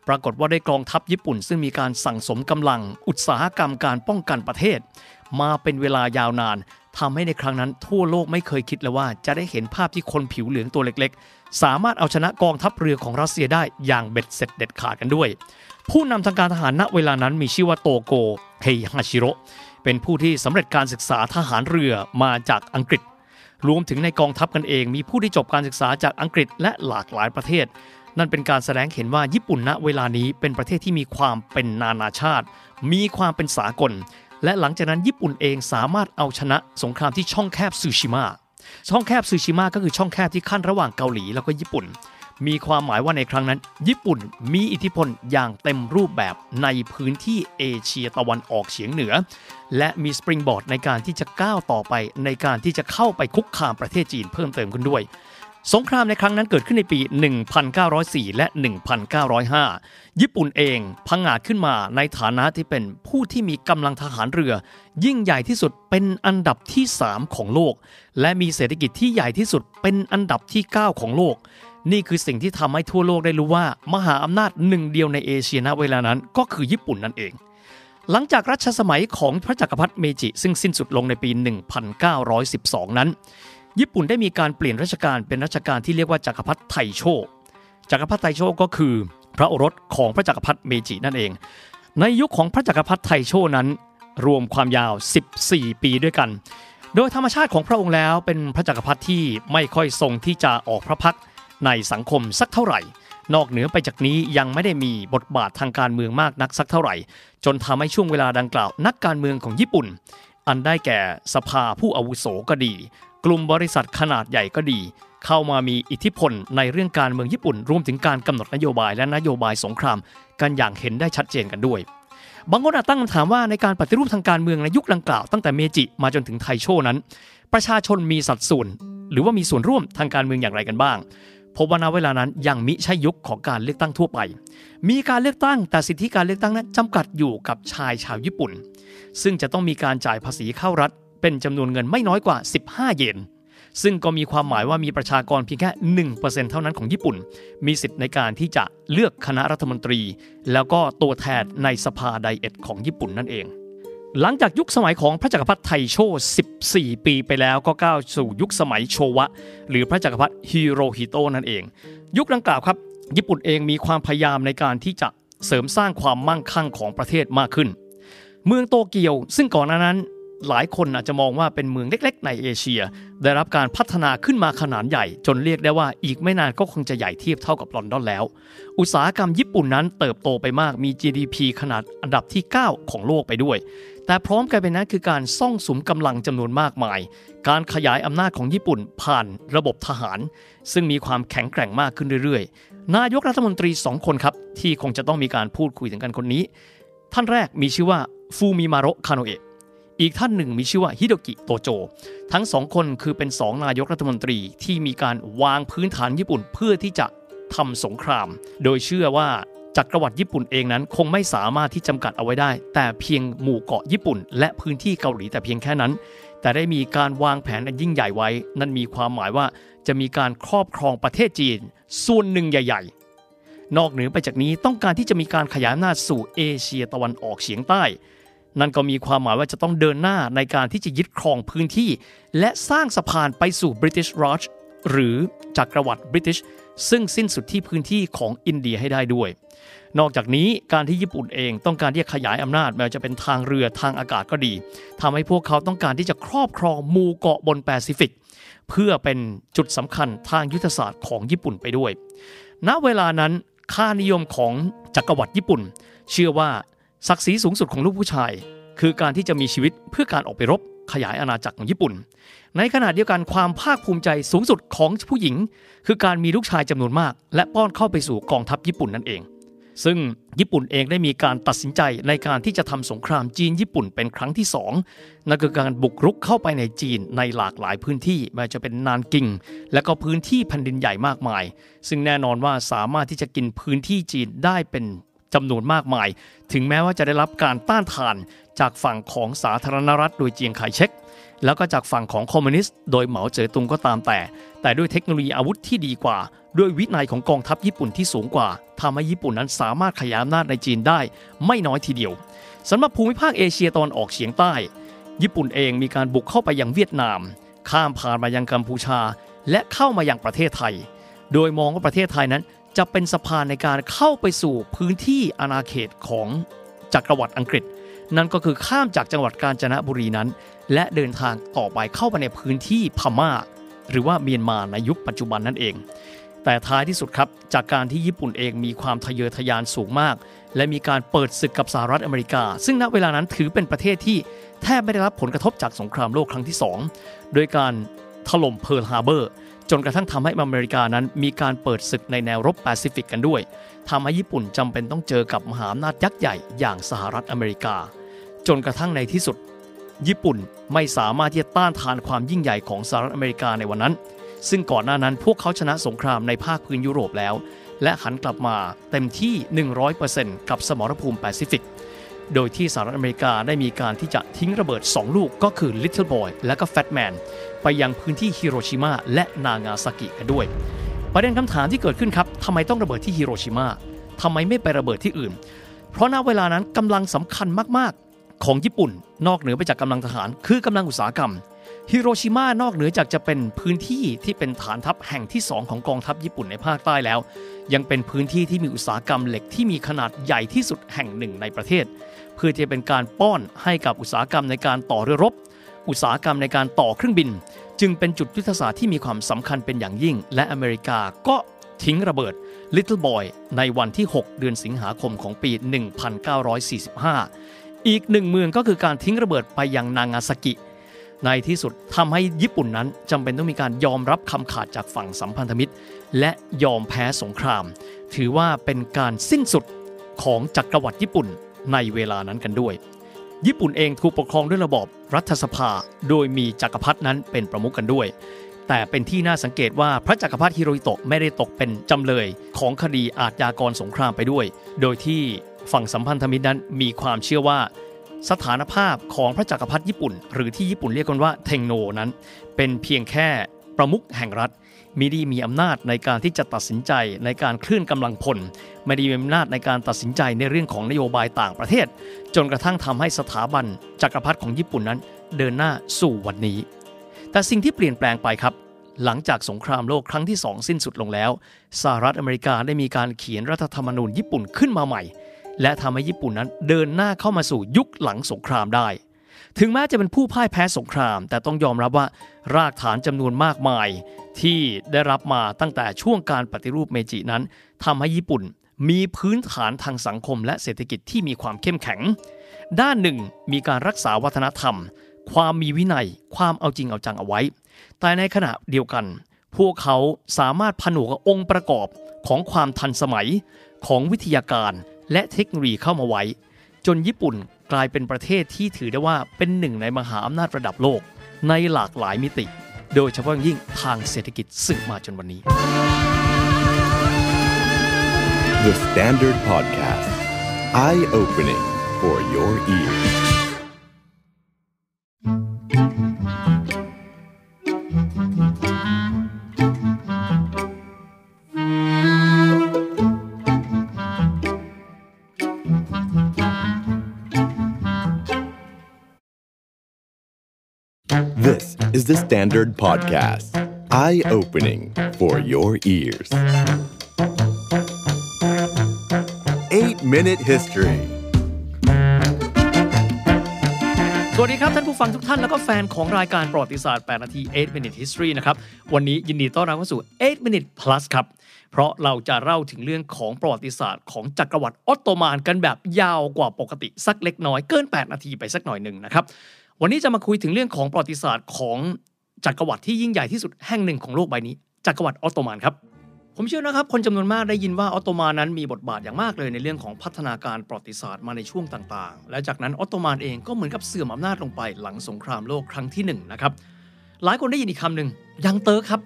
ปรากฏว่าได้กองทัพญี่ปุ่น ซึ่งมีการสั่งสมกำลัง อุตสาหกรรมการป้องกันประเทศ มาเป็นเวลายาวนาน ทำให้ในครั้งนั้นทั่วโลกไม่เคยคิดเลยว่าจะได้เห็นภาพที่คนผิวเหลืองตัวเล็กๆ สามารถเอาชนะกองทัพเรือของรัสเซียได้อย่างเบ็ดเสร็จเด็ดขาดกันด้วย ผู้นำทางการทหารณเวลานั้นมีชื่อว่าโตโกเฮยฮาชิโรเป็นผู้ที่สำเร็จการศึกษาทหารเรือมาจากอังกฤษ รวมถึงในกองทัพกันเองมีผู้ที่จบการศึกษาจากอังกฤษและหลากหลายประเทศ นั่นเป็นการแสดงเห็นว่าญี่ปุ่นณเวลานี้เป็นประเทศที่มีความเป็นนานาชาติ มีความเป็นสากล และหลังจากนั้นญี่ปุ่นเองสามารถเอาชนะสงครามที่ช่องแคบซูชิมะช่องแคบซูชิมะก็คือช่องแคบที่ขั้นระหว่างเกาหลีแล้วก็ญี่ปุ่น มีความหมายว่าในครั้งนั้น ญี่ปุ่นมีอิทธิพลอย่างเต็มรูปแบบในพื้นที่เอเชียตะวันออกเฉียงเหนือ และมีสปริงบอร์ดในการที่จะก้าวต่อไปในการที่จะเข้าไปคุกคามประเทศจีนเพิ่มเติมขึ้นด้วย สงครามในครั้งนั้นเกิดขึ้นในปี 1904 และ 1905 ญี่ปุ่นเองพังงาดขึ้นมาในฐานะที่เป็นผู้ที่มีกำลังทหารเรือ ยิ่งใหญ่ที่สุดเป็นอันดับที่ 3 ของโลก และมีเศรษฐกิจที่ใหญ่ที่สุดเป็นอันดับที่ 9 ของโลก นี่คือสิ่งที่ทำให้ทั่วโลกได้รู้ว่า มหาอำนาจหนึ่งเดียวในเอเชียณเวลานั้นก็คือญี่ปุ่นนั่นเองหลังจากรัชสมัยของพระจักรพรรดิเมจิซึ่งสิ้นสุดลงในปี 1912 นั้น ญี่ปุ่นได้มีการเปลี่ยนรัชกาลเป็นรัชกาลที่เรียกว่าจักรพรรดิไทโชจักรพรรดิไทโชก็คือพระโอรสของพระจักรพรรดิเมจินั่นเอง ในยุคของพระจักรพรรดิไทโชนั้น รวมความยาว 14 ปีด้วยกัน โดยธรรมชาติของพระองค์แล้วเป็นพระจักรพรรดิที่ไม่ค่อยทรงที่จะออกพระพักตร์ในสังคมสักเท่าไหร่ นอกเหนือไปจากนี้ยังไม่ได้มีบทบาททางการเมืองมากนักสักเท่าไหร่ จนทำให้ช่วงเวลาดังกล่าวนักการเมืองของญี่ปุ่น อันได้แก่สภาผู้อาวุโสก็ดี กลุ่มบริษัทขนาดใหญ่ก็ดี เข้ามามีอิทธิพลในเรื่องการเมืองญี่ปุ่น รวมถึงการกำหนดนโยบายและนโยบายสงคราม กันอย่างเห็นได้ชัดเจนกันด้วย บางคนอาจตั้งคำถามว่าในการปฏิรูปทางการเมืองในยุคดังกล่าวตั้งแต่เมจิมาจนถึงไทโชนั้น ประชาชนมีสัดส่วน หรือว่ามีส่วนร่วมทางการเมืองอย่างไรกันบ้างพบว่าณเวลานั้นยังมิใช่ยุคของการเลือกตั้งทั่วไป มีการเลือกตั้งแต่สิทธิการเลือกตั้งนั้นจำกัดอยู่กับชายชาวญี่ปุ่น ซึ่งจะต้องมีการจ่ายภาษีเข้ารัฐ เป็นจำนวนเงินไม่น้อยกว่า 15 เยน ซึ่งก็มีความหมายว่ามีประชากรเพียงแค่ 1%เท่านั้นของญี่ปุ่น มีสิทธิ์ในการที่จะเลือกคณะรัฐมนตรี แล้วก็ตัวแทนในสภาไดเอทของญี่ปุ่นนั่นเอง หลังจากยุคสมัยของพระจักรพรรดิไทโช 14 ปีไปแล้วก็ก้าวสู่ยุคสมัยโชวะ หรือพระจักรพรรดิฮิโรฮิโตนั่นเอง ยุคดังกล่าวครับ ญี่ปุ่นเองมีความพยายามในการที่จะเสริมสร้างความมั่งคั่งของประเทศมากขึ้น เมืองโตเกียวซึ่งก่อนหน้านั้น หลายคนอาจจะมองว่าเป็นเมืองเล็ก ๆ ในเอเชีย ได้รับการพัฒนาขึ้นมาขนาดใหญ่ จนเรียกได้ว่าอีกไม่นานก็คงจะใหญ่เทียบเท่ากับลอนดอนแล้ว อุตสาหกรรมญี่ปุ่นนั้นเติบโตไปมากมี GDP ขนาดอันดับที่ 9 ของโลกไปด้วย แต่พร้อมกันไปนั้นคือการซ่องสุมกำลังจำนวนมากมาย การขยายอำนาจของญี่ปุ่นผ่านระบบทหาร ซึ่งมีความแข็งแกร่งมากขึ้นเรื่อยๆ นายกรัฐมนตรี 2 คนครับที่คงจะต้องมีการพูดคุยถึงกันคนนี้ ท่านแรกมีชื่อว่าฟูมิมาโรคาโนเอะ อีกท่านหนึ่งมีชื่อว่าฮิโดกิโตโจ ทั้งสองคนคือเป็นสองนายกรัฐมนตรีที่มีการวางพื้นฐานญี่ปุ่นเพื่อที่จะทำสงคราม โดยเชื่อว่าจักรวรรดิญี่ปุ่นเองนั้นคงไม่สามารถที่จำกัดเอาไว้ได้ แต่เพียงหมู่เกาะญี่ปุ่น และพื้นที่เกาหลีแต่เพียงแค่นั้น แต่ได้มีการวางแผนอันยิ่งใหญ่ไว้ นั่นมีความหมายว่าจะมีการครอบครองประเทศจีน ส่วนหนึ่งใหญ่ ๆ นอกเหนือไปจากนี้ต้องการที่จะมีการขยายอำนาจสู่เอเชียตะวันออกเฉียงใต้ นั่นก็มีความหมายว่าจะต้องเดินหน้าในการที่จะยึดครองพื้นที่ และสร้างสะพานไปสู่ British Raj หรือจักรวรรดิบริติชซึ่งสิ้นสุดที่พื้นที่ของอินเดียให้ได้ด้วย นอกจากนี้การที่ญี่ปุ่นเองต้องการที่จะขยายอำนาจแม้ว่าจะเป็นทางเรือทางอากาศก็ดีทำให้พวกเขาต้องการที่จะครอบครองหมู่เกาะบนแปซิฟิก เพื่อเป็นจุดสำคัญทางยุทธศาสตร์ของญี่ปุ่นไปด้วย ณเวลานั้นค่านิยมของจักรวรรดิญี่ปุ่น เชื่อว่า ศักดิ์ศรีสูงสุดของลูกผู้ชาย คือการที่จะมีชีวิตเพื่อการออกไปรบขยายอาณาจักรของญี่ปุ่น ในขณะเดียวกันความภาคภูมิใจสูงสุดของผู้หญิง คือการมีลูกชายจำนวนมาก และป้อนเข้าไปสู่กองทัพญี่ปุ่นนั่นเอง ซึ่งญี่ปุ่นเองได้มีการตัดสินใจในการที่จะทำสงครามจีนญี่ปุ่นเป็นครั้งที่สองนั่นคือการบุกรุกเข้าไปในจีนในหลากหลายพื้นที่ไม่ว่าจะเป็นนานกิง และก็พื้นที่แผ่นดินใหญ่มากมาย ซึ่งแน่นอนว่าสามารถที่จะกินพื้นที่จีนได้เป็น จำนวนมากมาย ถึงแม้ว่าจะได้รับการต้านทานจากฝั่งของสาธารณรัฐโดยเจียงไคเชกแล้วก็จากฝั่งของคอมมิวนิสต์โดยเหมาเจ๋อตุงก็ตามแต่ แต่ด้วยเทคโนโลยีอาวุธที่ดีกว่า ด้วยวินัยของกองทัพญี่ปุ่นที่สูงกว่าทำให้ญี่ปุ่นนั้นสามารถขยายอำนาจในจีนได้ ไม่น้อยทีเดียวสำหรับภูมิภาคเอเชียตอนออกเฉียงใต้ ญี่ปุ่นเองมีการบุกเข้าไปยังเวียดนาม ข้ามผ่านมายังกัมพูชา และเข้ามายังประเทศไทย โดยมองว่าประเทศไทยนั้น จะเป็นสะพานในการเข้าไปสู่พื้นที่อาณาเขตของจักรวรรดิอังกฤษ นั่นก็คือข้ามจากจังหวัดกาญจนบุรีนั้น และเดินทางต่อไปเข้าไปในพื้นที่พม่า หรือว่าเมียนมาในยุคปัจจุบันนั่นเอง แต่ท้ายที่สุดครับจากการที่ญี่ปุ่นเองมีความทะเยอทะยานสูงมาก และมีการเปิดศึกกับสหรัฐอเมริกา ซึ่งณเวลานั้นถือเป็นประเทศที่แทบไม่ได้รับผลกระทบจากสงครามโลกครั้งที่ 2 โดยการถล่มเพิร์ลฮาร์เบอร์ จนกระทั่งทำให้อเมริกานั้น มีการเปิดศึกในแนวรบแปซิฟิกกันด้วยทำให้ญี่ปุ่นจำเป็นต้องเจอกับมหาอำนาจยักษ์ใหญ่อย่างสหรัฐอเมริกา จนกระทั่งในที่สุด ญี่ปุ่นไม่สามารถที่จะต้านทานความยิ่งใหญ่ของสหรัฐอเมริกาในวันนั้น ซึ่งก่อนหน้านั้นพวกเขาชนะสงครามในภาคพื้นยุโรปแล้ว และหันกลับมาเต็มที่ 100%กับสมรภูมิแปซิฟิก โดยที่สหรัฐอเมริกาได้มีการที่จะทิ้งระเบิด 2 ลูกก็คือ Little Boy และก็ Fat Man ไปยังพื้นที่ฮิโรชิมาและนางาซากิกันด้วย ประเด็นคำถามที่เกิดขึ้นครับทำไมต้องระเบิดที่ฮิโรชิมาทำไมไม่ไประเบิดที่อื่น เพราะณเวลานั้นกำลังสำคัญมากๆ ของญี่ปุ่น นอกเหนือไปจากกำลังทหาร คือกำลังอุตสาหกรรมฮิโรชิมานอกเหนือจากจะเป็นพื้นที่ที่เป็นฐานทัพแห่งที่ 2 ของกองทัพญี่ปุ่นในภาคใต้แล้ว ยังเป็นพื้นที่ที่มีอุตสาหกรรมเหล็กที่มีขนาดใหญ่ที่สุดแห่งหนึ่งในประเทศ เพื่อที่จะเป็นการป้อนให้กับอุตสาหกรรมในการต่อเรือรบ อุตสาหกรรมในการต่อเครื่องบิน จึงเป็นจุดยุทธศาสตร์ที่มีความสำคัญเป็นอย่างยิ่ง และอเมริกาก็ทิ้งระเบิด Little Boy ในวันที่ 6 เดือนสิงหาคมของปี 1945 อีกหนึ่งเมืองก็คือการทิ้งระเบิดไปยังนางาซากิ ในที่สุดทำให้ญี่ปุ่นนั้นจำเป็นต้องมีการยอมรับคำขาดจากฝั่งสัมพันธมิตร และยอมแพ้สงคราม ถือว่าเป็นการสิ้นสุดของจักรวรรดิญี่ปุ่น ในเวลานั้นกันด้วย ญี่ปุ่นเองถูกปกครองด้วยระบอบรัฐสภา โดยมีจักรพรรดินั้นเป็นประมุขกันด้วย แต่เป็นที่น่าสังเกตว่าพระจักรพรรดิฮิโรฮิโตะไม่ได้ตกเป็นจำเลยของคดีอาทยากรสงครามไปด้วย โดยที่ฝั่งสัมพันธมิตรนั้นมีความเชื่อว่าสถานภาพของพระจักรพรรดิญี่ปุ่น หรือที่ญี่ปุ่นเรียกกันว่าเทงโนนั้น เป็นเพียงแค่ประมุขแห่งรัฐ มิได้มีอำนาจในการที่จะตัดสินใจในการเคลื่อนกำลังพล ไม่ได้มีอำนาจในการตัดสินใจในเรื่องของนโยบายต่างประเทศ จนกระทั่งทำให้สถาบันจักรพรรดิของญี่ปุ่นนั้น เดินหน้าสู่วันนี้ แต่สิ่งที่เปลี่ยนแปลงไปครับ หลังจากสงครามโลกครั้งที่สองสิ้นสุดลงแล้วสหรัฐอเมริกาได้มีการเขียนรัฐธรรมนูญญี่ปุ่นขึ้นมาใหม่ และทำให้ญี่ปุ่นนั้นเดินหน้าเข้ามาสู่ยุคหลังสงครามได้ ถึงแม้จะเป็นผู้พ่ายแพ้สงคราม แต่ต้องยอมรับว่ารากฐานจำนวนมากมาย ที่ได้รับมาตั้งแต่ช่วงการปฏิรูปเมจินั้นทำให้ญี่ปุ่นมีพื้นฐานทางสังคมและเศรษฐกิจที่มีความเข้มแข็ง ด้านหนึ่งมีการรักษาวัฒนธรรม ความมีวินัย ความเอาจริงเอาจังเอาไว้ แต่ในขณะเดียวกัน พวกเขาสามารถผนวกองค์ประกอบของความทันสมัยของวิทยาการและเทคโนโลยีเข้ามาไว้ จนญี่ปุ่น กลายเป็นประเทศที่ถือได้ว่าเป็นหนึ่งในมหาอำนาจระดับโลก ในหลากหลายมิติ โดยเฉพาะยิ่งทางเศรษฐกิจซึ่งมาจนวันนี้ The Standard Podcast Eye Opening for Your Ears is the Standard Podcast Eye Opening for Your Ears 8 Minute History สวัสดีครับ ท่านผู้ฟังทุกท่าน แล้วก็แฟนของรายการประวัติศาสตร์ 8 นาที 8 minute history นะครับ วันนี้ยินดีต้อนรับเข้าสู่ 8 minute plus ครับ เพราะเราจะเล่าถึงเรื่องของประวัติศาสตร์ของจักรวรรดิออตโตมันกันแบบยาวกว่าปกติสักเล็กน้อยเกิน 8 นาทีไปสักหน่อยหนึ่งนะครับ วันนี้จะมาคุยถึงเรื่องของประวัติศาสตร์ของจักรวรรดิที่ยิ่งใหญ่ที่สุดแห่งหนึ่งของโลกใบนี้จักรวรรดิออตโตมันครับ ผมเชื่อนะครับ คนจำนวนมากได้ยินว่าออตโตมันนั้นมีบทบาทอย่างมากเลยในเรื่องของพัฒนาการประวัติศาสตร์มาในช่วงต่างๆ และจากนั้นออตโตมันเองก็เหมือนกับเสื่อมอำนาจลงไปหลังสงครามโลกครั้งที่หนึ่งนะครับหลายคนได้ยินอีกคำหนึ่งยังเตอร์ครับ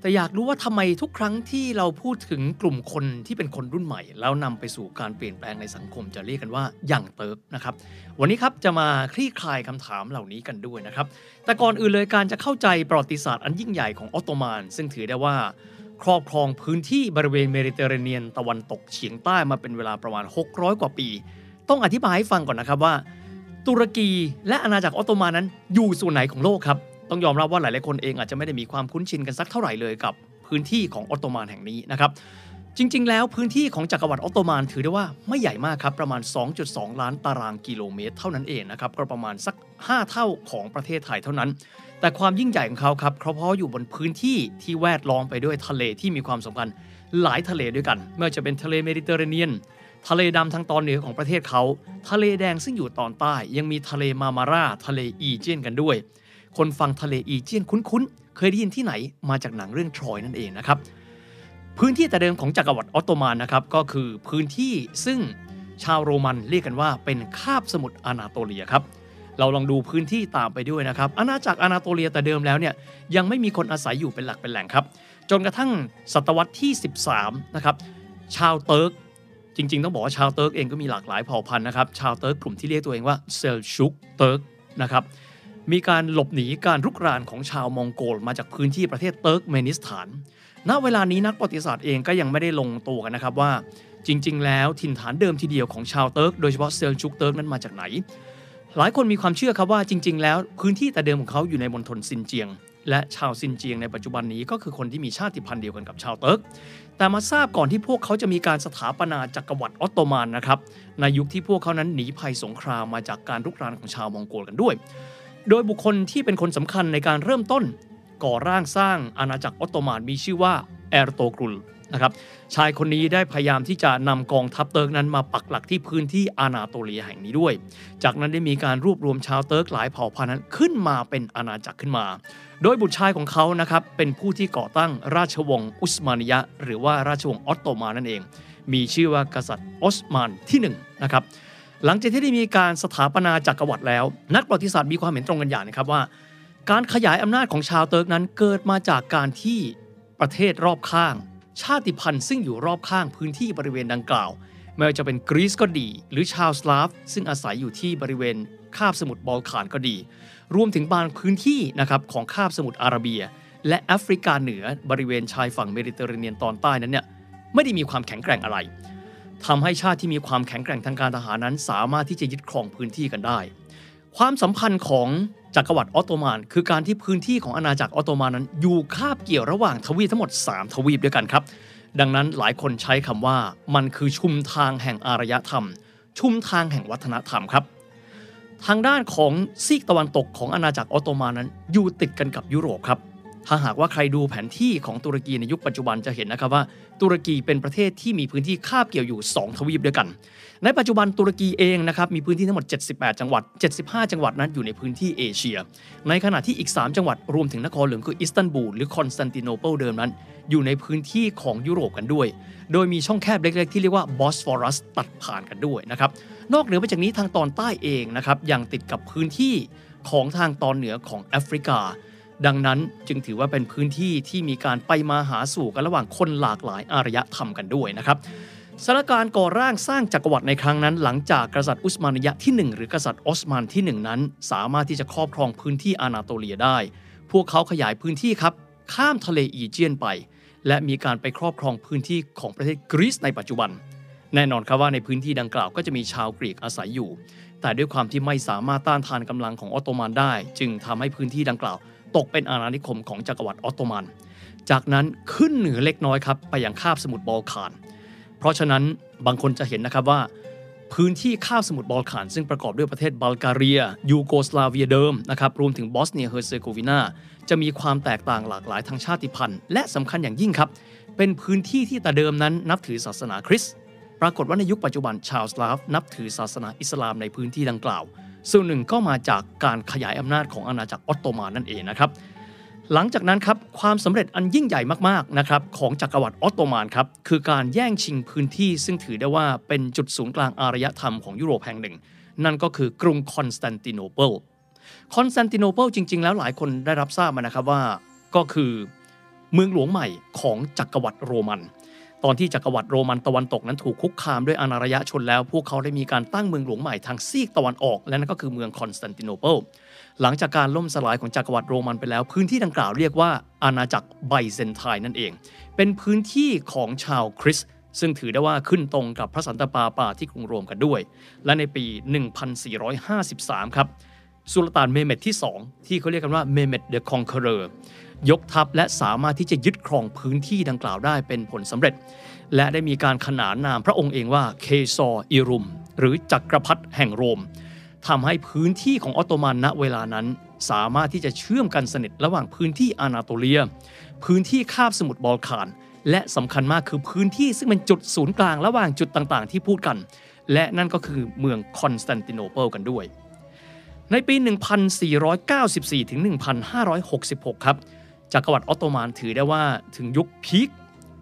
แต่อยากรู้ว่าทำไมทุกครั้งที่เราพูดถึงกลุ่มคนที่เป็นคนรุ่นใหม่ แล้วนำไปสู่การเปลี่ยนแปลงในสังคมจะเรียกกันว่าอยังเติร์กนะครับ วันนี้ครับจะมาคลี่คลายคำถามเหล่านี้กันด้วยนะครับ แต่ก่อนอื่นเลยการจะเข้าใจประวัติศาสตร์อันยิ่งใหญ่ของออตโตมัน ซึ่งถือได้ว่าครอบครองพื้นที่บริเวณเมดิเตอร์เรเนียนตะวันตกเฉียงใต้มาเป็นเวลาประมาณ 600 กว่าปี ต้องอธิบายให้ฟังก่อนนะครับว่า ตุรกีและอาณาจักรออตโตมันนั้นอยู่ส่วนไหนของโลกครับ ต้องยอมรับว่าหลายๆคนเองอาจจะไม่ได้มีความคุ้นชินกันสักเท่าไหร่เลยกับพื้นที่ของออตโตมันแห่งนี้นะครับจริง ๆ แล้วพื้นที่ของจักรวรรดิออตโตมันถือได้ว่าไม่ใหญ่มากครับ ประมาณ 2.2 ล้านตารางกิโลเมตร เท่านั้นเองนะครับก็ประมาณสัก 5 เท่าของประเทศไทยเท่านั้น แต่ความยิ่งใหญ่ของเขาครับเพราะเพราะอยู่บนพื้นที่ที่แวดล้อมไปด้วยทะเลที่มีความสำคัญหลายทะเลด้วยกัน ไม่ว่าจะเป็นทะเลเมดิเตอร์เรเนียน ทะเลดำทางตอนเหนือของประเทศเขา ทะเลแดงซึ่งอยู่ตอนใต้ ยังมีทะเลมามาราทะเลอีเจียนกันด้วย คนฟังทะเลอีเจียนคุ้นๆ เคยได้ยินที่ไหนมาจากหนังเรื่องทรอยนั่นเองนะครับ พื้นที่แต่เดิมของจักรวรรดิออตโตมันนะครับก็คือพื้นที่ซึ่งชาวโรมันเรียกกันว่าเป็นคาบสมุทรอานาโตเลียครับเราลองดูพื้นที่ตามไปด้วยนะครับ อาณาจักรอานาโตเลียแต่เดิมแล้วเนี่ยยังไม่มีคนอาศัยอยู่เป็นหลักเป็นแหล่งครับ จนกระทั่งศตวรรษที่ 13 นะครับ ชาวเติร์ก จริง ๆ ต้องบอกว่าชาวเติร์กเองก็มีหลากหลายเผ่าพันธุ์นะครับ ชาวเติร์กกลุ่มที่เรียกตัวเองว่าเซลชุกเติร์กนะครับ มีการหลบหนีการรุกรานของชาวมองโกลมาจากพื้นที่ประเทศเติร์กเมนิสถาน ณ เวลานี้นักประวัติศาสตร์เองก็ยังไม่ได้ลงตัวกันนะครับว่า จริง ๆ แล้วถิ่นฐานเดิมทีเดียวของชาวเติร์กโดยเฉพาะเซลชุกเติร์กนั้นมาจากไหน หลายคนมีความเชื่อครับว่าจริง ๆ แล้วพื้นที่แต่เดิมของเขาอยู่ในมณฑลซินเจียง และชาวซินเจียงในปัจจุบันนี้ก็คือคนที่มีชาติพันธุ์เดียวกันกับชาวเติร์ก แต่มาทราบก่อนที่พวกเขาจะมีการสถาปนาจักรวรรดิออตโตมันนะครับในยุคที่พวกเขานั้นหนีภัยสงครามมาจากการรุกรานของชาวมองโกลกันด้วย โดยบุคคลที่เป็นคนสำคัญในการเริ่มต้น ก่อร่างสร้างอาณาจักรออตโตมันมีชื่อว่าแอร์โตกรุลนะครับชายคนนี้ได้พยายามที่จะนำกองทัพเติร์กนั้นมาปักหลักที่พื้นที่อานาโตเลียแห่งนี้ด้วย จากนั้นได้มีการรวบรวมชาวเติร์กหลายเผ่าพันธุ์นั้นขึ้นมาเป็นอาณาจักรขึ้นมา โดยบุตรชายของเขานะครับเป็นผู้ที่ก่อตั้งราชวงศ์อุสมานิยะ หรือว่าราชวงศ์ออตโตมันนั่นเอง มีชื่อว่ากษัตริย์ออสมานที่หนึ่งนะครับ หลังจากที่ได้มีการสถาปนาจักรวรรดิแล้ว นักประวัติศาสตร์มีความเห็นตรงกันอย่างนะครับว่า การขยายอำนาจของชาวเติร์กนั้นเกิดมาจากการที่ประเทศรอบข้าง ชาติพันธุ์ซึ่งอยู่รอบข้างพื้นที่บริเวณดังกล่าวไม่ว่าจะเป็นกรีซก็ดี หรือชาวสลาฟ ซึ่งอาศัยอยู่ที่บริเวณคาบสมุทรบอลข่านก็ดี รวมถึงบางพื้นที่นะครับของคาบสมุทรอาระเบีย และแอฟริกาเหนือบริเวณชายฝั่งเมดิเตอร์เรเนียนตอนใต้นั้นเนี่ยไม่ได้มีความแข็งแกร่งอะไร ทำให้ชาติที่มีความแข็งแกร่งทางการทหารนั้น สามารถที่จะยึดครองพื้นที่กันได้ ความสัมพันธ์ของจักรวรรดิออตโตมัน คือการที่พื้นที่ของอาณาจักรออตโตมันนั้น อยู่คาบเกี่ยวระหว่างทวีปทั้งหมด 3 ทวีปด้วยกันครับ ดังนั้นหลายคนใช้คำว่ามันคือชุมทางแห่งอารยธรรม ชุมทางแห่งวัฒนธรรมครับ ทางด้านของซีกตะวันตกของอาณาจักรออตโตมันนั้น อยู่ติดกันกับยุโรปครับ ถ้าหากว่าใครดูแผนที่ของตุรกีในยุคปัจจุบันจะเห็นนะครับว่า ตุรกีเป็นประเทศที่มีพื้นที่คาบเกี่ยวอยู่ 2 ทวีปด้วยกัน ในปัจจุบันตุรกีเองนะครับมีพื้นที่ทั้งหมด 78 จังหวัด 75 จังหวัดนั้นอยู่ในพื้นที่เอเชีย ในขณะที่อีก 3 จังหวัดรวมถึงนครหลวงคืออิสตันบูลหรือคอนสแตนติโนเปิลเดิมนั้น อยู่ในพื้นที่ของยุโรปกันด้วย โดยมีช่องแคบเล็กๆ ที่เรียกว่าบอสฟอรัสตัดผ่านกันด้วยนะครับนอกเหนือไปจากนี้ทางตอนใต้เองนะครับยังติดกับพื้นที่ของทางตอนเหนือของแอฟริกา ดังนั้นจึงถือว่าเป็นพื้นที่ที่มีการไปมาหาสู่กันระหว่างคนหลากหลายอารยธรรมกันด้วยนะครับสถานการณ์ก่อร่างสร้างจักรวรรดิในครั้งนั้น หลังจากกษัตริย์อุสมานยะที่ 1 หรือกษัตริย์ออสมานที่ 1 นั้น สามารถที่จะครอบครองพื้นที่อานาโตเลียได้ พวกเขาขยายพื้นที่ครับ ข้ามทะเลอีเจียนไป และมีการไปครอบครองพื้นที่ของประเทศกรีซในปัจจุบัน แน่นอนครับว่าในพื้นที่ดังกล่าวก็จะมีชาวกรีกอาศัยอยู่ แต่ด้วยความที่ไม่สามารถต้านทานกำลังของออตโตมันได้ จึงทำให้พื้นที่ดังกล่าว ตกเป็นอาณานิคมของจักรวรรดิออตโตมัน จากนั้นขึ้นเหนือเล็กน้อยครับไปยังคาบสมุทรบอลข่าน เพราะฉะนั้นบางคนจะเห็นนะครับว่า พื้นที่คาบสมุทรบอลข่าน ซึ่งประกอบด้วยประเทศบัลแกเรีย ยูโกสลาเวียเดิมนะครับรวมถึงบอสเนียเฮอร์เซโกวีนาจะมีความแตกต่างหลากหลายทางชาติพันธุ์ และสำคัญอย่างยิ่งครับ เป็นพื้นที่ที่แต่เดิมนั้นนับถือศาสนาคริสต์ปรากฏว่าในยุคปัจจุบันชาวสลาฟนับถือศาสนาอิสลามในพื้นที่ดังกล่าว ส่วนหนึ่งก็มาจากการขยายอำนาจของอาณาจักรออตโตมันนั่นเองนะครับ หลังจากนั้นครับความสำเร็จอันยิ่งใหญ่มากๆนะครับของจักรวรรดิออตโตมันครับคือการแย่งชิงพื้นที่ซึ่งถือได้ว่าเป็นจุดศูนย์กลางอารยธรรมของยุโรปแห่งหนึ่ง นั่นก็คือกรุงคอนสแตนติโนเปิลคอนสแตนติโนเปิลจริง ๆ แล้วหลายคนได้รับทราบมานะครับว่าก็คือเมืองหลวงใหม่ของจักรวรรดิโรมัน ตอนที่จักรวรรดิโรมันตะวันตกนั้นถูกคุกคามด้วยอนารยชนแล้ว พวกเขาได้มีการตั้งเมืองหลวงใหม่ทางซีกตะวันออก และนั่นก็คือเมืองคอนสแตนติโนเปิลหลังจากการล่มสลายของจักรวรรดิโรมันไปแล้ว พื้นที่ดังกล่าวเรียกว่าอาณาจักรไบเซนไทน์นั่นเอง เป็นพื้นที่ของชาวคริสต์ซึ่งถือได้ว่าขึ้นตรงกับพระสันตะปาปาที่กรุงโรมกันด้วย และในปี 1453 ครับสุลต่านเมห์เมดที่ 2 ที่เขาเรียกกันว่าเมห์เมด the Conqueror ยกทัพและสามารถที่จะยึดครองพื้นที่ดังกล่าวได้เป็นผลสำเร็จ และได้มีการขนานนามพระองค์เองว่า Kayser-i Rum หรือจักรพรรดิแห่งโรมทำให้พื้นที่ของออตโตมันณเวลานั้น สามารถที่จะเชื่อมกันสนิทระหว่างพื้นที่อานาโตเลีย พื้นที่คาบสมุทรบอลข่าน และสำคัญมากคือพื้นที่ซึ่งเป็นจุดศูนย์กลางระหว่างจุดต่างๆ ที่พูดกัน และนั่นก็คือเมืองคอนสแตนติโนเปิลกันด้วย ในปี 1494ถึง1566 ครับ จักรวรรดิออตโตมันถือได้ว่าถึงยุคพีค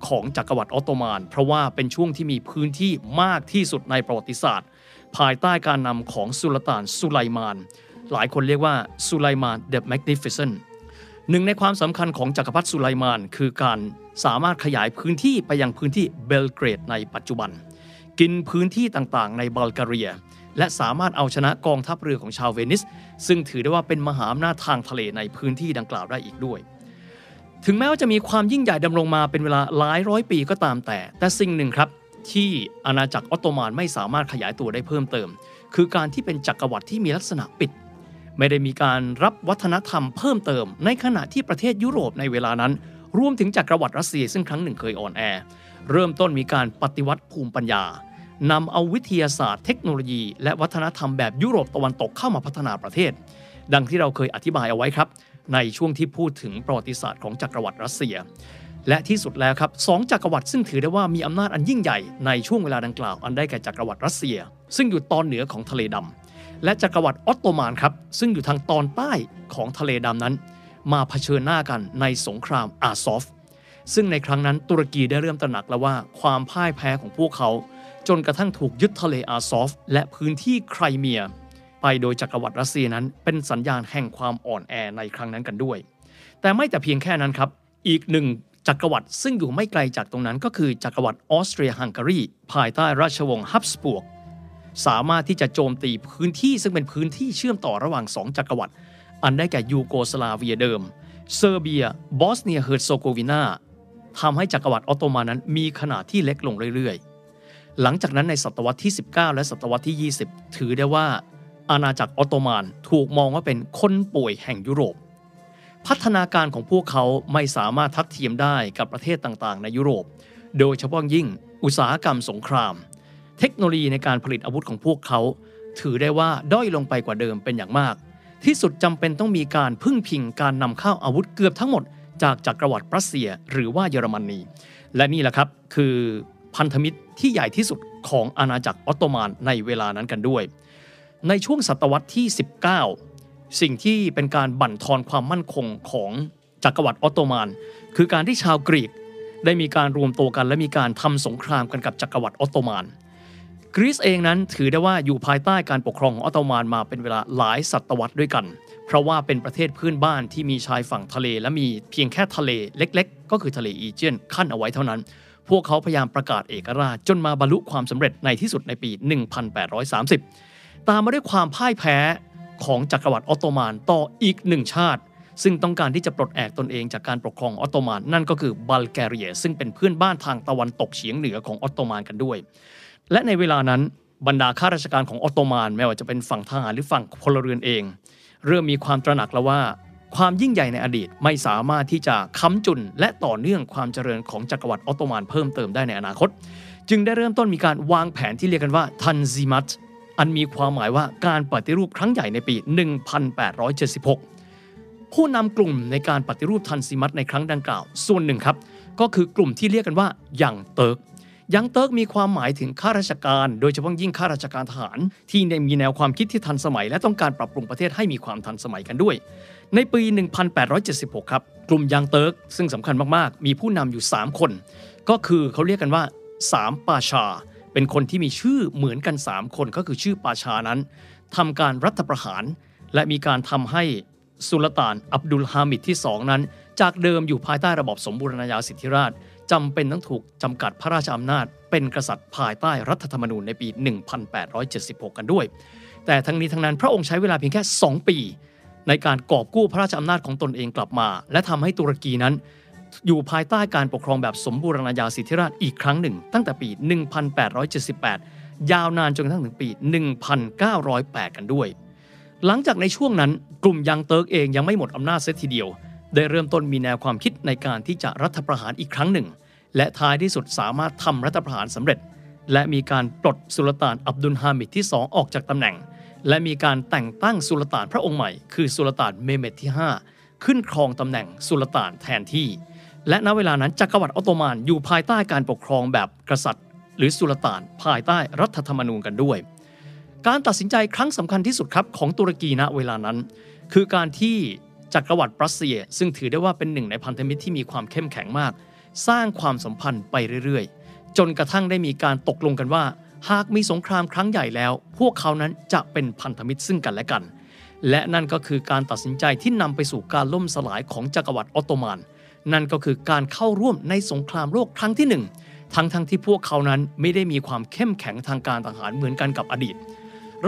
ของจักรวรรดิออตโตมัน เพราะว่าเป็นช่วงที่มีพื้นที่มากที่สุดในประวัติศาสตร์ ภายใต้การนำของสุลต่านสุไลมาน หลายคนเรียกว่าสุไลมาน the Magnificent หนึ่งในความสำคัญของจักรพรรดิสุไลมาน คือการสามารถขยายพื้นที่ไปยังพื้นที่เบลเกรดในปัจจุบัน กินพื้นที่ต่างๆ ในบัลแกเรีย และสามารถเอาชนะกองทัพเรือของชาวเวนิส ซึ่งถือได้ว่าเป็นมหาอำนาจทางทะเลในพื้นที่ดังกล่าวได้อีกด้วย ถึงแม้ว่าจะมีความยิ่งใหญ่ดำรงมาเป็นเวลาหลายร้อยปีก็ตามแต่ แต่สิ่งหนึ่งครับ ที่อาณาจักรออตโตมันไม่สามารถขยายตัวได้เพิ่มเติม คือการที่เป็นจักรวรรดิที่มีลักษณะปิด ไม่ได้มีการรับวัฒนธรรมเพิ่มเติม ในขณะที่ประเทศยุโรปในเวลานั้น รวมถึงจักรวรรดิรัสเซียซึ่งครั้งหนึ่งเคยอ่อนแอ เริ่มต้นมีการปฏิวัติภูมิปัญญานำเอาวิทยาศาสตร์เทคโนโลยี และวัฒนธรรมแบบยุโรปตะวันตกเข้ามาพัฒนาประเทศ ดังที่เราเคยอธิบายเอาไว้ครับ ในช่วงที่พูดถึงประวัติศาสตร์ของจักรวรรดิรัสเซีย และที่สุดแล้วครับสองจักรวรรดิซึ่งถือได้ว่ามีอำนาจอันยิ่งใหญ่ในช่วงเวลาดังกล่าวอันได้แก่จักรวรรดิรัสเซีย ซึ่งอยู่ตอนเหนือของทะเลดำและจักรวรรดิออตโตมันครับซึ่งอยู่ทางตอนใต้ของทะเลดำนั้น มาเผชิญหน้ากันในสงครามอาซอฟ ซึ่งในครั้งนั้นตุรกีได้เริ่มตระหนักแล้วว่าความพ่ายแพ้ของพวกเขา จนกระทั่งถูกยึดทะเลอาซอฟ และพื้นที่ไครเมีย ไปโดยจักรวรรดิรัสเซียนั้น เป็นสัญญาณแห่งความอ่อนแอในครั้งนั้นกันด้วย แต่ไม่แต่เพียงแค่นั้นครับ อีกหนึ่งจักรวรรดิซึ่งอยู่ไม่ไกลจากตรงนั้นก็คือจักรวรรดิออสเตรียฮังการีภายใต้ราชวงศ์ฮับสบวก สามารถที่จะโจมตีพื้นที่ซึ่งเป็นพื้นที่เชื่อมต่อระหว่างสองจักรวรรดิอันได้แก่ยูโกสลาเวียเดิม เซอร์เบีย บอสเนียเฮอร์เซโกวีนาทำให้จักรวรรดิออตโตมันนั้นมีขนาดที่เล็กลงเรื่อยๆ หลังจากนั้นในศตวรรษที่ 19 และศตวรรษที่ 20 ถือได้ว่า อาณาจักรออตโตมันถูกมองว่าเป็นคนป่วยแห่งยุโรป พัฒนาการของพวกเขาไม่สามารถทัดเทียมได้กับประเทศต่างๆ ในยุโรป โดยเฉพาะยิ่งอุตสาหกรรมสงคราม เทคโนโลยีในการผลิตอาวุธของพวกเขา ถือได้ว่าด้อยลงไปกว่าเดิมเป็นอย่างมาก ที่สุดจำเป็นต้องมีการพึ่งพิงการนำเข้าอาวุธเกือบทั้งหมด จากจักรวรรดิรัสเซียหรือว่าเยอรมนีและนี่แหละครับคือพันธมิตรที่ใหญ่ที่สุดของอาณาจักรออตโตมันในเวลานั้นกันด้วย ในช่วงศตวรรษที่ 19 สิ่งที่เป็นการบั่นทอนความมั่นคงของจักรวรรดิออตโตมัน คือการที่ชาวกรีกได้มีการรวมตัวกันและมีการทำสงครามกันกับจักรวรรดิออตโตมันกรีซเองนั้นถือได้ว่าอยู่ภายใต้การปกครองของออตโตมันมาเป็นเวลาหลายศตวรรษด้วยกัน เพราะว่าเป็นประเทศเพื่อนบ้านที่มีชายฝั่งทะเล และมีเพียงแค่ทะเลเล็ก ๆ ก็คือทะเลอีเจียนคั่นเอาไว้เท่านั้น พวกเขาพยายามประกาศเอกราชจนมาบรรลุความสำเร็จในที่สุดในปี 1830 ตามมาด้วยความพ่ายแพ้ของจักรวรรดิออตโตมันต่ออีกหนึ่งชาติ ซึ่งต้องการที่จะปลดแอกตนเองจากการปกครองออตโตมันนั่นก็คือบัลแกเรีย ซึ่งเป็นเพื่อนบ้านทางตะวันตกเฉียงเหนือของออตโตมันกันด้วย และในเวลานั้นบรรดาข้าราชการของออตโตมันไม่ว่าจะเป็นฝั่งทหารหรือฝั่งพลเรือนเอง เริ่มมีความตระหนักแล้วว่า ความยิ่งใหญ่ในอดีตไม่สามารถที่จะค้ำจุน และต่อเนื่องความเจริญของจักรวรรดิออตโตมันเพิ่มเติมได้ในอนาคต จึงได้เริ่มต้นมีการวางแผนที่เรียกกันว่าทันซิมัต อันมีความหมายว่าการปฏิรูปครั้งใหญ่ในปี 1876 ผู้นำกลุ่มในการปฏิรูปทันซิมัตในครั้งดังกล่าว ส่วนหนึ่งครับ ก็คือกลุ่มที่เรียกกันว่ายังเติร์กยังเติร์กมีความหมายถึงข้าราชการ โดยเฉพาะยิ่งข้าราชการทหาร ที่มีแนวความคิดที่ทันสมัย และต้องการปรับปรุงประเทศให้มีความทันสมัยกันด้วย ในปี 1876 ครับ กลุ่มยังเติร์กซึ่งสำคัญมากๆ มีผู้นำอยู่ 3 คน ก็คือเขาเรียกกันว่า 3 ปาชา เป็นคนที่มีชื่อเหมือนกัน 3 คนก็คือชื่อปาชานั้นทำการรัฐประหาร และมีการทำให้สุลต่านอับดุลฮามิดที่ 2 นั้น จากเดิมอยู่ภายใต้ระบอบสมบูรณาญาสิทธิราชจำเป็นต้องถูกจำกัดพระราชอำนาจ เป็นกษัตริย์ภายใต้รัฐธรรมนูญในปี 1876 กันด้วย แต่ทั้งนี้ทั้งนั้นพระองค์ใช้เวลาเพียงแค่ 2 ปี ในการกอบกู้พระราชอำนาจของตนเองกลับมา และทำให้ตุรกีนั้น อยู่ภายใต้การปกครองแบบสมบูรณาญาสิทธิราชอีกครั้งหนึ่ง ตั้งแต่ปี 1878 ยาวนานจนกระทั่งถึงปี 1908 กันด้วย หลังจากในช่วงนั้นกลุ่มยังเติร์กเองยังไม่หมดอำนาจเสียทีเดียว ได้เริ่มต้นมีแนวความคิดในการที่จะรัฐประหารอีกครั้งหนึ่ง และท้ายที่สุดสามารถทำรัฐประหารสำเร็จ และมีการปลดสุลต่านอับดุลฮามิดที่ 2 ออกจากตำแหน่ง และมีการแต่งตั้งสุลต่านพระองค์ใหม่ คือสุลต่านเมห์เมดที่ 5 ขึ้นครองตำแหน่งสุลต่านแทนที่ และณเวลานั้นจักรวรรดิออตโตมันอยู่ภายใต้การปกครองแบบกษัตริย์ หรือสุลต่าน ภายใต้รัฐธรรมนูญกันด้วย การตัดสินใจครั้งสำคัญที่สุดครับของตุรกีณเวลานั้น คือการที่จักรวรรดิปรัสเซีย ซึ่งถือได้ว่าเป็นหนึ่งในพันธมิตรที่มีความเข้มแข็งมาก สร้างความสัมพันธ์ไปเรื่อยๆ จนกระทั่งได้มีการตกลงกันว่า หากมีสงครามครั้งใหญ่แล้ว พวกเขานั้นจะเป็นพันธมิตรซึ่งกันและกัน และนั่นก็คือการตัดสินใจที่นำไปสู่การล่มสลายของจักรวรรดิออตโตมัน นั่นก็คือการเข้าร่วมในสงครามโลกครั้งที่หนึ่งทั้งๆที่พวกเขานั้นไม่ได้มีความเข้มแข็งทางการทหารเหมือนกันกับอดีต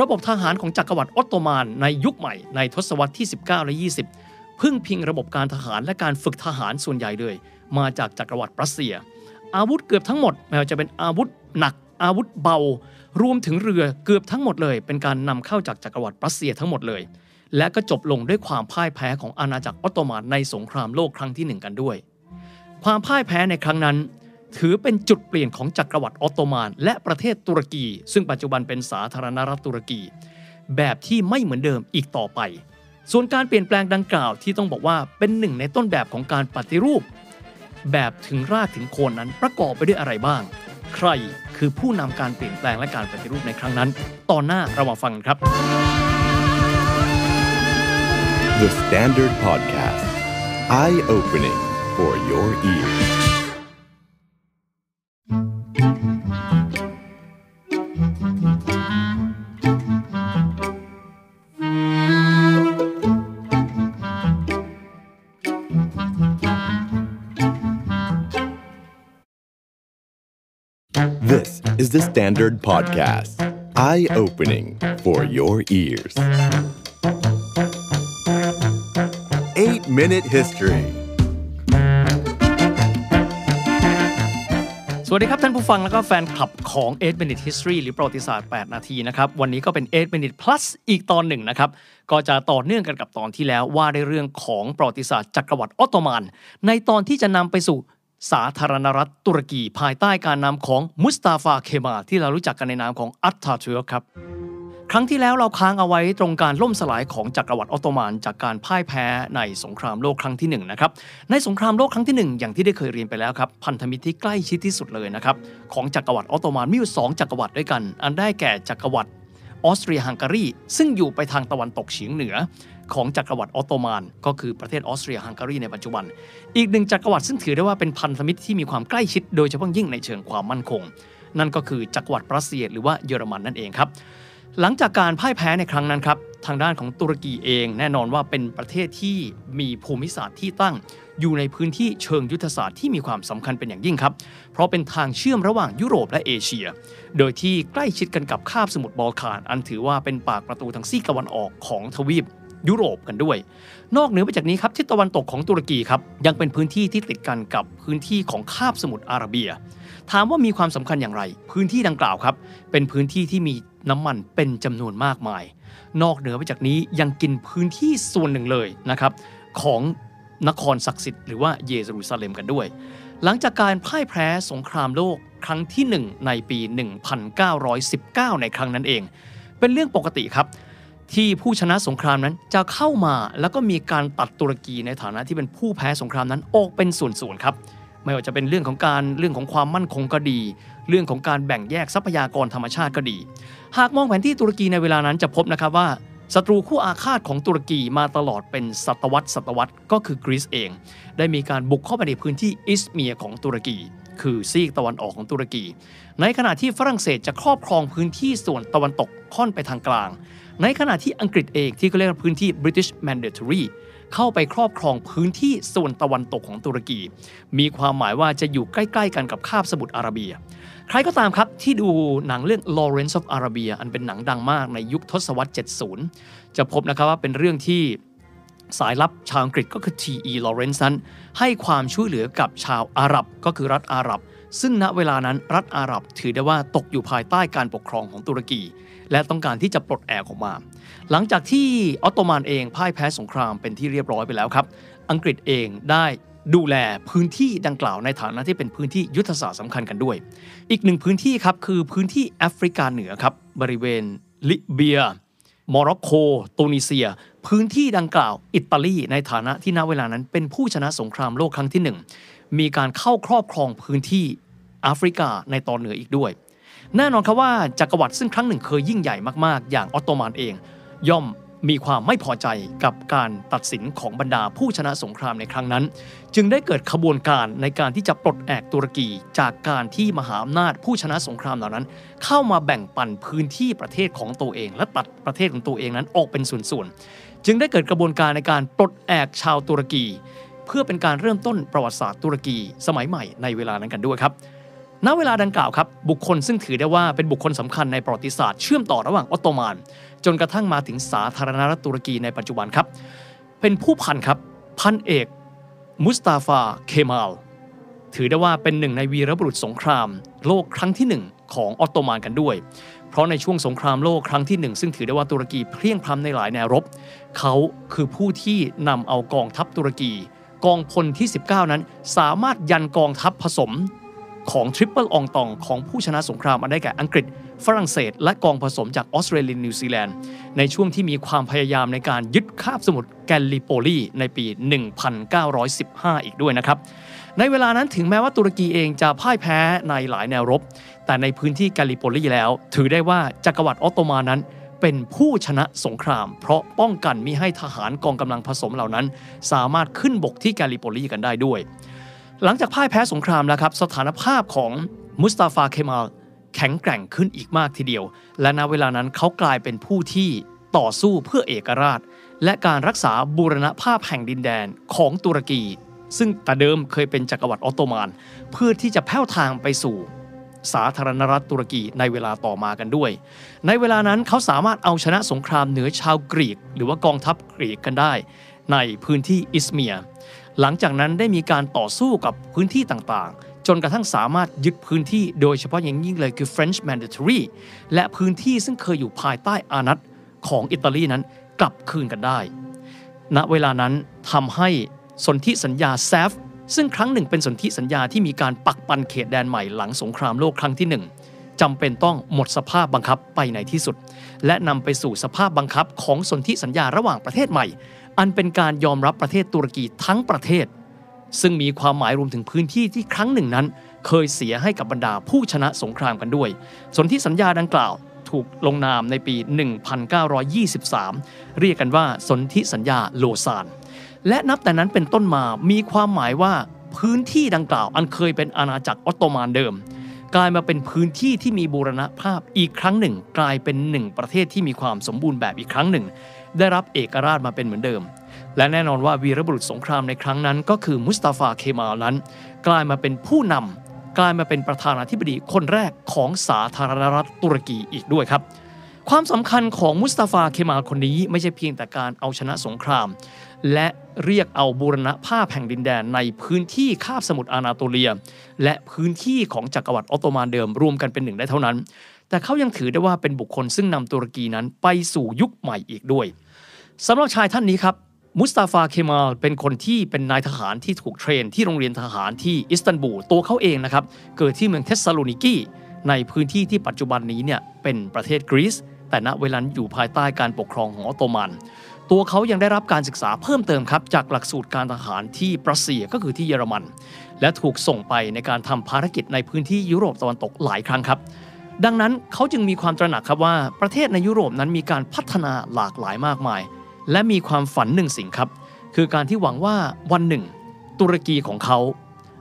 ระบบทหารของจักรวรรดิออตโตมันในยุคใหม่ในทศวรรษที่ 19 และ 20 พึ่งพิงระบบการทหารและการฝึกทหารส่วนใหญ่เลย มาจากจักรวรรดิรัสเซีย อาวุธเกือบทั้งหมดไม่ว่าจะเป็นอาวุธหนักอาวุธเบา รวมถึงเรือเกือบทั้งหมดเลย เป็นการนำเข้าจากจักรวรรดิรัสเซียทั้งหมดเลย และก็จบลงด้วยความพ่ายแพ้ของอาณาจักรออตโตมันในสงครามโลกครั้งที่หนึ่งกันด้วย ความพ่ายแพ้ในครั้งนั้น ถือเป็นจุดเปลี่ยนของจักรวรรดิออตโตมันและประเทศตุรกี ซึ่งปัจจุบันเป็นสาธารณรัฐตุรกี แบบที่ไม่เหมือนเดิมอีกต่อไป ส่วนการเปลี่ยนแปลงดังกล่าวที่ต้องบอกว่าเป็นหนึ่งในต้นแบบของการปฏิรูป แบบถึงรากถึงโคนนั้นประกอบไปด้วยอะไรบ้าง ใครคือผู้นำการเปลี่ยนแปลงและการปฏิรูปในครั้งนั้น ตอนหน้าเรามาฟังกันครับ The Standard Podcast Eye Opening for your ears This is the Standard Podcast. Eye opening for your ears. Minute History สวัสดีครับท่านผู้ฟังแล้วก็แฟนคลับของ 8 Minute History หรือประวัติศาสตร์ 8 นาทีนะครับ วันนี้ก็เป็น 8 Minute Plus อีกตอนหนึ่งนะครับ ก็จะต่อเนื่องกันกับตอนที่แล้วว่าในเรื่องของประวัติศาสตร์จักรวรรดิออตโตมัน ในตอนที่จะนำไปสู่สาธารณรัฐตุรกีภายใต้การนำของมุสตาฟาเคมาล ที่เรารู้จักกันในนามของอตาเติร์กครับ ครั้งที่แล้วเราค้างเอาไว้ตรงการล่มสลายของจักรวรรดิออตโตมัน จากการพ่ายแพ้ในสงครามโลกครั้งที่หนึ่งนะครับในสงครามโลกครั้งที่หนึ่งอย่างที่ได้เคยเรียนไปแล้วครับพันธมิตรที่ใกล้ชิดที่สุดเลยนะครับของจักรวรรดิออตโตมันมีอยู่สองจักรวรรดิด้วยกัน อันได้แก่จักรวรรดิออสเตรียฮังการีซึ่งอยู่ไปทางตะวันตกเฉียงเหนือ ของจักรวรรดิออตโตมัน ก็คือประเทศออสเตรียฮังการีในปัจจุบัน อีกหนึ่งจักรวรรดิซึ่งถือได้ว่าเป็นพันธมิตรที่มีความใกล้ชิดโดยเฉพาะยิ่งในเชิงความมั่นคง นั่นก็คือจักรวรรดิรัสเซียหรือว่าเยอรมันนั่นเองครับ หลังจากการพ่ายแพ้ในครั้งนั้นครับทางด้านของตุรกีเอง แน่นอนว่าเป็นประเทศที่มีภูมิศาสตร์ที่ตั้ง อยู่ในพื้นที่เชิงยุทธศาสตร์ที่มีความสำคัญเป็นอย่างยิ่งครับ เพราะเป็นทางเชื่อมระหว่างยุโรปและเอเชีย โดยที่ใกล้ชิดกันกับคาบสมุทรบอลข่าน อันถือว่าเป็นปากประตูทางซีกตะวันออกของทวีปยุโรปกันด้วย นอกเหนือไปจากนี้ครับทิศตะวันตกของตุรกีครับยังเป็นพื้นที่ที่ติดกันกับพื้นที่ของคาบสมุทรอาระเบีย ถามว่ามีความสำคัญอย่างไร พื้นที่ดังกล่าวครับ เป็นพื้นที่ที่มีน้ำมันเป็นจำนวนมากมาย นอกเหนือไปจากนี้ยังกินพื้นที่ส่วนหนึ่งเลยนะครับของนครศักดิ์สิทธิ์หรือว่าเยรูซาเล็มกันด้วย หลังจากการพ่ายแพ้สงครามโลกครั้งที่ 1 ในปี 1919 ในครั้งนั้นเอง เป็นเรื่องปกติครับ ที่ผู้ชนะสงครามนั้นจะเข้ามาแล้วก็มีการตัดตุรกีในฐานะที่เป็นผู้แพ้สงครามนั้นออกเป็นส่วนๆครับ ไม่ว่าจะเป็นเรื่องของการเรื่องของความมั่นคงก็ดี เรื่องของการแบ่งแยกทรัพยากรธรรมชาติก็ดี หากมองแผนที่ตุรกีในเวลานั้นจะพบนะครับว่าศัตรูคู่อาฆาตของตุรกีมาตลอดเป็นศตวรรษศตวรรษก็คือกรีซเอง ได้มีการบุกเข้าไปในพื้นที่อิสเมียของตุรกี คือซีกตะวันออกของตุรกี ในขณะที่ฝรั่งเศสจะครอบครองพื้นที่ส่วนตะวันตกค่อนไปทางกลาง ในขณะที่อังกฤษเองที่เขาเรียกพื้นที่ British Mandatory เข้าไปครอบครองพื้นที่ส่วนตะวันตกของตุรกี มีความหมายว่าจะอยู่ใกล้ๆกันกับคาบสมุทรอาระเบีย ใครก็ตามครับที่ดูหนังเรื่อง Lawrence of Arabia อันเป็นหนังดังมากในยุคทศวรรษ 70 จะพบนะครับว่าเป็นเรื่องที่สายลับชาวอังกฤษก็คือ T.E. Lawrence นั้นให้ความช่วยเหลือกับชาวอาหรับก็คือรัฐอาหรับ ซึ่งณเวลานั้นรัฐอาหรับถือได้ว่าตกอยู่ภายใต้การปกครองของตุรกี และต้องการที่จะปลดแอกออกมา หลังจากที่ออตโตมันเองพ่ายแพ้สงครามเป็นที่เรียบร้อยไปแล้วครับ อังกฤษเองได้ดูแลพื้นที่ดังกล่าวในฐานะที่เป็นพื้นที่ยุทธศาสตร์สำคัญกันด้วย อีกหนึ่งพื้นที่ครับคือพื้นที่แอฟริกาเหนือครับบริเวณลิเบียโมร็อกโกตูนิเซีย พื้นที่ดังกล่าว อิตาลีในฐานะที่ณเวลานั้นเป็นผู้ชนะสงครามโลกครั้งที่หนึ่งมีการเข้าครอบครองพื้นที่แอฟริกาในตอนเหนืออีกด้วย แน่นอนครับว่าจักรวรรดิซึ่งครั้งหนึ่งเคยยิ่งใหญ่มากๆ อย่างออตโตมันเอง ย่อมมีความไม่พอใจกับการตัดสินของบรรดาผู้ชนะสงครามในครั้งนั้น จึงได้เกิดขบวนการในการที่จะปลดแอกตุรกีจากการที่มหาอำนาจผู้ชนะสงครามเหล่านั้น เข้ามาแบ่งปันพื้นที่ประเทศของตัวเอง และตัดประเทศของตัวเองนั้นออกเป็นส่วนๆจึงได้เกิดกระบวนการในการปลดแอกชาวตุรกี เพื่อเป็นการเริ่มต้นประวัติศาสตร์ตุรกีสมัยใหม่ในเวลานั้นกันด้วยครับ ณเวลาดังกล่าวครับ บุคคลซึ่งถือได้ว่าเป็นบุคคลสำคัญในประวัติศาสตร์เชื่อมต่อระหว่างออตโตมัน จนกระทั่งมาถึงสาธารณรัฐตุรกีในปัจจุบันครับ เป็นผู้พันครับ พันเอก มุสตาฟา เคมาล ถือได้ว่าเป็นหนึ่งในวีรบุรุษสงคราม โลกครั้งที่หนึ่งของออตโตมันกันด้วย เพราะในช่วงสงครามโลกครั้งที่หนึ่งซึ่งถือได้ว่าตุรกีเพลี่ยงพล้ำในหลายแนวรบ เขาคือผู้ที่นำเอากองทัพตุรกี กองพลที่ 19 นั้น สามารถยันกองทัพผสม ของ Triple Entente ของผู้ชนะสงครามอันได้แก่อังกฤษ ฝรั่งเศส และกองผสมจากออสเตรเลียนิวซีแลนด์ ในช่วงที่มีความพยายามในการยึดคาบสมุทรแกลลิโปลีในปี 1915 อีกด้วยนะครับ ในเวลานั้นถึงแม้ว่าตุรกีเองจะพ่ายแพ้ในหลายแนวรบ แต่ในพื้นที่แกลลิโปลีแล้ว ถือได้ว่าจักรวรรดิออตโตมันนั้นเป็นผู้ชนะสงคราม เพราะป้องกันมิให้ทหารกองกำลังผสมเหล่านั้น สามารถขึ้นบกที่แกลลิโปลีกันได้ด้วย หลังจากพ่ายแพ้สงครามแล้วครับสถานภาพของมุสตาฟาเคมาลแข็งแกร่งขึ้นอีกมากทีเดียว และณเวลานั้นเขากลายเป็นผู้ที่ต่อสู้เพื่อเอกราช และการรักษาบูรณภาพแห่งดินแดนของตุรกี ซึ่งแต่เดิมเคยเป็นจักรวรรดิออตโตมัน เพื่อที่จะแผ่วทางไปสู่ สาธารณรัฐตุรกีในเวลาต่อมากันด้วย ในเวลานั้นเขาสามารถเอาชนะสงครามเหนือชาวกรีก หรือว่ากองทัพกรีกกันได้ ในพื้นที่อิสเมีย หลังจากนั้นได้มีการต่อสู้กับพื้นที่ต่างๆ จนกระทั่งสามารถยึดพื้นที่โดยเฉพาะอย่างยิ่งเลยคือ French Mandatory และพื้นที่ซึ่งเคยอยู่ภายใต้อานัตของอิตาลีนั้นกลับคืนกันได้ ณ เวลานั้นทำให้สนธิสัญญาแซฟซึ่งครั้งหนึ่งเป็นสนธิสัญญาที่มีการปักปันเขตแดนใหม่หลังสงครามโลกครั้งที่หนึ่งจำเป็นต้องหมดสภาพบังคับไปในที่สุด และนำไปสู่สภาพบังคับของสนธิสัญญาระหว่างประเทศใหม่ อันเป็นการยอมรับประเทศตุรกีทั้งประเทศ ซึ่งมีความหมายรวมถึงพื้นที่ที่ครั้งหนึ่งนั้น เคยเสียให้กับบรรดาผู้ชนะสงครามกันด้วย สนธิสัญญาดังกล่าวถูกลงนามในปี 1923 เรียกกันว่าสนธิสัญญาโลซาน และนับแต่นั้นเป็นต้นมามีความหมายว่าพื้นที่ดังกล่าว อันเคยเป็นอาณาจักรออตโตมันเดิม กลายมาเป็นพื้นที่ที่มีบูรณภาพอีกครั้งหนึ่ง กลายเป็นหนึ่งประเทศที่มีความสมบูรณ์แบบอีกครั้งหนึ่ง ได้รับเอกราชมาเป็นเหมือนเดิม และแน่นอนว่าวีรบุรุษสงครามในครั้งนั้น ก็คือมุสตาฟาเคมาลนั้น กลายมาเป็นผู้นำกลายมาเป็นประธานาธิบดีคนแรกของสาธารณรัฐตุรกีอีกด้วยครับ ความสำคัญของมุสตาฟาเคมาลคนนี้ไม่ใช่เพียงแต่การเอาชนะสงคราม และเรียกเอาบูรณะภาพแห่งดินแดนในพื้นที่คาบสมุทรอานาโตเลีย และพื้นที่ของจักรวรรดิออตโตมันเดิมรวมกันเป็นหนึ่งได้เท่านั้น แต่เขายังถือได้ว่าเป็นบุคคลซึ่งนำตุรกีนั้นไปสู่ยุคใหม่อีกด้วยสำหรับชายท่านนี้ครับมุสตาฟาเคมาลเป็นคนที่เป็นนายทหารที่ถูก train ที่โรงเรียนทหารที่อิสตันบูลตัวเขาเองนะครับ เกิดที่เมืองเทสซาโลนิกีในพื้นที่ที่ปัจจุบันนี้เนี่ยเป็นประเทศกรีซแต่ณเวลานั้นอยู่ภายใต้การปกครองของออตโตมัน ตัวเขายังได้รับการศึกษาเพิ่มเติมครับ จากหลักสูตรการทหารที่ปรัสเซียก็คือที่เยอรมัน และถูกส่งไปในการทำภารกิจในพื้นที่ยุโรปตะวันตกหลายครั้งครับ ดังนั้นเขาจึงมีความตระหนักครับว่าประเทศในยุโรปนั้นมีการพัฒนาหลากหลายมากมาย และมีความฝันหนึ่งสิ่งครับ คือการที่หวังว่าวันหนึ่ง ตุรกีของเขา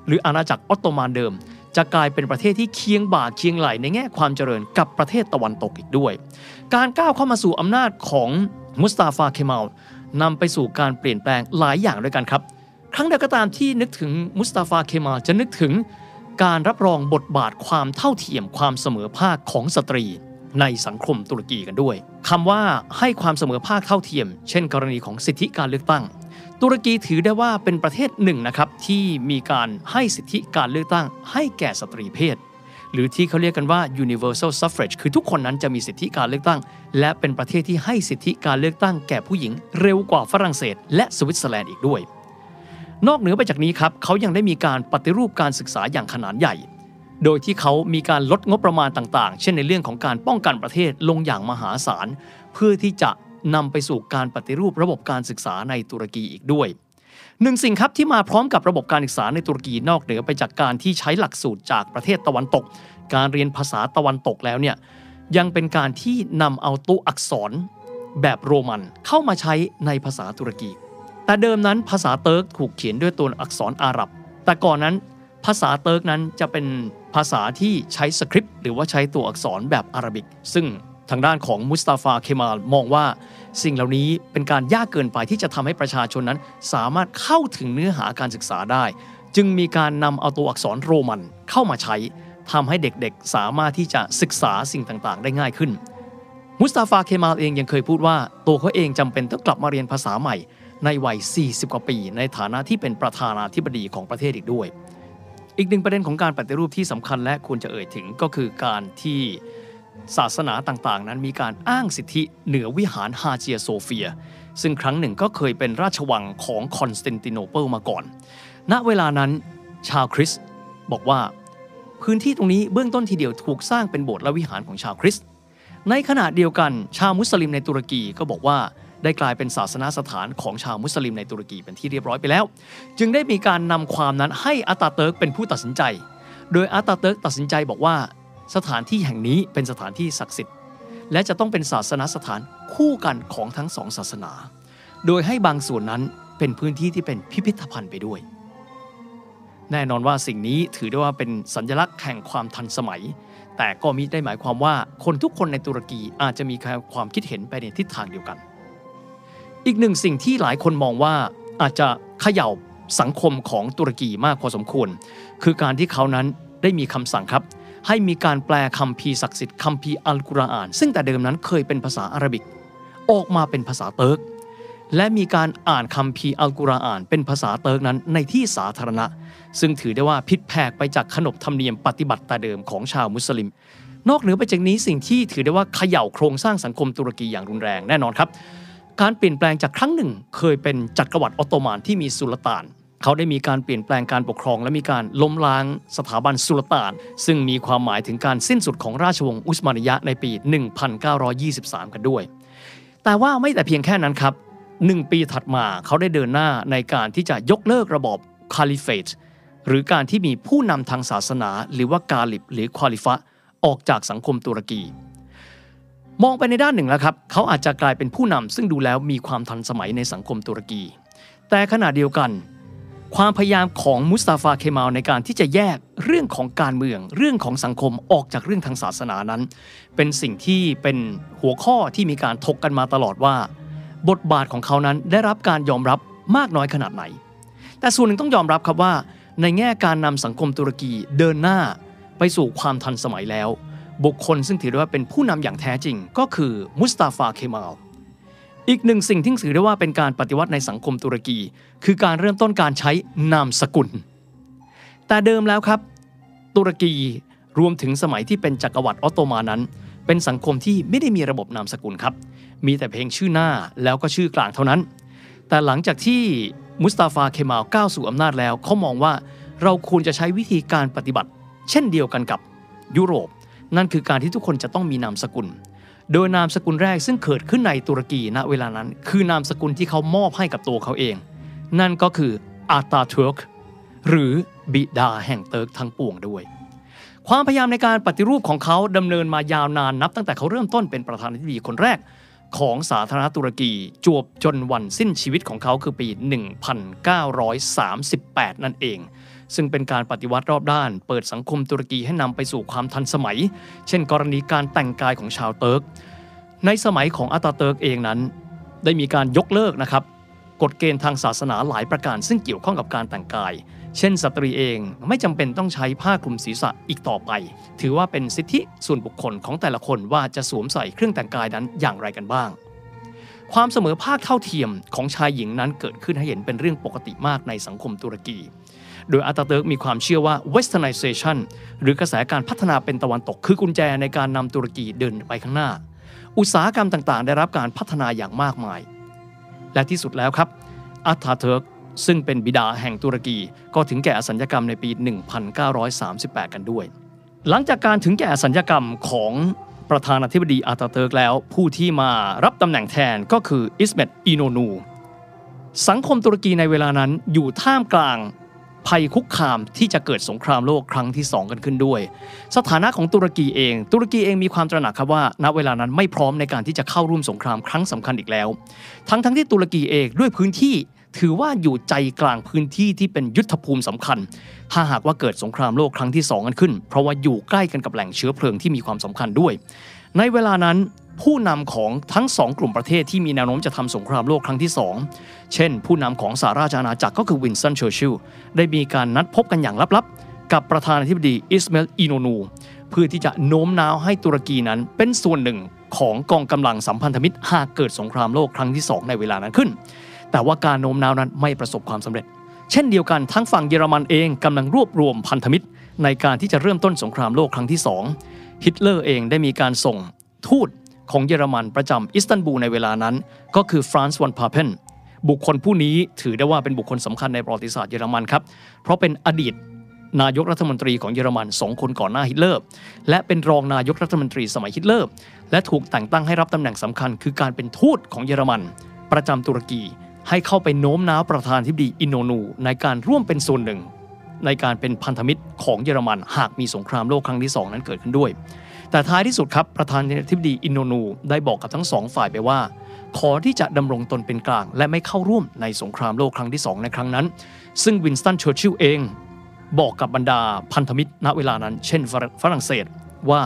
หรืออาณาจักรออตโตมันเดิม จะกลายเป็นประเทศที่เคียงบ่าเคียงไหลในแง่ความเจริญกับประเทศตะวันตกอีกด้วย การก้าวเข้ามาสู่อำนาจของมุสตาฟาเคมาลนำไปสู่การเปลี่ยนแปลงหลายอย่างด้วยกันครับ ครั้งใดก็ตามที่นึกถึงมุสตาฟาเคมาลจะนึกถึง การรับรองบทบาทความเท่าเทียมความเสมอภาคของสตรีในสังคมตุรกีกันด้วยคำว่าให้ความเสมอภาคเท่าเทียม เช่น กรณีของสิทธิการเลือกตั้ง ตุรกีถือได้ว่าเป็นประเทศหนึ่งนะครับที่มีการให้สิทธิการเลือกตั้ง ให้แก่สตรีเพศ หรือที่เขาเรียกกันว่า universal suffrage คือทุกคนนั้นจะมีสิทธิการเลือกตั้ง และเป็นประเทศที่ให้สิทธิการเลือกตั้ง แก่ผู้หญิงเร็วกว่าฝรั่งเศส และสวิตเซอร์แลนด์อีกด้วย นอกเหนือไปจากนี้ครับเขายังได้มีการปฏิรูปการศึกษาอย่างขนาดใหญ่ โดยที่เขามีการลดงบประมาณต่างๆ เช่นในเรื่องของการป้องกันประเทศลงอย่างมหาศาล เพื่อที่จะนำไปสู่การปฏิรูประบบการศึกษาในตุรกีอีกด้วยหนึ่งสิ่งครับที่มาพร้อมกับระบบการศึกษาในตุรกีนอกเหนือไปจากการที่ใช้หลักสูตรจากประเทศตะวันตก การเรียนภาษาตะวันตกแล้วเนี่ยยังเป็นการที่นำเอาตัวอักษรแบบโรมันเข้ามาใช้ในภาษาตุรกี แต่เดิมนั้นภาษาเติร์กถูกเขียนด้วยตัวอักษรอาหรับ แต่ก่อนนั้นภาษาเติร์กนั้นจะเป็นภาษาที่ใช้สคริปต์หรือว่าใช้ตัวอักษรแบบอาหรับิก ซึ่งทางด้านของมุสตาฟาเคมาลมองว่า สิ่งเหล่านี้เป็นการยากเกินไปที่จะทำให้ประชาชนนั้น สามารถเข้าถึงเนื้อหาการศึกษาได้ จึงมีการนำเอาตัวอักษรโรมันเข้ามาใช้ทำให้เด็กๆ สามารถที่จะศึกษาสิ่งต่างๆ ได้ง่ายขึ้น มุสตาฟาเคมาลเองยังเคยพูดว่า ตัวเขาเองจำเป็นต้องกลับมาเรียนภาษาใหม่ ในวัย 40 กว่าปี ในฐานะที่เป็นประธานาธิบดีของประเทศอีกด้วย อีกหนึ่งประเด็นของการปฏิรูปที่สำคัญและควรจะเอ่ยถึงก็คือการที่ศาสนาต่างๆ นั้นมีการอ้างสิทธิเหนือวิหารฮาเจียโซเฟีย ซึ่งครั้งหนึ่งก็เคยเป็นราชวังของคอนสแตนติโนเปิลมาก่อน ณเวลานั้นชาวคริสต์บอกว่าพื้นที่ตรงนี้เบื้องต้นทีเดียวถูกสร้างเป็นโบสถ์และวิหารของชาวคริสต์ในขณะเดียวกันชาวมุสลิมในตุรกีก็บอกว่า ได้กลายเป็นศาสนาสถานของชาวมุสลิมในตุรกีเป็นที่เรียบร้อยไปแล้ว จึงได้มีการนำความนั้นให้อาตาเติร์กเป็นผู้ตัดสินใจ โดยอาตาเติร์กตัดสินใจบอกว่า สถานที่แห่งนี้เป็นสถานที่ศักดิ์สิทธิ์ และจะต้องเป็นศาสนาสถานคู่กันของทั้งสองศาสนา โดยให้บางส่วนนั้นเป็นพื้นที่ที่เป็นพิพิธภัณฑ์ไปด้วย แน่นอนว่าสิ่งนี้ถือได้ว่าเป็นสัญลักษณ์แห่งความทันสมัย แต่ก็มิได้หมายความว่าคนทุกคนในตุรกีอาจจะมีความคิดเห็นไปในทิศทางเดียวกัน อีกหนึ่งสิ่งที่หลายคนมองว่าอาจจะเขย่าสังคมของตุรกีมากพอสมควร คือการที่เขานั้นได้มีคำสั่งครับ ให้มีการแปลคัมภีร์ศักดิ์สิทธิ์คัมภีร์อัลกุรอาน ซึ่งแต่เดิมนั้นเคยเป็นภาษา Arabic ออกมาเป็นภาษาเติร์กและมีการอ่านคัมภีร์อัลกุรอาน เป็นภาษาเติร์กนั้นในที่สาธารณะ ซึ่งถือได้ว่าผิดแผกไปจากขนบธรรมเนียมปฏิบัติแต่เดิมของชาวมุสลิม นอกเหนือไปจากนี้สิ่งที่ถือได้ว่าเขย่าโครงสร้างสังคมตุรกีอย่างรุนแรงแน่นอนครับ การเปลี่ยนแปลงจากครั้งหนึ่ง เคยเป็นจักรวรรดิออตโตมันที่มีสุลต่าน เขาได้มีการเปลี่ยนแปลงการปกครอง และมีการล้มล้างสถาบันสุลต่าน ซึ่งมีความหมายถึงการสิ้นสุดของราชวงศ์อุสมานิยะในปี 1923 กันด้วย แต่ว่าไม่แต่เพียงแค่นั้นครับหนึ่งปีถัดมาเขาได้เดินหน้าในการที่จะยกเลิกระบอบ caliphate หรือการที่มีผู้นำทางศาสนา หรือว่ากาหลิบหรือคอลีฟะฮ์ออกจากสังคมตุรกี มองไปในด้านหนึ่งแล้วครับ เขาอาจจะกลายเป็นผู้นำซึ่งดูแล้วมีความทันสมัยในสังคมตุรกี แต่ขณะเดียวกัน ความพยายามของมุสตาฟาเคมาลในการที่จะแยกเรื่องของการเมือง เรื่องของสังคมออกจากเรื่องทางศาสนานั้น เป็นสิ่งที่เป็นหัวข้อที่มีการถกกันมาตลอดว่า บทบาทของเขานั้นได้รับการยอมรับมากน้อยขนาดไหน แต่ส่วนหนึ่งต้องยอมรับครับว่า ในแง่การนำสังคมตุรกีเดินหน้าไปสู่ความทันสมัยแล้ว บุคคลซึ่งถือได้ว่าเป็นผู้นำอย่างแท้จริง ก็คือมุสตาฟาเคมาลอีกหนึ่งสิ่งที่ถือได้ว่าเป็นการปฏิวัติในสังคมตุรกี คือการเริ่มต้นการใช้นามสกุล แต่เดิมแล้วครับ ตุรกีรวมถึงสมัยที่เป็นจักรวรรดิออตโตมันนั้น เป็นสังคมที่ไม่ได้มีระบบนามสกุลครับ มีแต่เพียงชื่อหน้าแล้วก็ชื่อกลางเท่านั้น แต่หลังจากที่มุสตาฟาเคมาลก้าวสู่อำนาจแล้วเขามองว่าเราควรจะใช้วิธีการปฏิบัติ เช่นเดียวกันกับยุโรป นั่นคือการที่ทุกคนจะต้องมีนามสกุล โดยนามสกุลแรกซึ่งเกิดขึ้นในตุรกีณเวลานั้น คือนามสกุลที่เขามอบให้กับตัวเขาเอง นั่นก็คืออาตาเทิร์กหรือบิดาแห่งเติร์กทั้งปวงด้วย ความพยายามในการปฏิรูปของเขาดำเนินมายาวนานนับตั้งแต่เขาเริ่มต้นเป็นประธานาธิบดีคนแรกของสาธารณรัฐตุรกีจวบจนวันสิ้นชีวิตของเขาคือปี 1938 นั่นเอง ซึ่งเป็นการปฏิวัติรอบด้าน เปิดสังคมตุรกีให้นำไปสู่ความทันสมัย เช่น กรณีการแต่งกายของชาวเติร์ก ในสมัยของอาตาเติร์กเองนั้น ได้มีการยกเลิกนะครับกฎเกณฑ์ทางศาสนาหลายประการ ซึ่งเกี่ยวข้องกับการแต่งกาย เช่น สตรีเองไม่จำเป็นต้องใช้ผ้าคลุมศีรษะอีกต่อไป ถือว่าเป็นสิทธิส่วนบุคคลของแต่ละคนว่าจะสวมใส่เครื่องแต่งกายนั้นอย่างไรกันบ้าง ความเสมอภาคเท่าเทียมของชายหญิงนั้นเกิดขึ้นให้เห็นเป็นเรื่องปกติมากในสังคมตุรกี โดยอาตาเติร์กมีความเชื่อว่า westernization หรือกระแสการพัฒนาเป็นตะวันตกคือกุญแจในการนำตุรกีเดินไปข้างหน้า อุตสาหกรรมต่างๆ ได้รับการพัฒนาอย่างมากมาย และที่สุดแล้วครับอาตเติร์กซึ่งเป็นบิดาแห่งตุรกีก็ถึงแก่อสัญญกรรมในปี 1938 กันด้วย หลังจากการถึงแก่อสัญญกรรมของประธานาธิบดีอาตาเติร์กแล้ว ผู้ที่มารับตำแหน่งแทนก็คืออิสเมตอีโนนู สังคมตุรกีในเวลานั้นอยู่ท่ามกลาง ภัยคุกคามที่จะเกิดสงครามโลกครั้งที่ 2 กันขึ้นด้วย สถานะของตุรกีเอง ตุรกีเองมีความตระหนักครับว่า ณเวลานั้นไม่พร้อมในการที่จะเข้าร่วมสงครามครั้งสำคัญอีกแล้ว ทั้งทั้งที่ตุรกีเองด้วยพื้นที่ถือว่าอยู่ใจกลางพื้นที่ที่เป็นยุทธภูมิสำคัญ ถ้าหากว่าเกิดสงครามโลกครั้งที่ 2 กันขึ้น เพราะว่าอยู่ใกล้กันกับแหล่งเชื้อเพลิงที่มีความสำคัญด้วย ในเวลานั้นผู้นำของทั้งสองกลุ่มประเทศที่มีแนวโน้มจะทำสงครามโลกครั้งที่ 2 เช่น ผู้นำของสหราชอาณาจักรก็คือวินสตันเชอร์ชิลล์ได้มีการนัดพบกันอย่างลับๆ กับประธานาธิบดีอิสมาอิลอีโนนู เพื่อที่จะโน้มน้าวให้ตุรกีนั้นเป็นส่วนหนึ่งของกองกำลังสัมพันธมิตรหากเกิดสงครามโลกครั้งที่ 2 ในเวลานั้นขึ้น แต่ว่าการโน้มน้าวนั้นไม่ประสบความสำเร็จ เช่นเดียวกันทั้งฝั่งเยอรมันเองกำลังรวบรวมพันธมิตร ในการที่จะเริ่มต้นสงครามโลกครั้งที่ 2 ฮิตเลอร์เองได้มีการส่งทูตของเยอรมันประจำอิสตันบูลในเวลานั้น ก็คือฟรานซ์ฟอนพาเพนบุคคลผู้นี้ถือได้ว่าเป็นบุคคลสำคัญในประวัติศาสตร์เยอรมันครับ เพราะเป็นอดีตนายกรัฐมนตรีของเยอรมันสองคนก่อนหน้าฮิตเลอร์ และเป็นรองนายกรัฐมนตรีสมัยฮิตเลอร์ และถูกแต่งตั้งให้รับตำแหน่งสำคัญ คือการเป็นทูตของเยอรมัน ประจำตุรกี ให้เข้าไปโน้มน้าวประธานาธิบดีอินโนนู ในการร่วมเป็นส่วนหนึ่ง ในการเป็นพันธมิตรของเยอรมัน หากมีสงครามโลกครั้งที่สองนั้นเกิดขึ้นด้วย แต่ท้ายที่สุดครับประธานาธิบดีอินโนนูได้บอกกับทั้งสองฝ่ายไปว่า ขอที่จะดำรงตนเป็นกลาง และไม่เข้าร่วมในสงครามโลกครั้งที่ 2 ในครั้งนั้น ซึ่งวินสตันเชอร์ชิลล์เอง บอกกับบรรดาพันธมิตรณเวลานั้น เช่นฝรั่งเศสว่า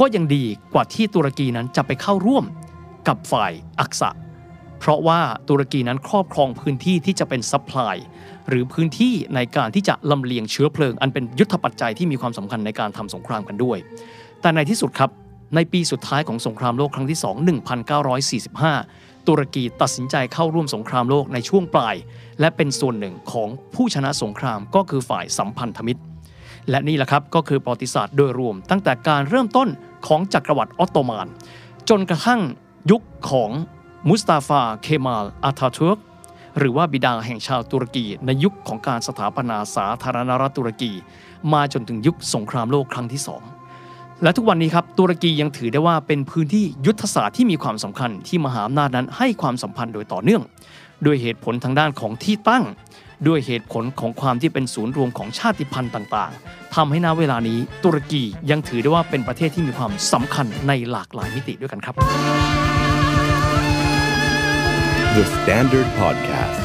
ก็ยังดีกว่าที่ตุรกีนั้นจะไปเข้าร่วมกับฝ่ายอักษะ เพราะว่าตุรกีนั้นครอบครองพื้นที่ที่จะเป็น supply หรือพื้นที่ในการที่จะลำเลียงเชื้อเพลิง อันเป็นยุทธปัจจัยที่มีความสำคัญในการทำสงครามกันด้วย แต่ในที่สุดครับในปีสุดท้ายของสงครามโลกครั้งที่ 2 1945ตตุรกีตัดสินใจเข้าร่วมสงครามโลกในช่วงปลาย และเป็นส่วนหนึ่งของผู้ชนะสงครามก็คือฝ่ายสัมพันธมิตร และนี่แหละครับก็คือประวัติศาสตร์โดยรวม ตั้งแต่การเริ่มต้นของจักรวรรดิออตโตมัน จนกระทั่งยุคของมุสตาฟา เคมาล อาทาทุร์ก หรือว่าบิดาแห่งชาวตุรกี ในยุคของการสถาปนาสาธารณรัฐตุรกี มาจนถึงยุคสงครามโลกครั้งที่สองและทุกวันนี้ครับตุรกียังถือได้ว่าเป็นพื้นที่ยุทธศาสตร์ที่มีความสำคัญที่มหาอำนาจนั้นให้ความสัมพันธ์โดยต่อเนื่อง ด้วยเหตุผลทางด้านของที่ตั้ง ด้วยเหตุผลของความที่เป็นศูนย์รวมของชาติพันธุ์ต่างๆทำให้ณเวลานี้ตุรกียังถือได้ว่าเป็นประเทศที่มีความสำคัญในหลากหลายมิติด้วยกันครับ The Standard Podcast.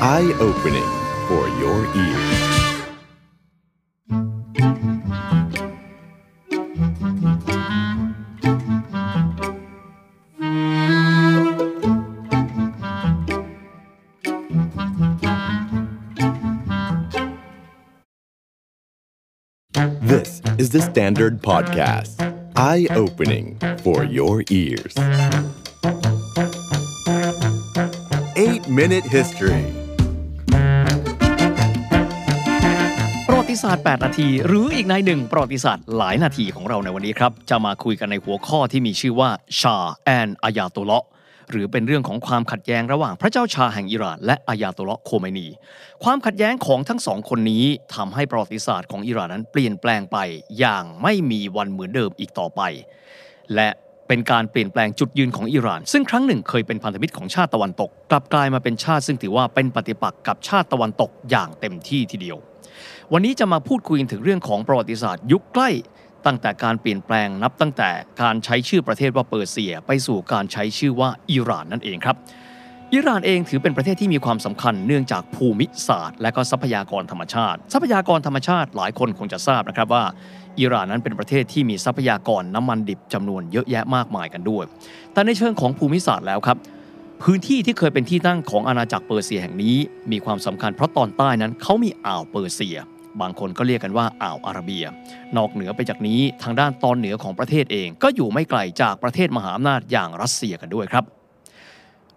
Eye Opening for Your Ears. This is the Standard Podcast. Eye Opening for Your Ears Minute History ประวัติศาสตร์ 8 นาที หรืออีกในหนึ่งประวัติศาสตร์หลายนาทีของเราในวันนี้ครับ จะมาคุยกันในหัวข้อที่มีชื่อว่าชาแอนอายาโตเลาะหรือเป็นเรื่องของความขัดแย้งระหว่างพระเจ้าชาแห่งอิหร่านและอายาโตเลาะโคเมนี ความขัดแย้งของทั้งสองคนนี้ทำให้ประวัติศาสตร์ของอิหร่านนั้นเปลี่ยนแปลงไปอย่างไม่มีวันเหมือนเดิมอีกต่อไป และ เป็นการเปลี่ยนแปลงจุดยืนของอิหร่าน ซึ่งครั้งหนึ่งเคยเป็นพันธมิตรของชาติตะวันตก กลับกลายมาเป็นชาติซึ่งถือว่าเป็นปฏิปักษ์กับชาติตะวันตกอย่างเต็มที่ทีเดียว วันนี้จะมาพูดคุยถึงเรื่องของประวัติศาสตร์ยุคใกล้ ตั้งแต่การเปลี่ยนแปลงนับตั้งแต่การใช้ชื่อประเทศว่าเปอร์เซีย ไปสู่การใช้ชื่อว่าอิหร่านนั่นเองครับอิหร่านเองถือเป็นประเทศที่มีความสำคัญเนื่องจากภูมิศาสตร์ และก็ทรัพยากรธรรมชาติ ทรัพยากรธรรมชาติหลายคนคงจะทราบนะครับว่า อิหร่านนั้นเป็นประเทศที่มีทรัพยากรน้ำมันดิบจำนวนเยอะแยะมากมายกันด้วย แต่ในเชิงของภูมิศาสตร์แล้วครับ พื้นที่ที่เคยเป็นที่ตั้งของอาณาจักรเปอร์เซียแห่งนี้ มีความสำคัญเพราะตอนใต้นั้นเขามีอ่าวเปอร์เซีย บางคนก็เรียกกันว่าอ่าวอาระเบีย นอกเหนือไปจากนี้ทางด้านตอนเหนือของประเทศเอง ก็อยู่ไม่ไกลจากประเทศมหาอำนาจอย่างรัสเซียกันด้วยครับ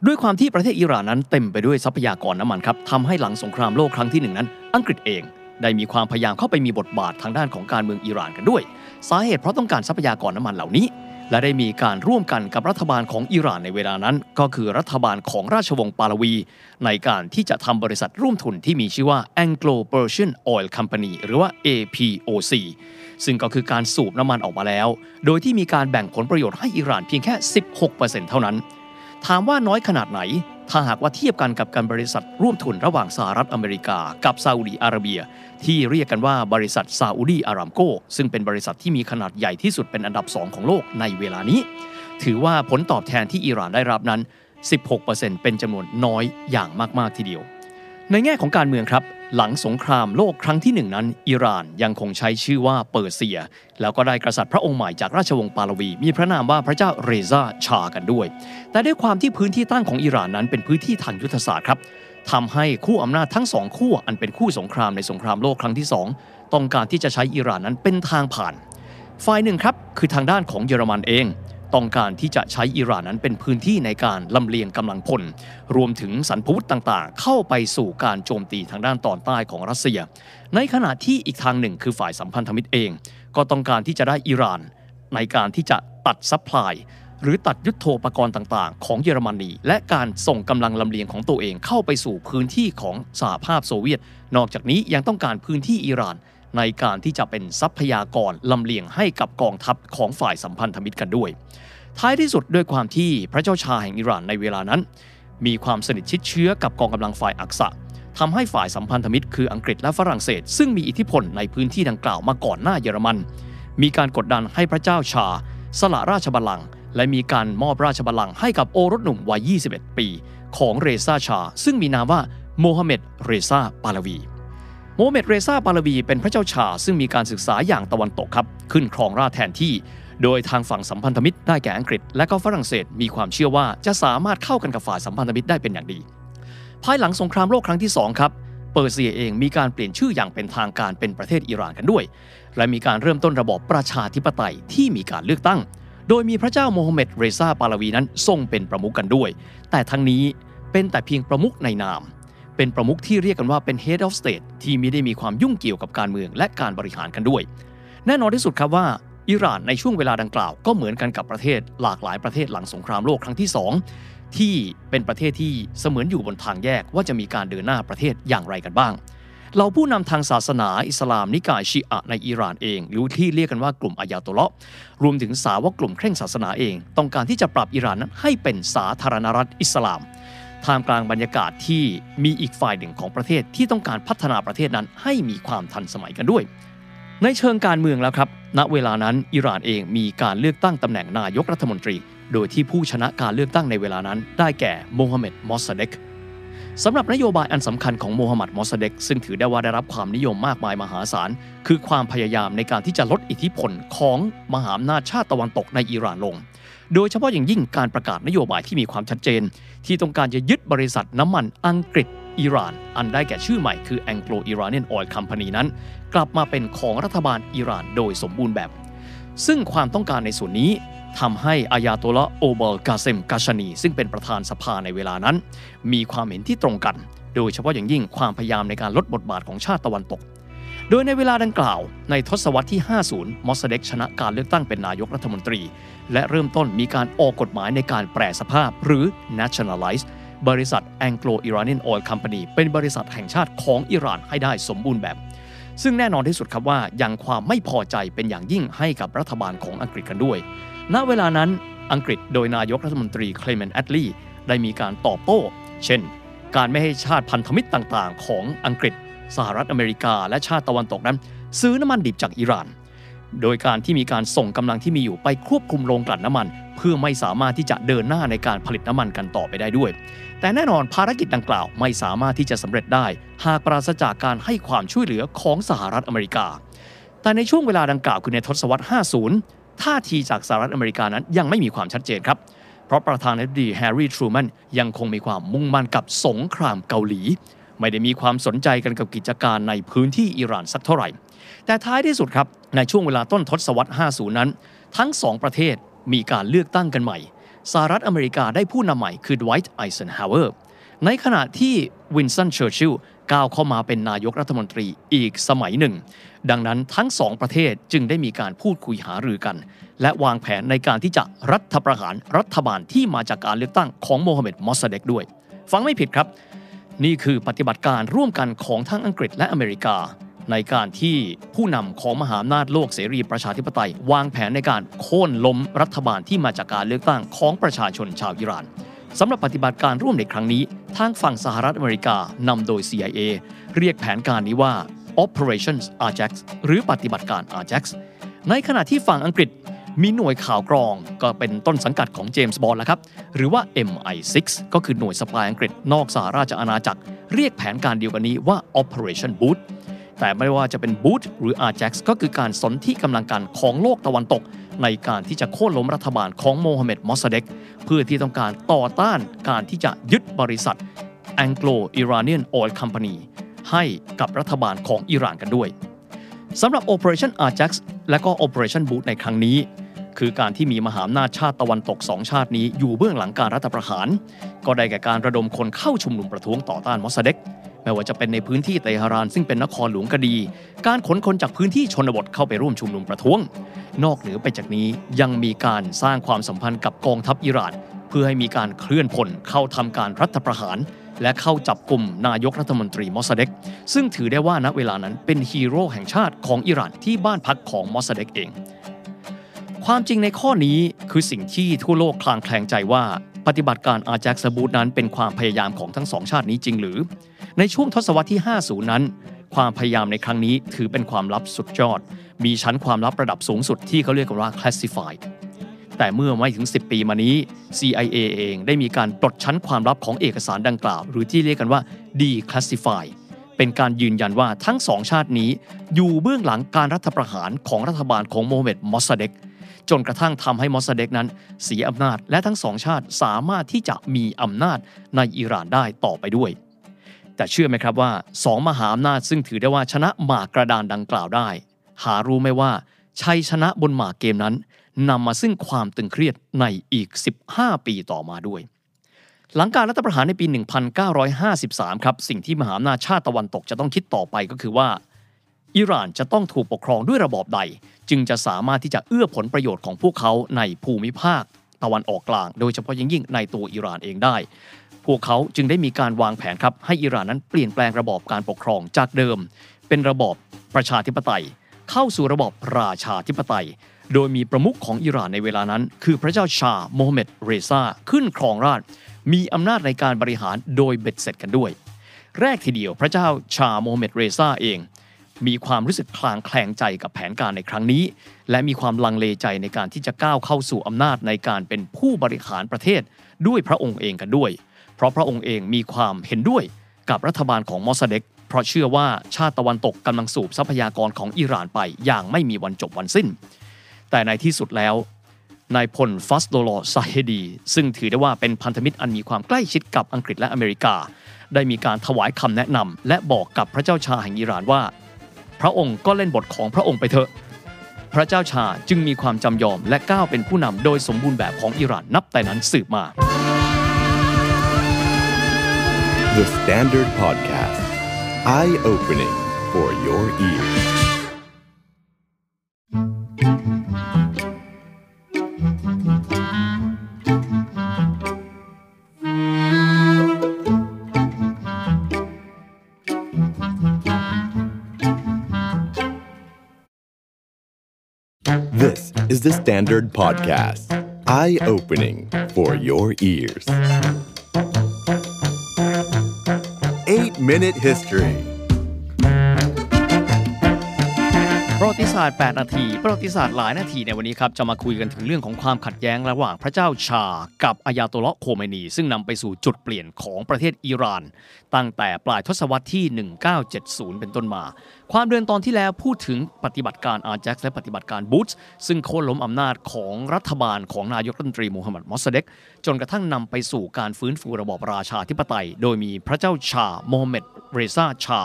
ด้วยความที่ประเทศอิหร่านนั้นเต็มไปด้วยทรัพยากรน้ำมันครับทำให้หลังสงครามโลกครั้งที่หนึ่งนั้น อังกฤษเอง ได้มีความพยายามเข้าไปมีบทบาททางด้านของการเมืองอิหร่านกันด้วย สาเหตุเพราะต้องการทรัพยากรน้ำมันเหล่านี้ และได้มีการร่วมกันกับรัฐบาลของอิหร่านในเวลานั้น ก็คือรัฐบาลของราชวงศ์ปาลวี ในการที่จะทำบริษัทร่วมทุนที่มีชื่อว่า Anglo-Persian Oil Company หรือว่า APOC ซึ่งก็คือการสูบน้ำมันออกมาแล้ว โดยที่มีการแบ่งผลประโยชน์ให้อิหร่านเพียงแค่ 16%เท่านั้น ถามว่าน้อยขนาดไหน ถ้าหากว่าเทียบกันกับการบริษัทร่วมทุนระหว่างสหรัฐอเมริกา กับซาอุดีอาระเบีย ที่เรียกกันว่าบริษัทซาอุดีอารามโกซึ่งเป็นบริษัทที่มีขนาดใหญ่ที่สุดเป็นอันดับ 2 ของโลกในเวลานี้ ถือว่าผลตอบแทนที่อิหร่านได้รับนั้น 16%เป็นจำนวนน้อยอย่างมากๆทีเดียว ในแง่ของการเมืองครับ หลังสงครามโลกครั้งที่หนึ่งนั้น อิหร่านยังคงใช้ชื่อว่าเปอร์เซีย แล้วก็ได้กษัตริย์พระองค์ใหม่จากราชวงศ์ปาลวี มีพระนามว่าพระเจ้าเรซาชากันด้วย แต่ด้วยความที่พื้นที่ตั้งของอิหร่านนั้นเป็นพื้นที่ทางยุทธศาสตร์ครับทำให้คู่อำนาจทั้งสองขั้วอันเป็นคู่สงครามในสงครามโลกครั้งที่สองต้องการที่จะใช้อิหร่านนั้นเป็นทางผ่าน ฝ่ายหนึ่งครับคือทางด้านของเยอรมันเอง ต้องการที่จะใช้อิหร่านนั้นเป็นพื้นที่ในการลำเลียงกำลังพล รวมถึงสันพวุธต่างๆ เข้าไปสู่การโจมตีทางด้านตอนใต้ของรัสเซีย ในขณะที่อีกทางหนึ่งคือฝ่ายสัมพันธมิตรเอง ก็ต้องการที่จะได้อิหร่าน ในการที่จะตัด supply หรือตัดยุทโธปกรณ์ต่างๆ ของเยอรมนี และการส่งกำลังลำเลียงของตัวเองเข้าไปสู่พื้นที่ของสหภาพโซเวียต นอกจากนี้ยังต้องการพื้นที่อิหร่าน ในการที่จะเป็นทรัพยากรลำเลียงให้กับกองทัพของฝ่ายสัมพันธมิตรกันด้วย ท้ายที่สุดด้วยความที่พระเจ้าชาแห่งอิหร่านในเวลานั้น มีความสนิทชิดเชื้อกับกองกำลังฝ่ายอักษะทำให้ฝ่ายสัมพันธมิตรคืออังกฤษและฝรั่งเศส ซึ่งมีอิทธิพลในพื้นที่ดังกล่าวมาก่อนหน้าเยอรมัน มีการกดดันให้พระเจ้าชา สละราชบัลลังก์และมีการมอบราชบัลลังก์ให้กับโอรสหนุ่มวัย 21 ปี ของเรซาชา ซึ่งมีนามว่าโมฮัมเหม็ดเรซาปาลวี โมฮัมเหม็ดเรซาปาลวีเป็นพระเจ้าชา ซึ่งมีการศึกษาอย่างตะวันตกครับ ขึ้นครองราชแทนที่ โดยทางฝั่งสัมพันธมิตรได้แก่อังกฤษ และก็ฝรั่งเศสมีความเชื่อว่าจะสามารถเข้ากันกับฝ่ายสัมพันธมิตรได้เป็นอย่างดี ภายหลังสงครามโลกครั้งที่2ครับเปอร์เซียเองมีการเปลี่ยนชื่ออย่างเป็นทางการเป็นประเทศอิหร่านกันด้วย และมีการเริ่มต้นระบอบประชาธิปไตยที่มีการเลือกตั้ง โดยมีพระเจ้าโมฮัมเหม็ดเรซาปาลวีนั้นทรงเป็นประมุขกันด้วย แต่ทั้งนี้เป็นแต่เพียงประมุขในนาม เป็นประมุขที่เรียกกันว่าเป็น head of state ที่ไม่ได้มีความยุ่งเกี่ยวกับการเมืองและการบริหารกันด้วย แน่นอนที่สุดครับว่าอิหร่านในช่วงเวลาดังกล่าวก็เหมือนกันกับประเทศหลากหลายประเทศหลังสงครามโลกครั้งที่ 2 ที่เป็นประเทศที่เสมือนอยู่บนทางแยกว่าจะมีการเดินหน้าประเทศอย่างไรกันบ้างเราผู้นำทางศาสนาอิสลามนิกายชีอะในอิหร่านเอง หรือที่เรียกกันว่ากลุ่มอายาตุลเลาะรวมถึงสาวกกลุ่มเคร่งศาสนาเอง ต้องการที่จะปรับอิหร่านนั้นให้เป็นสาธารณรัฐอิสลาม ท่ามกลางบรรยากาศที่มีอีกฝ่ายหนึ่งของประเทศที่ต้องการพัฒนาประเทศนั้นให้มีความทันสมัยกันด้วย ในเชิงการเมืองแล้วครับ ณ เวลานั้นอิหร่านเองมีการเลือกตั้งตำแหน่งนายกรัฐมนตรี โดยที่ผู้ชนะการเลือกตั้งในเวลานั้น ได้แก่โมฮัมเหม็ด มอสซาเดกสำหรับนโยบายอันสำคัญของโมฮัมหมัด มอสเดกซึ่งถือได้ว่าได้รับความนิยมมากมายมหาศาล คือความพยายามในการที่จะลดอิทธิพลของมหาอำนาจชาติตะวันตกในอิหร่านลง โดยเฉพาะอย่างยิ่งการประกาศนโยบายที่มีความชัดเจน ที่ต้องการจะยึดบริษัทน้ำมันอังกฤษอิหร่าน อันได้แก่ชื่อใหม่คือ Anglo Iranian Oil Company นั้น กลับมาเป็นของรัฐบาลอิหร่านโดยสมบูรณ์แบบ ซึ่งความต้องการในส่วนนี้ทำให้อายาโตละโอบอลกาเซมกาชานี ซึ่งเป็นประธานสภาในเวลานั้น มีความเห็นที่ตรงกัน โดยเฉพาะอย่างยิ่งความพยายามในการลดบทบาทของชาติตะวันตก โดยในเวลาดังกล่าว ในทศวรรษที่ 50 มอสเด็กชนะการเลือกตั้งเป็นนายกรัฐมนตรี และเริ่มต้นมีการออกกฎหมายในการแปรสภาพหรือ nationalize บริษัท Anglo Iranian Oil Company เป็นบริษัทแห่งชาติของอิหร่านให้ได้สมบูรณ์แบบ ซึ่งแน่นอนที่สุดครับว่ายังความไม่พอใจเป็นอย่างยิ่งให้กับรัฐบาลของอังกฤษกันด้วย ณ เวลานั้นอังกฤษโดยนายกรัฐมนตรีเคลเมนต์แอตต์ลีได้มีการตอบโต้ เช่น การไม่ให้ชาติพันธมิตรต่างๆ ของอังกฤษ สหรัฐอเมริกา และชาติตะวันตกนั้น ซื้อน้ำมันดิบจากอิหร่าน โดยการที่มีการส่งกำลังที่มีอยู่ไปควบคุมโรงกลั่นน้ำมัน เพื่อไม่สามารถที่จะเดินหน้าในการผลิตน้ำมันกันต่อไปได้ด้วย แต่แน่นอนภารกิจดังกล่าวไม่สามารถที่จะสำเร็จได้ หากปราศจากการให้ความช่วยเหลือของสหรัฐอเมริกา แต่ในช่วงเวลาดังกล่าวคือในทศวรรษ 50 ท่าทีจากสหรัฐอเมริกานั้นยังไม่มีความชัดเจนครับเพราะประธานาธิบดีแฮร์รี่ทรูแมนยังคงมีความมุ่งมั่นกับสงครามเกาหลี ไม่ได้มีความสนใจกันกับกิจการในพื้นที่อิหร่านสักเท่าไหร่ แต่ท้ายที่สุดครับในช่วงเวลาต้นทศวรรษ 50 นั้น ทั้งสองประเทศมีการเลือกตั้งกันใหม่ สหรัฐอเมริกาได้ผู้นำใหม่คือดไวท์ไอเซนฮาวเวอร์ ในขณะที่วินสตันเชอร์ชิลก้าวเข้ามาเป็นนายกรัฐมนตรีอีกสมัยหนึ่ง ดังนั้นทั้งสองประเทศจึงได้มีการพูดคุยหารือกัน และวางแผนในการที่จะรัฐประหารรัฐบาลที่มาจากการเลือกตั้งของโมฮัมเหม็ดมอสซาเดกด้วย ฟังไม่ผิดครับ นี่คือปฏิบัติการร่วมกันของทั้งอังกฤษและอเมริกา ในการที่ผู้นำของมหาอำนาจโลกเสรีประชาธิปไตย วางแผนในการโค่นล้มรัฐบาลที่มาจากการเลือกตั้งของประชาชนชาวอิหร่านสำหรับปฏิบัติการร่วมในครั้งนี้ ทางฝั่งสหรัฐอเมริกานำโดย CIA เรียกแผนการนี้ว่า Operations Ajax หรือปฏิบัติการ Ajax ในขณะที่ฝั่งอังกฤษมีหน่วยข่าวกรองก็เป็นต้นสังกัดของเจมส์บอลแล้วครับ หรือว่า MI6 ก็คือหน่วยสปายอังกฤษนอกสหราชอาณาจักร เรียกแผนการเดียวกันนี้ว่า Operation Boot แต่ไม่ว่าจะเป็น Boot หรือ Ajax ก็คือการสนที่กำลังการของโลกตะวันตก ในการที่จะโค่นล้มรัฐบาลของโมฮัมเหม็ดมอสซาเดกเพื่อที่ต้องการต่อต้านการที่จะยึดบริษัท Anglo Iranian Oil Company ให้กับรัฐบาลของอิหร่านกันด้วยสำหรับ Operation Ajax และก็ Operation Boot ในครั้งนี้ คือการที่มีมหาอำนาจชาติตะวันตกสองชาตินี้อยู่เบื้องหลังการรัฐประหาร ก็ได้แก่การระดมคนเข้าชุมนุมประท้วงต่อต้านมอสซาเดก ไม่ว่าจะเป็นในพื้นที่เตหะรานซึ่งเป็นนครหลวงก็ดี การขนคนจากพื้นที่ชนบทเข้าไปร่วมชุมนุมประท้วง นอกเหนือไปจากนี้ยังมีการสร้างความสัมพันธ์กับกองทัพอิหร่าน เพื่อให้มีการเคลื่อนพลเข้าทำการรัฐประหาร และเข้าจับกลุ่มนายกรัฐมนตรีมอสเด็ก ซึ่งถือได้ว่าณเวลานั้นเป็นฮีโร่แห่งชาติของอิหร่านที่บ้านพักของมอสเด็กเองความจริงในข้อนี้คือสิ่งที่ทั่วโลกคลางแคลงใจว่า ปฏิบัติการอาแจ็กสบูตนั้นเป็นความพยายามของทั้งสองชาตินี้จริงหรือ ในช่วงทศวรรษที่ 50 นั้น ความพยายามในครั้งนี้ถือเป็นความลับสุดยอด มีชั้นความลับระดับสูงสุดที่เขาเรียกกันว่า classified แต่เมื่อไม่ถึง 10 ปีมานี้ CIA เองได้มีการปลดชั้นความลับของเอกสารดังกล่าว หรือที่เรียกกันว่า declassify เป็นการยืนยันว่าทั้งสองชาตินี้ อยู่เบื้องหลังการรัฐประหารของรัฐบาลของโมฮัมเหม็ดมอสซาเดกจนกระทั่งทำให้มอสซาเดกนั้น เสียอำนาจและทั้งสองชาติสามารถที่จะมีอำนาจในอิหร่านได้ต่อไปด้วย แต่เชื่อไหมครับว่าสองมหาอำนาจซึ่งถือได้ว่าชนะหมากกระดานดังกล่าวได้ หารู้ไหมว่าชัยชนะบนหมากเกมนั้นนำมาซึ่งความตึงเครียดในอีก 15 ปีต่อมาด้วย หลังการรัฐประหารในปี 1953 ครับ สิ่งที่มหาอำนาจชาติตะวันตกจะต้องคิดต่อไปก็คือว่าอิหร่านจะต้องถูกปกครองด้วยระบอบใด จึงจะสามารถที่จะเอื้อผลประโยชน์ของพวกเขาในภูมิภาค ตะวันออกกลาง โดยเฉพาะยิ่งในตัวอิหร่านเองได้ พวกเขาจึงได้มีการวางแผนครับให้อิหร่านนั้นเปลี่ยนแปลงระบอบการปกครองจากเดิม เป็นระบอบประชาธิปไตย เข้าสู่ระบอบราชาธิปไตย โดยมีประมุขของอิหร่านในเวลานั้น คือพระเจ้าชาโมฮัมเหม็ดเรซาขึ้นครองราชมีอำนาจในการบริหารโดยเบ็ดเสร็จกันด้วย แรกทีเดียวพระเจ้าชาโมฮัมเหม็ดเรซาเอง มีความรู้สึกคลางแคลงใจกับแผนการในครั้งนี้ และมีความลังเลใจในการที่จะก้าวเข้าสู่อำนาจในการเป็นผู้บริหารประเทศด้วยพระองค์เองกันด้วย เพราะพระองค์เองมีความเห็นด้วยกับรัฐบาลของมอสเด็กเพราะเชื่อว่าชาติตะวันตกกำลังสูบทรัพยากรของอิหร่านไปอย่างไม่มีวันจบวันสิ้น แต่ในที่สุดแล้วนายพลฟัสโดโลซาเฮดี ซึ่งถือได้ว่าเป็นพันธมิตรอันมีความใกล้ชิดกับอังกฤษและอเมริกา ได้มีการถวายคำแนะนำและบอกกับพระเจ้าชาแห่งอิหร่านว่า พระองค์ก็เล่นบทของพระองค์ไปเถอะ พระเจ้าชาจึงมีความจำยอมและก้าวเป็นผู้นำโดยสมบูรณ์แบบของอิหร่านนับแต่นั้นสืบมา The Standard Podcast. Eye opening for your ears. This is the Standard Podcast. Eye opening for your ears. 8 Minute History ประวัติศาสตร์ 8 นาที ประวัติศาสตร์หลายนาทีในวันนี้ครับ จะมาคุยกันถึงเรื่องของความขัดแย้งระหว่างพระเจ้าชา กับอายาโตลาะโคเมนี ซึ่งนำไปสู่จุดเปลี่ยนของประเทศอิหร่าน ตั้งแต่ปลายทศวรรษที่ 1970 เป็นต้นมา ความเดือนตอนที่แล้วพูดถึงปฏิบัติการอาร์แจ็คและปฏิบัติการบูตส์ซึ่งโค่นล้มอำนาจของรัฐบาลของนายกรัฐมนตรีมูฮัมหมัดมอสเด็กจนกระทั่งนำไปสู่การฟื้นฟูระบอบราชาธิปไตย โดยมีพระเจ้าชาโมฮัมเหม็ดเรซาชา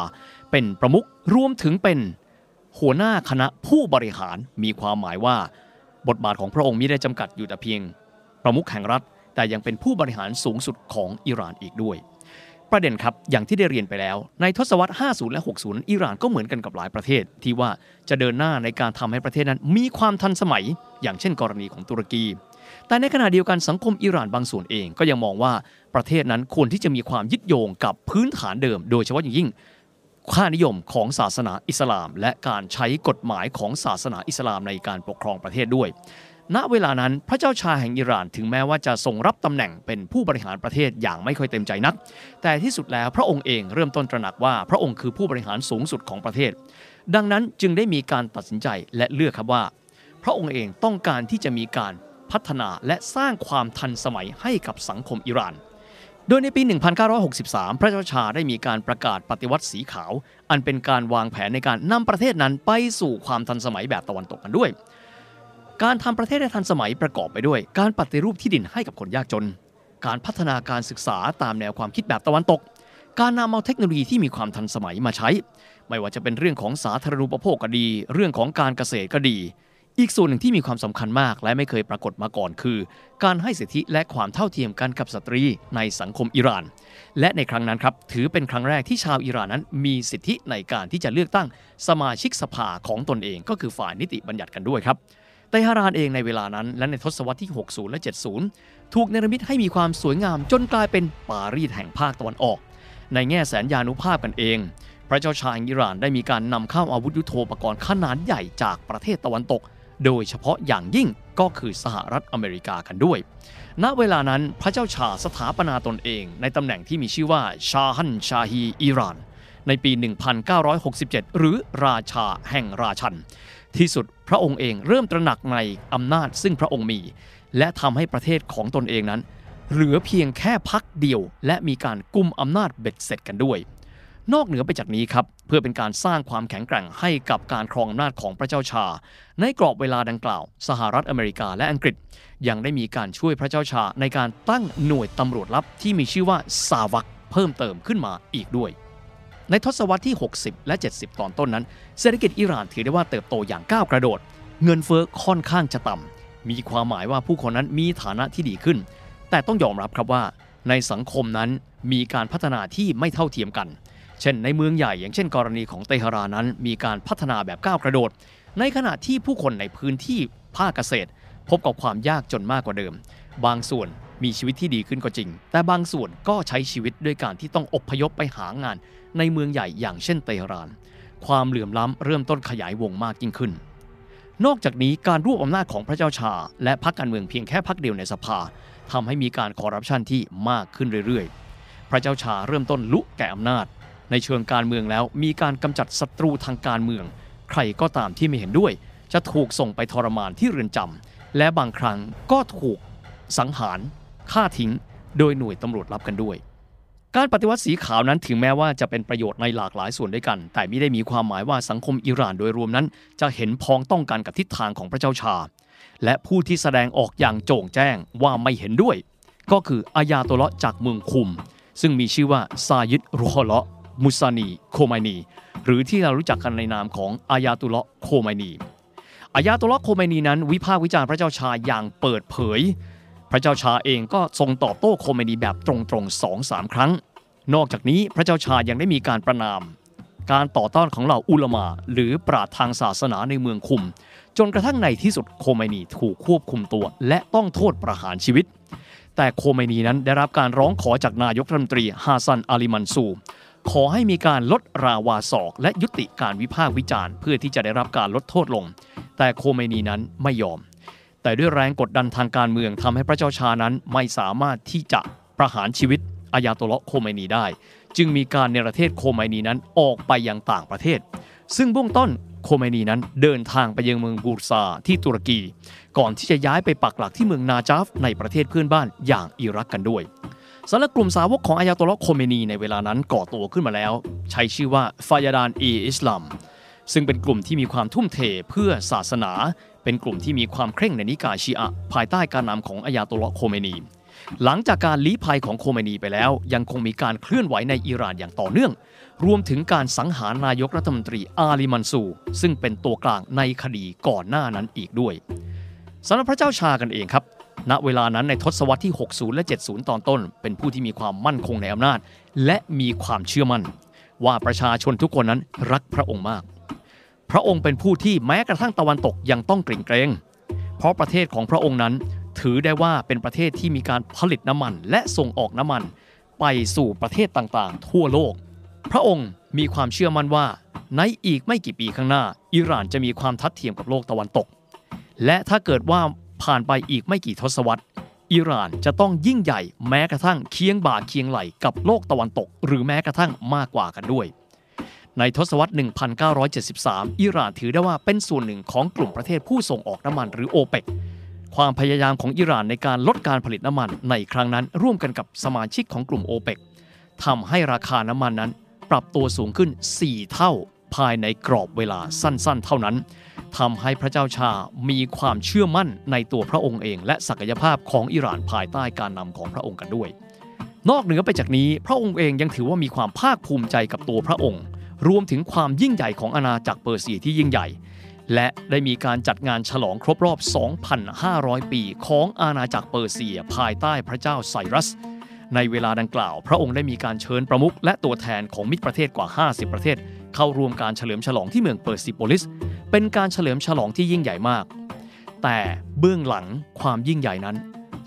เป็นประมุขรวมถึงเป็น หัวหน้าคณะผู้บริหารมีความหมายว่า บทบาทของพระองค์มิได้จำกัดอยู่แต่เพียง ประมุขแห่งรัฐ แต่ยังเป็นผู้บริหารสูงสุดของอิหร่านอีกด้วย ประเด็นครับอย่างที่ได้เรียนไปแล้ว ในทศวรรษ 50 และ 60 อิหร่านก็เหมือนกันกับหลายประเทศ ที่ว่าจะเดินหน้าในการทำให้ประเทศนั้น มีความทันสมัย อย่างเช่น กรณีของตุรกีแต่ในขณะเดียวกันสังคมอิหร่านบางส่วนเองก็ยังมองว่าประเทศนั้นควรที่จะมีความยึดโยงกับพื้นฐานเดิม โดยเฉพาะอย่างยิ่ง ค่านิยมของศาสนาอิสลาม และการใช้กฎหมายของศาสนาอิสลามในการปกครองประเทศด้วย ณ เวลานั้นพระเจ้าชาแห่งอิหร่านถึงแม้ว่าจะทรงรับตำแหน่งเป็นผู้บริหารประเทศอย่างไม่ค่อยเต็มใจนัก แต่ที่สุดแล้วพระองค์เองเริ่มต้นตระหนักว่าพระองค์คือผู้บริหารสูงสุดของประเทศ ดังนั้นจึงได้มีการตัดสินใจและเลือกครับว่า พระองค์เองต้องการที่จะมีการพัฒนาและสร้างความทันสมัยให้กับสังคมอิหร่าน โดยในปี 1963 พระเจ้าชาได้มีการประกาศปฏิวัติสีขาว อันเป็นการวางแผนในการนำประเทศนั้นไปสู่ความทันสมัยแบบตะวันตกกันด้วย การทำประเทศให้ทันสมัยประกอบไปด้วย การปฏิรูปที่ดินให้กับคนยากจน การพัฒนาการศึกษาตามแนวความคิดแบบตะวันตก การนำเอาเทคโนโลยีที่มีความทันสมัยมาใช้ ไม่ว่าจะเป็นเรื่องของสาธารณูปโภคก็ดี เรื่องของการเกษตรก็ดี อีกส่วนหนึ่งที่มีความสำคัญมากและไม่เคยปรากฏมาก่อนคือ การให้สิทธิและความเท่าเทียมกันกับสตรีในสังคมอิหร่าน และในครั้งนั้นครับถือเป็นครั้งแรกที่ชาวอิหร่านนั้น มีสิทธิในการที่จะเลือกตั้งสมาชิกสภาของตนเอง ก็คือฝ่ายนิติบัญญัติกันด้วยครับแต่ฮารานเองในเวลานั้น และในทศวรรษที่ 60 และ 70 ถูกเนรมิตให้มีความสวยงามจนกลายเป็นปารีสแห่งภาคตะวันออก ในแง่แสนยานุภาพกันเอง พระเจ้าชายอิหร่านได้มีการนำเข้าอาวุธยุโทโธปกรณ์ขนาดใหญ่จากประเทศตะวันตก โดยเฉพาะอย่างยิ่งก็คือสหรัฐอเมริกากันด้วย ณ เวลานั้นพระเจ้าชาสถาปนาตนเองในตำแหน่งที่มีชื่อว่าชาฮันชาฮีอิหร่าน ในปี 1967 หรือราชาแห่งราชัน ที่สุดพระองค์เองเริ่มตระหนักในอำนาจซึ่งพระองค์มี และทำให้ประเทศของตนเองนั้น เหลือเพียงแค่พักเดียว และมีการกุมอำนาจเบ็ดเสร็จกันด้วย นอกเหนือไปจากนี้ครับ เพื่อเป็นการสร้างความแข็งแกร่งให้กับการครองอำนาจของพระเจ้าชา ในกรอบเวลาดังกล่าว สหรัฐอเมริกาและอังกฤษ ยังได้มีการช่วยพระเจ้าชาในการตั้งหน่วยตำรวจลับที่มีชื่อว่าซาวักเพิ่มเติมขึ้นมาอีกด้วย ในทศวรรษที่ 60 และ 70 ตอนต้นนั้น เศรษฐกิจอิหร่านถือได้ว่าเติบโตอย่างก้าวกระโดด เงินเฟ้อค่อนข้างจะต่ำมีความหมายว่าผู้คนนั้นมีฐานะที่ดีขึ้น แต่ต้องยอมรับครับว่า ในสังคมนั้นมีการพัฒนาที่ไม่เท่าเทียมกัน เช่นในเมืองใหญ่อย่างเช่นกรณีของเตหรานั้น มีการพัฒนาแบบก้าวกระโดด ในขณะที่ผู้คนในพื้นที่ภาคเกษตร พบกับความยากจนมากกว่าเดิม บางส่วนมีชีวิตที่ดีขึ้นก็จริง แต่บางส่วนก็ใช้ชีวิตด้วยการที่ต้องอพยพไปหางาน ในเมืองใหญ่อย่างเช่นเตหราน ความเหลื่อมล้ำเริ่มต้นขยายวงมากยิ่งขึ้น นอกจากนี้การรวบอำนาจของพระเจ้าชา และพรรคการเมืองเพียงแค่พรรคเดียวในสภาทำให้มีการคอร์รัปชันที่มากขึ้นเรื่อยๆ พระเจ้าชาเริ่มต้นลุกแก่อำนาจ ในเชิงการเมืองแล้ว มีการกำจัดศัตรูทางการเมือง ใครก็ตามที่ไม่เห็นด้วย จะถูกส่งไปทรมานที่เรือนจำและบางครั้งก็ถูกสังหารฆ่าทิ้ง โดยหน่วยตำรวจรับกันด้วย การปฏิวัติสีขาวนั้นถึงแม้ว่าจะเป็นประโยชน์ในหลากหลายส่วนด้วยกัน แต่ไม่ได้มีความหมายว่าสังคมอิหร่านโดยรวมนั้น จะเห็นพ้องต้องกันกับทิศทางของพระเจ้าชา และผู้ที่แสดงออกอย่างโจ่งแจ้งว่าไม่เห็นด้วย ก็คืออายาโตเลาะจากเมืองคุม ซึ่งมีชื่อว่าซายิดรุฮอเลาะ มุซานีโคไมนี หรือที่เรารู้จักกันในนามของอายาตุเลาะโคไมนีอายาตุเลาะโคไมนีนั้น วิพากษ์วิจารณ์พระเจ้าชาอย่างเปิดเผย พระเจ้าชาเองก็ทรงตอบโต้โคไมนีแบบตรงๆสองสามครั้ง นอกจากนี้พระเจ้าชายังได้มีการประนาม การต่อต้านของเหล่าอุลมา หรือปราดทางศาสนาในเมืองคุม จนกระทั่งในที่สุดโคไมนีถูกควบคุมตัว และต้องโทษประหารชีวิตแต่โคไมนีนั้นได้รับการร้องขอจากนายกรัฐมนตรีฮาซันอาลีมันซู ขอให้มีการลดราวาศอก และยุติการวิพากษ์วิจารณ์ เพื่อที่จะได้รับการลดโทษลง แต่โคเมนีนั้นไม่ยอม แต่ด้วยแรงกดดันทางการเมืองทำให้พระเจ้าชานั้นไม่สามารถที่จะประหารชีวิตอายาโตเลาะโคเมนีได้ จึงมีการเนประเทศโคเมนีนั้นออกไปยังต่างประเทศ ซึ่งเบื้องต้นโคเมนีนั้นเดินทางไปยังเมืองบูรซาที่ตุรกี ก่อนที่จะย้ายไปปักหลักที่เมืองนาจาฟในประเทศเพื่อนบ้านอย่างอิรักกันด้วย สำหรับกลุ่มสาวกของอายาโตลาะโคเมนีในเวลานั้นก่อตัวขึ้นมาแล้ว ใช้ชื่อว่าฟายดานอีอิสลามซึ่งเป็นกลุ่มที่มีความทุ่มเทเพื่อศาสนา เป็นกลุ่มที่มีความเคร่งในนิกายชีอะภายใต้การนำของอายาโตลาะโคเมนี หลังจากการลี้ภัยของโคเมนีไปแล้ว ยังคงมีการเคลื่อนไหวในอิหร่านอย่างต่อเนื่อง รวมถึงการสังหารนายกรัฐมนตรีอาลีมันซู ซึ่งเป็นตัวกลางในคดีก่อนหน้านั้นอีกด้วยสำหรับพระเจ้าชากันเองครับ ณเวลานั้นในทศวรรษที่ 60 และ 70 ตอนต้น เป็นผู้ที่มีความมั่นคงในอำนาจ และมีความเชื่อมั่น ว่าประชาชนทุกคนนั้นรักพระองค์มาก พระองค์เป็นผู้ที่แม้กระทั่งตะวันตกยังต้องเกรงเกรง เพราะประเทศของพระองค์นั้นถือได้ว่าเป็นประเทศที่มีการผลิตน้ำมัน และส่งออกน้ำมัน ไปสู่ประเทศต่างๆ ทั่วโลก พระองค์มีความเชื่อมั่นว่า ในอีกไม่กี่ปีข้างหน้า อิหร่านจะมีความทัดเทียมกับโลกตะวันตก และถ้าเกิดว่า ผ่านไปอีกไม่กี่ทศวรรษ อิหร่านจะต้องยิ่งใหญ่แม้กระทั่งเคียงบ่าเคียงไหลกับโลกตะวันตก หรือแม้กระทั่งมากกว่ากันด้วย ในทศวรรษ 1973 อิหร่านถือได้ว่าเป็นส่วนหนึ่งของกลุ่มประเทศผู้ส่งออกน้ำมันหรือโอเปกความพยายามของอิหร่านในการลดการผลิตน้ำมันในครั้งนั้นร่วมกันกับสมาชิกของกลุ่มโอเปกทำให้ราคาน้ำมันนั้นปรับตัวสูงขึ้น 4 เท่า ภายในกรอบเวลาสั้นๆ เท่านั้นทำให้พระเจ้าชา มีความเชื่อมั่นในตัวพระองค์เอง และศักยภาพของอิหร่านภายใต้การนำของพระองค์กันด้วย นอกเหนือไปจากนี้ พระองค์เองยังถือว่ามีความภาคภูมิใจกับตัวพระองค์ รวมถึงความยิ่งใหญ่ของอาณาจักรเปอร์เซียที่ยิ่งใหญ่ และได้มีการจัดงานฉลองครบรอบ 2,500 ปี ของอาณาจักรเปอร์เซีย ภายใต้พระเจ้าไซรัส ในเวลาดังกล่าว พระองค์ได้มีการเชิญประมุขและตัวแทนของมิตรประเทศกว่า 50 ประเทศ เข้าร่วมการเฉลิมฉลองที่เมืองเปอร์ซิโปลิส เป็นการเฉลิมฉลองที่ยิ่งใหญ่มาก แต่เบื้องหลังความยิ่งใหญ่นั้น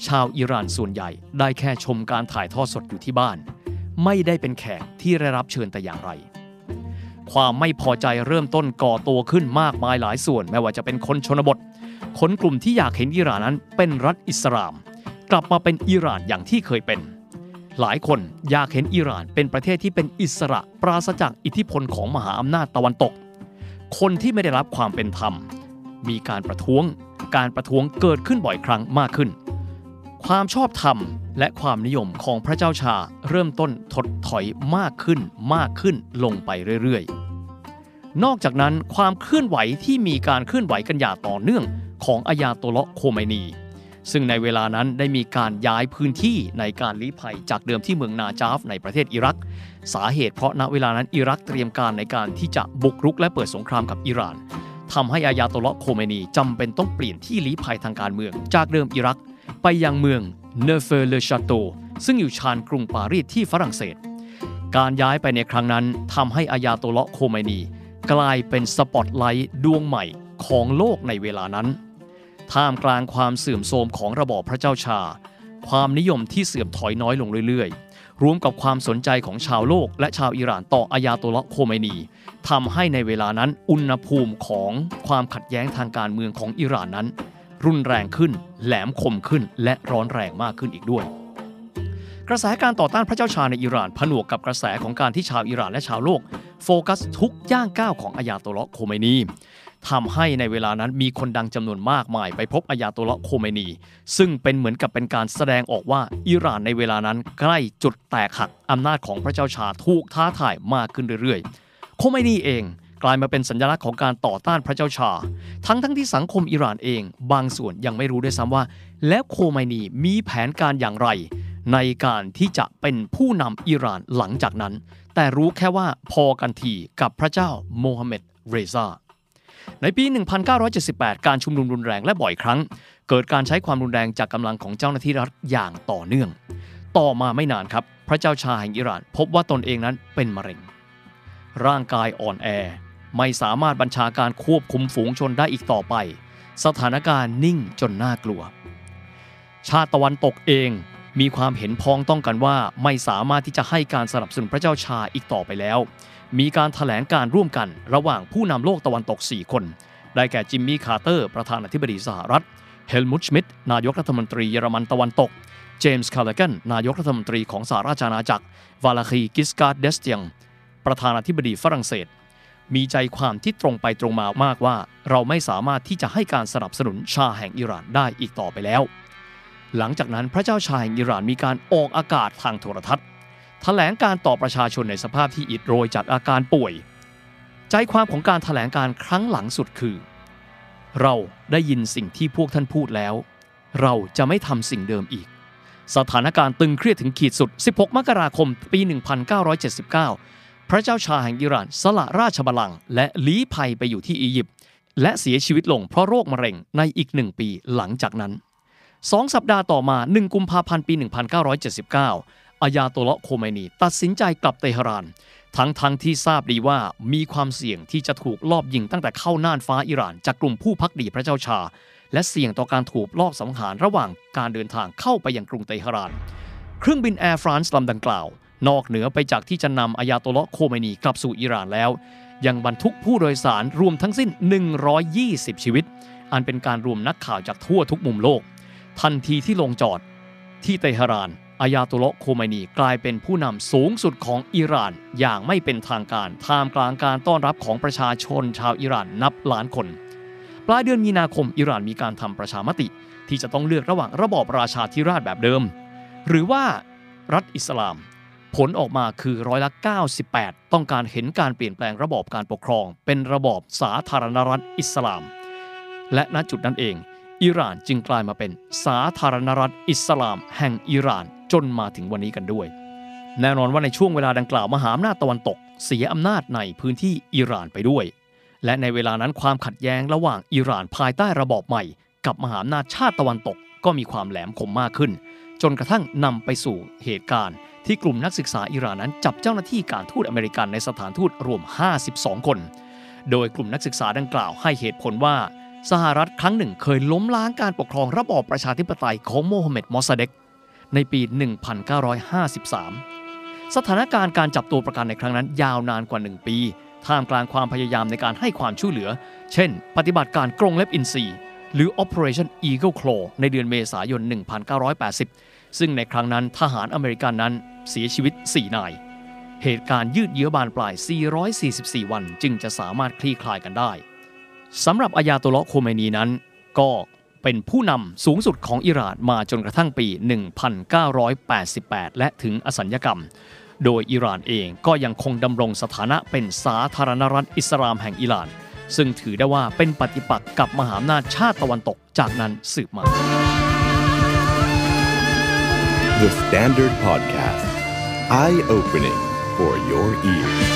ชาวอิหร่านส่วนใหญ่ได้แค่ชมการถ่ายทอดสดอยู่ที่บ้าน ไม่ได้เป็นแขกที่ได้รับเชิญแต่อย่างไร ความไม่พอใจเริ่มต้นก่อตัวขึ้นมากมายหลายส่วนไม่ว่าจะเป็นคนชนบทคนกลุ่มที่อยากเห็นอิหร่านนั้นเป็นรัฐอิสลาม กลับมาเป็นอิหร่านอย่างที่เคยเป็น หลายคนอยากเห็นอิหร่านเป็นประเทศที่เป็นอิสระปราศจากอิทธิพลของมหาอำนาจตะวันตก คนที่ไม่ได้รับความเป็นธรรม มีการประท้วง การประท้วงเกิดขึ้นบ่อยครั้งมากขึ้น ความชอบธรรมและความนิยมของพระเจ้าชาเริ่มต้นถดถอยมากขึ้นมากขึ้นลงไปเรื่อยๆ นอกจากนั้นความเคลื่อนไหวที่มีการเคลื่อนไหวกันอย่างต่อเนื่องของอายาโตลาะโคเมนี ซึ่งในเวลานั้นได้มีการย้ายพื้นที่ในการลี้ภัยจากเดิมที่เมืองนาจาฟในประเทศอิรัก สาเหตุเพราะณเวลานั้นอิรักเตรียมการในการที่จะบุกรุกและเปิดสงครามกับอิหร่านทำให้อายาโตลาะโคเมนีจำเป็นต้องเปลี่ยนที่ลี้ภัยทางการเมือง จากเดิมอิรัก ไปยังเมืองโนเฟลเลอชาโตซึ่งอยู่ชานกรุงปารีสที่ฝรั่งเศส การย้ายไปในครั้งนั้นทำให้อายาโตลาะโคเมนี กลายเป็นสปอตไลท์ดวงใหม่ของโลกในเวลานั้น ท่ามกลางความเสื่อมโทรมของระบอบพระเจ้าชา ความนิยมที่เสื่อมถอยน้อยลงเรื่อยๆ รวมกับความสนใจของชาวโลก และชาวอิหร่านต่ออายาโตลาะโคเมนีทำให้ในเวลานั้นอุณหภูมิของความขัดแย้งทางการเมืองของอิหร่านนั้น รุนแรงขึ้น แหลมคมขึ้น และร้อนแรงมากขึ้นอีกด้วยกระแสการต่อต้านพระเจ้าชาในอิหร่านผนวกกับกระแสของการที่ชาวอิหร่านและชาวโลก โฟกัสทุกย่างก้าวของอายาโตลาะโคเมนี ทำให้ในเวลานั้นมีคนดังจำนวนมากมาย ไปพบอายาโตลาะโคเมนี ซึ่งเป็นเหมือนกับเป็นการแสดงออกว่าอิหร่านในเวลานั้นใกล้จุดแตกหักอำนาจของพระเจ้าชาถูกท้าทายมากขึ้นเรื่อยๆ โคเมนีเองกลายมาเป็นสัญลักษณ์ของการต่อต้านพระเจ้าชา ทั้งทั้งที่สังคมอิหร่านเอง บางส่วนยังไม่รู้ด้วยซ้ำว่า แล้วโคเมนีมีแผนการอย่างไร ในการที่จะเป็นผู้นำอิหร่านหลังจากนั้น แต่รู้แค่ว่าพอกันทีกับพระเจ้าโมฮัมเหม็ดเรซา ในปี 1978 การชุมนุมรุนแรงและบ่อยครั้ง เกิดการใช้ความรุนแรงจากกำลังของเจ้าหน้าที่รัฐอย่างต่อเนื่อง ต่อมาไม่นานครับ พระเจ้าชาแห่งอิหร่าน พบว่าตนเองนั้นเป็นมะเร็ง ร่างกายอ่อนแอ ไม่สามารถบัญชาการควบคุมฝูงชนได้อีกต่อไป สถานการณ์นิ่งจนน่ากลัว ชาติตะวันตกเองมีความเห็นพ้องต้องกันว่าไม่สามารถที่จะให้การสนับสนุนพระเจ้าชาห์อีกต่อไปแล้ว มีการแถลงการณ์ร่วมกันระหว่างผู้นำโลกตะวันตก 4 คน ได้แก่จิมมี่คาร์เตอร์ประธานาธิบดีสหรัฐ เฮลมุตชมิดต์นายกรัฐมนตรีเยอรมันตะวันตก เจมส์คัลลาแกนนายกรัฐมนตรีของสหราชอาณาจักร วาลาคีกิสการ์ดเดสเตียง ประธานาธิบดีฝรั่งเศส มีใจความที่ตรงไปตรงมามากว่า เราไม่สามารถที่จะให้การสนับสนุนชาแห่งอิหร่านได้อีกต่อไปแล้ว หลังจากนั้นพระเจ้าชาแห่งอิหร่านมีการออกอากาศทางโทรทัศน์ แถลงการต่อประชาชนในสภาพที่อิดโรยจากอาการป่วย ใจความของการแถลงการครั้งหลังสุดคือ เราได้ยินสิ่งที่พวกท่านพูดแล้ว เราจะไม่ทำสิ่งเดิมอีก สถานการณ์ตึงเครียดถึงขีดสุด 16 มกราคม ปี 1979 พระเจ้าชาแห่งอิหร่านสละราชบัลลังก์และลี้ภัยไปอยู่ที่อียิปต์และเสียชีวิตลงเพราะโรคมะเร็งในอีกหนึ่งปีหลังจากนั้นสองสัปดาห์ต่อมา 1 กุมภาพันธ์ ปี 1979 อายาโตลาะโคเมนี ตัดสินใจกลับเตหะราน ทั้งทั้งที่ทราบดีว่ามีความเสี่ยงที่จะถูกลอบยิงตั้งแต่เข้าน่านฟ้าอิหร่านจากกลุ่มผู้ภักดีพระเจ้าชาห์ และเสี่ยงต่อการถูกลอบสังหารระหว่างการเดินทางเข้าไปยังกรุงเตหะราน เครื่องบินแอร์ฟรานซ์ลำดังกล่าว นอกเหนือไปจากที่จะนำอายาโตลาะโคเมนีกลับสู่อิหร่านแล้ว ยังบรรทุกผู้โดยสารรวมทั้งสิ้น 120 ชีวิต อันเป็นการรวมนักข่าวจากทั่วทุกมุมโลก ทันทีที่ลงจอดที่เตหะราน อายาโตลาะโคเมนีกลายเป็นผู้นำสูงสุดของอิหร่านอย่างไม่เป็นทางการท่ามกลางการต้อนรับของประชาชนชาวอิหร่านนับล้านคน ปลายเดือนมีนาคมอิหร่านมีการทำประชามติ ที่จะต้องเลือกระหว่างระบอบราชาธิราชแบบเดิม หรือว่ารัฐอิสลาม ผลออกมาคือร้อยละ 98 ต้องการเห็นการเปลี่ยนแปลงระบอบการปกครอง เป็นระบอบสาธารณรัฐอิสลาม และณจุดนั้นเองอิหร่านจึงกลายมาเป็นสาธารณรัฐอิสลาม แห่งอิหร่าน จนมาถึงวันนี้กันด้วย แน่นอนว่าในช่วงเวลาดังกล่าวมหาอำนาจตะวันตก เสียอำนาจในพื้นที่อิหร่านไปด้วย และในเวลานั้นความขัดแย้งระหว่างอิหร่านภายใต้ระบอบใหม่ กับมหาอำนาจชาติตะวันตกก็มีความแหลมคมมากขึ้น จนกระทั่งนำไปสู่เหตุการณ์ ที่กลุ่มนักศึกษาอิหร่านนั้นจับเจ้าหน้าที่การทูตอเมริกันในสถานทูตรวม 52 คน โดยกลุ่มนักศึกษาดังกล่าวให้เหตุผลว่าสหรัฐครั้งหนึ่งเคยล้มล้างการปกครองระบอบประชาธิปไตยของโมฮัมเหม็ดมอสซาเดก ในปี 1953 สถานการณ์การจับตัวประกันในครั้งนั้นยาวนานกว่า 1 ปี ท่ามกลางความพยายามในการให้ความช่วยเหลือ เช่น ปฏิบัติการกรงเล็บอินทรีหรือ Operation Eagle Claw ในเดือนเมษายน 1980 ซึ่งในครั้งนั้นทหารอเมริกันนั้นเสียชีวิต 4 นาย เหตุการณ์ยืดเยื้อบานปลาย 444 วัน จึงจะสามารถคลี่คลายกันได้ สำหรับอายาโตลาะโคเมนีนั้น ก็ เป็นผู้นำสูงสุดของอิหร่านมาจนกระทั่งปี 1988 และถึงอสัญญกรรม โดยอิหร่านเองก็ยังคงดำรงสถานะเป็นสาธารณรัฐอิสลามแห่งอิหร่าน ซึ่งถือได้ว่าเป็นปฏิปักษ์กับมหาอำนาจชาติตะวันตกจากนั้นสืบมา The Standard Podcast. Eye opening for your ears.